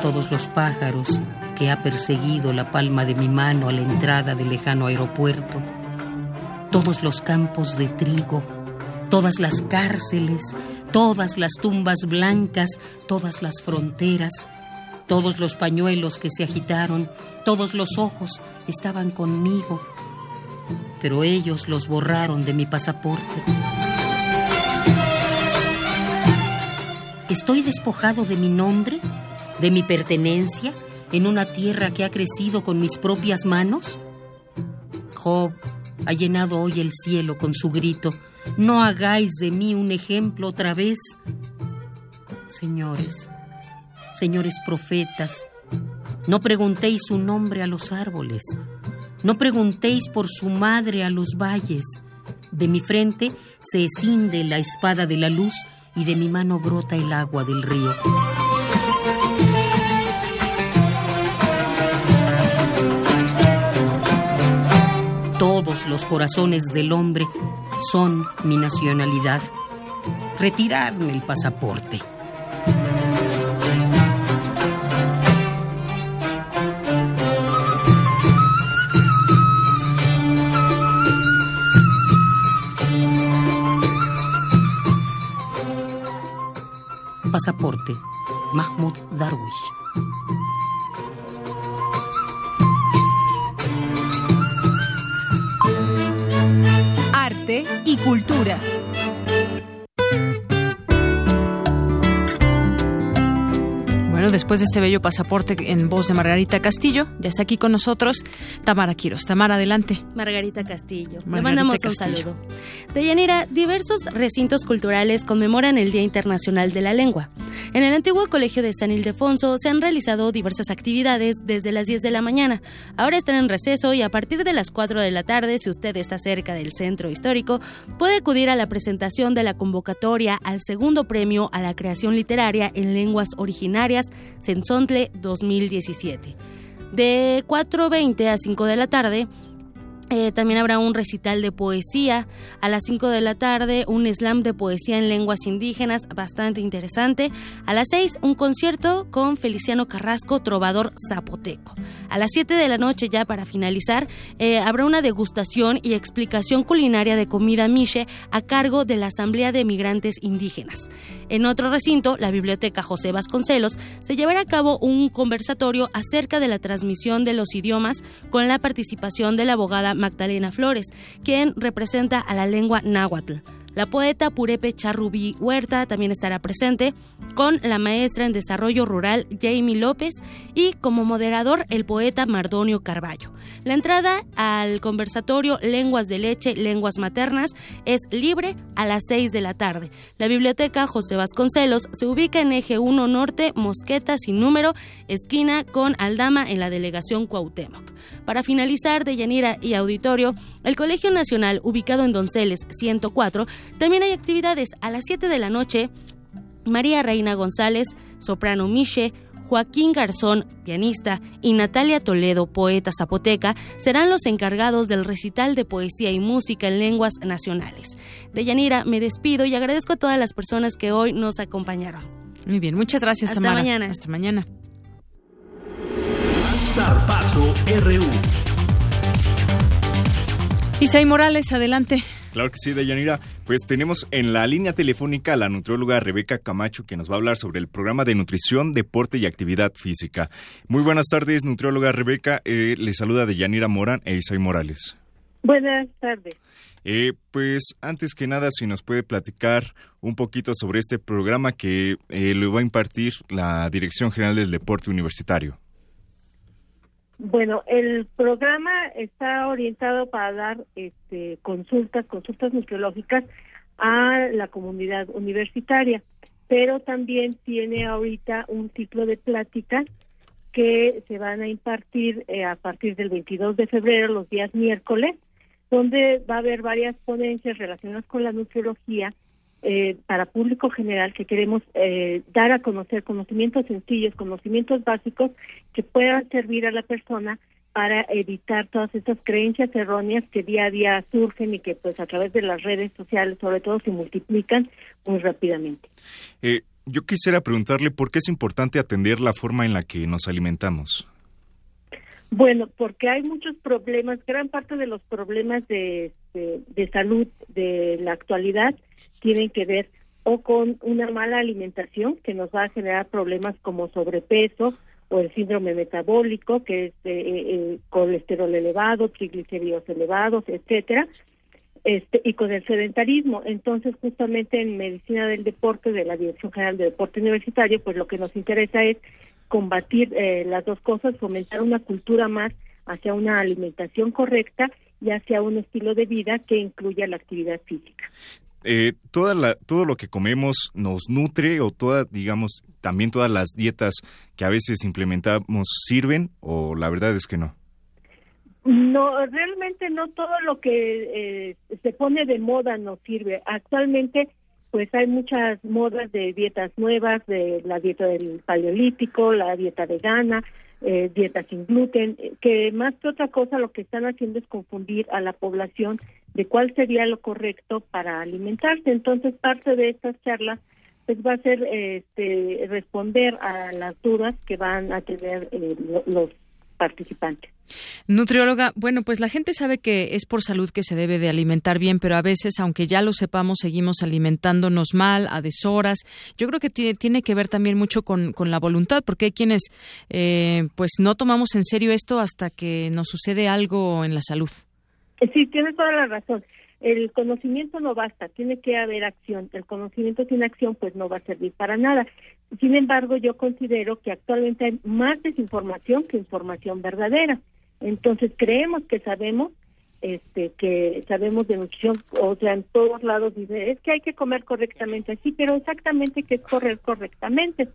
Todos los pájaros que ha perseguido la palma de mi mano a la entrada del lejano aeropuerto todos los campos de trigo, todas las cárceles, todas las tumbas blancas, todas las fronteras, todos los pañuelos que se agitaron, todos los ojos estaban conmigo, pero ellos los borraron de mi pasaporte. ¿Estoy despojado de mi nombre, de mi pertenencia, en una tierra que ha crecido con mis propias manos? Job ha llenado hoy el cielo con su grito. No hagáis de mí un ejemplo otra vez. Señores, señores profetas, no preguntéis su nombre a los árboles, no preguntéis por su madre a los valles. De mi frente se escinde la espada de la luz y de mi mano brota el agua del río. Todos los corazones del hombre son mi nacionalidad. Retiradme el pasaporte. Pasaporte. Mahmoud Darwish. Y cultura. Después de este bello pasaporte en voz de Margarita Castillo, ya está aquí con nosotros Tamara Quiros. Tamara, adelante. Margarita Castillo. Le mandamos un saludo. Deyanira, diversos recintos culturales conmemoran el Día Internacional de la Lengua. En el antiguo Colegio de San Ildefonso se han realizado diversas actividades desde las 10 de la mañana. Ahora están en receso y a partir de las 4 de la tarde, si usted está cerca del centro histórico, puede acudir a la presentación de la convocatoria al segundo premio a la creación literaria en lenguas originarias Sensontle 2017. De 4.20 a 5 de la tarde eh, también habrá un recital de poesía a las 5 de la tarde, un slam de poesía en lenguas indígenas bastante interesante. A las 6 un concierto con Feliciano Carrasco, trovador zapoteco. A las 7 de la noche ya para finalizar eh, habrá una degustación y explicación culinaria de comida miche a cargo de la Asamblea de Migrantes Indígenas. En otro recinto, la Biblioteca José Vasconcelos, se llevará a cabo un conversatorio acerca de la transmisión de los idiomas con la participación de la abogada Magdalena Flores, quien representa a la lengua náhuatl. La poeta Purepe Charrubí Huerta también estará presente con la maestra en desarrollo rural Jamie López y como moderador el poeta Mardonio Carballo. La entrada al conversatorio Lenguas de Leche, Lenguas Maternas es libre a las 6 de la tarde. La biblioteca José Vasconcelos se ubica en Eje 1 Norte, Mosqueta sin número, esquina con Aldama en la delegación Cuauhtémoc. Para finalizar, de Yanira y Auditorio, el Colegio Nacional, ubicado en Donceles 104, también hay actividades a las 7 de la noche. María Reina González, soprano Miche, Joaquín Garzón, pianista, y Natalia Toledo, poeta zapoteca, serán los encargados del recital de poesía y música en lenguas nacionales. De Yanira, me despido y agradezco a todas las personas que hoy nos acompañaron. Muy bien, muchas gracias, Hasta mañana. Hasta mañana. RU. Isaí Morales, adelante. Claro que sí, Deyanira. Pues tenemos en la línea telefónica a la nutrióloga Rebeca Camacho que nos va a hablar sobre el programa de nutrición, deporte y actividad física. Muy buenas tardes, nutrióloga Rebeca. Eh, le saluda Deyanira Morán e Isaí Morales. Buenas tardes. Eh, pues antes que nada, si nos puede platicar un poquito sobre este programa que eh, lo va a impartir la Dirección General del Deporte Universitario. Bueno, el programa está orientado para dar este, consultas, consultas nutriológicas a la comunidad universitaria, pero también tiene ahorita un ciclo de pláticas que se van a impartir eh, a partir del 22 de febrero, los días miércoles, donde va a haber varias ponencias relacionadas con la nutriología eh, para público general que queremos eh, dar a conocer conocimientos sencillos, conocimientos básicos que puedan servir a la persona para evitar todas estas creencias erróneas que día a día surgen y que pues a través de las redes sociales sobre todo se multiplican muy rápidamente. Eh, yo quisiera preguntarle por qué es importante atender la forma en la que nos alimentamos. Bueno, porque hay muchos problemas, gran parte de los problemas de, de salud de la actualidad tienen que ver o con una mala alimentación que nos va a generar problemas como sobrepeso o el síndrome metabólico, que es eh, eh, colesterol elevado, triglicéridos elevados, etcétera, este, y con el sedentarismo. Entonces, justamente en medicina del deporte de la Dirección General de Deporte Universitario, pues lo que nos interesa es combatir eh, las dos cosas, fomentar una cultura más hacia una alimentación correcta y hacia un estilo de vida que incluya la actividad física eh, toda la, todo lo que comemos nos nutre o toda, digamos, también todas las dietas que a veces implementamos sirven o la verdad es que no? No, realmente no todo lo que eh, se pone de moda nos sirve. Actualmente, pues hay muchas modas de dietas nuevas, de la dieta del paleolítico, la dieta vegana, eh, dieta sin gluten, eh, que más que otra cosa lo que están haciendo es confundir a la población de cuál sería lo correcto para alimentarse. Entonces, parte de estas charlas pues va a ser este, responder a las dudas que van a tener eh, los participantes. Nutrióloga, bueno, pues la gente sabe que es por salud que se debe de alimentar bien, pero a veces, aunque ya lo sepamos, seguimos alimentándonos mal, a deshoras. Yo creo que tiene que ver también mucho con, con la voluntad, porque hay quienes, eh, pues, no tomamos en serio esto hasta que nos sucede algo en la salud. Sí, tienes toda la razón. El conocimiento no basta, tiene que haber acción. El conocimiento sin acción, pues, no va a servir para nada. Sin embargo, yo considero que actualmente hay más desinformación que información verdadera. Entonces creemos que sabemos, este, que sabemos de nutrición, o sea, en todos lados dice, es que hay que comer correctamente, así, pero exactamente qué es correr correctamente.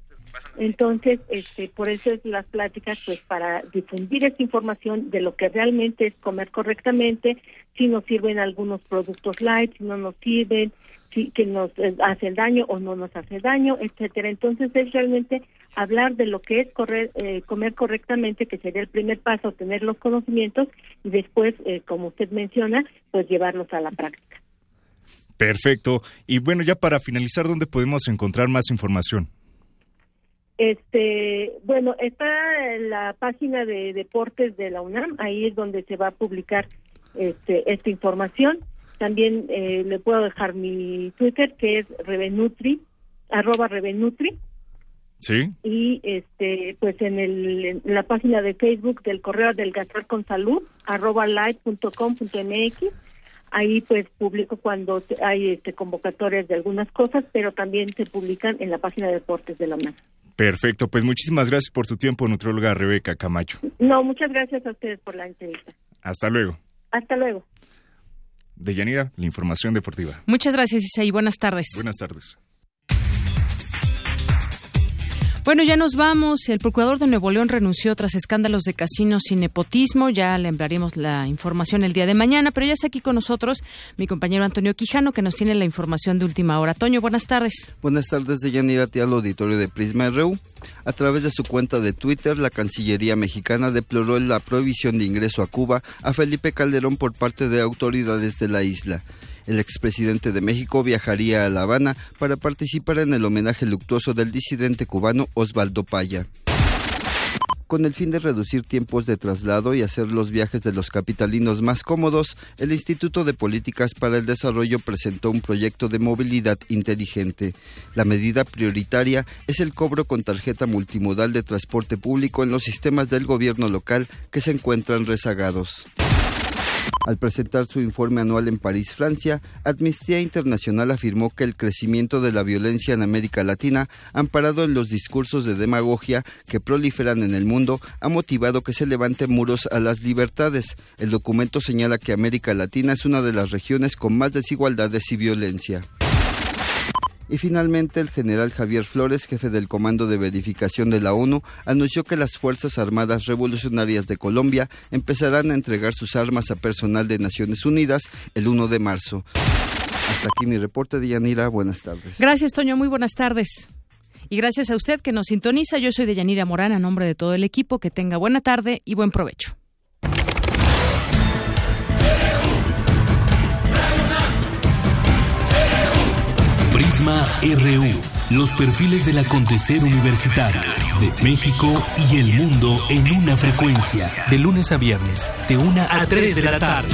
Entonces, este, por eso es las pláticas, pues para difundir esta información de lo que realmente es comer correctamente, si nos sirven algunos productos light, si no nos sirven, si que nos eh, hace daño o no nos hace daño, etcétera. Entonces es realmente hablar de lo que es correr, eh, comer correctamente, que sería el primer paso, tener los conocimientos y después, eh, como usted menciona, pues llevarlos a la práctica. Perfecto. Y bueno, ya para finalizar, ¿dónde podemos encontrar más información? Este, bueno, está en la página de deportes de la UNAM, ahí es donde se va a publicar este, esta información. También eh, le puedo dejar mi Twitter, que es Revenutri, arroba Revenutri. Sí. Y este, pues en, el, en la página de Facebook del Correo del Gastar con Salud, arroba live.com.mx. Ahí pues publico cuando hay este, convocatorias de algunas cosas, pero también se publican en la página de deportes de la UNAM. Perfecto, pues muchísimas gracias por tu tiempo, nutróloga Rebeca Camacho. No, muchas gracias a ustedes por la entrevista. Hasta luego. Hasta luego. De Yanira, la información deportiva. Muchas gracias, Isaí. Buenas tardes. Buenas tardes. Bueno, ya nos vamos. El procurador de Nuevo León renunció tras escándalos de casinos y nepotismo. Ya le la información el día de mañana, pero ya está aquí con nosotros mi compañero Antonio Quijano, que nos tiene la información de última hora. Toño, buenas tardes. Buenas tardes, de Yanira al auditorio de Prisma RU. A través de su cuenta de Twitter, la Cancillería mexicana deploró la prohibición de ingreso a Cuba a Felipe Calderón por parte de autoridades de la isla. El expresidente de México viajaría a La Habana para participar en el homenaje luctuoso del disidente cubano Osvaldo Paya. Con el fin de reducir tiempos de traslado y hacer los viajes de los capitalinos más cómodos, el Instituto de Políticas para el Desarrollo presentó un proyecto de movilidad inteligente. La medida prioritaria es el cobro con tarjeta multimodal de transporte público en los sistemas del gobierno local que se encuentran rezagados. Al presentar su informe anual en París, Francia, Amnistía Internacional afirmó que el crecimiento de la violencia en América Latina, amparado en los discursos de demagogia que proliferan en el mundo, ha motivado que se levanten muros a las libertades. El documento señala que América Latina es una de las regiones con más desigualdades y violencia. Y finalmente, el general Javier Flores, jefe del Comando de Verificación de la ONU, anunció que las Fuerzas Armadas Revolucionarias de Colombia empezarán a entregar sus armas a personal de Naciones Unidas el 1 de marzo. Hasta aquí mi reporte de Yanira. Buenas tardes. Gracias, Toño. Muy buenas tardes. Y gracias a usted que nos sintoniza. Yo soy de Yanira Morán, a nombre de todo el equipo. Que tenga buena tarde y buen provecho. RU. Los perfiles del acontecer universitario de México y el mundo en una frecuencia. De lunes a viernes, de una a 3 de la tarde.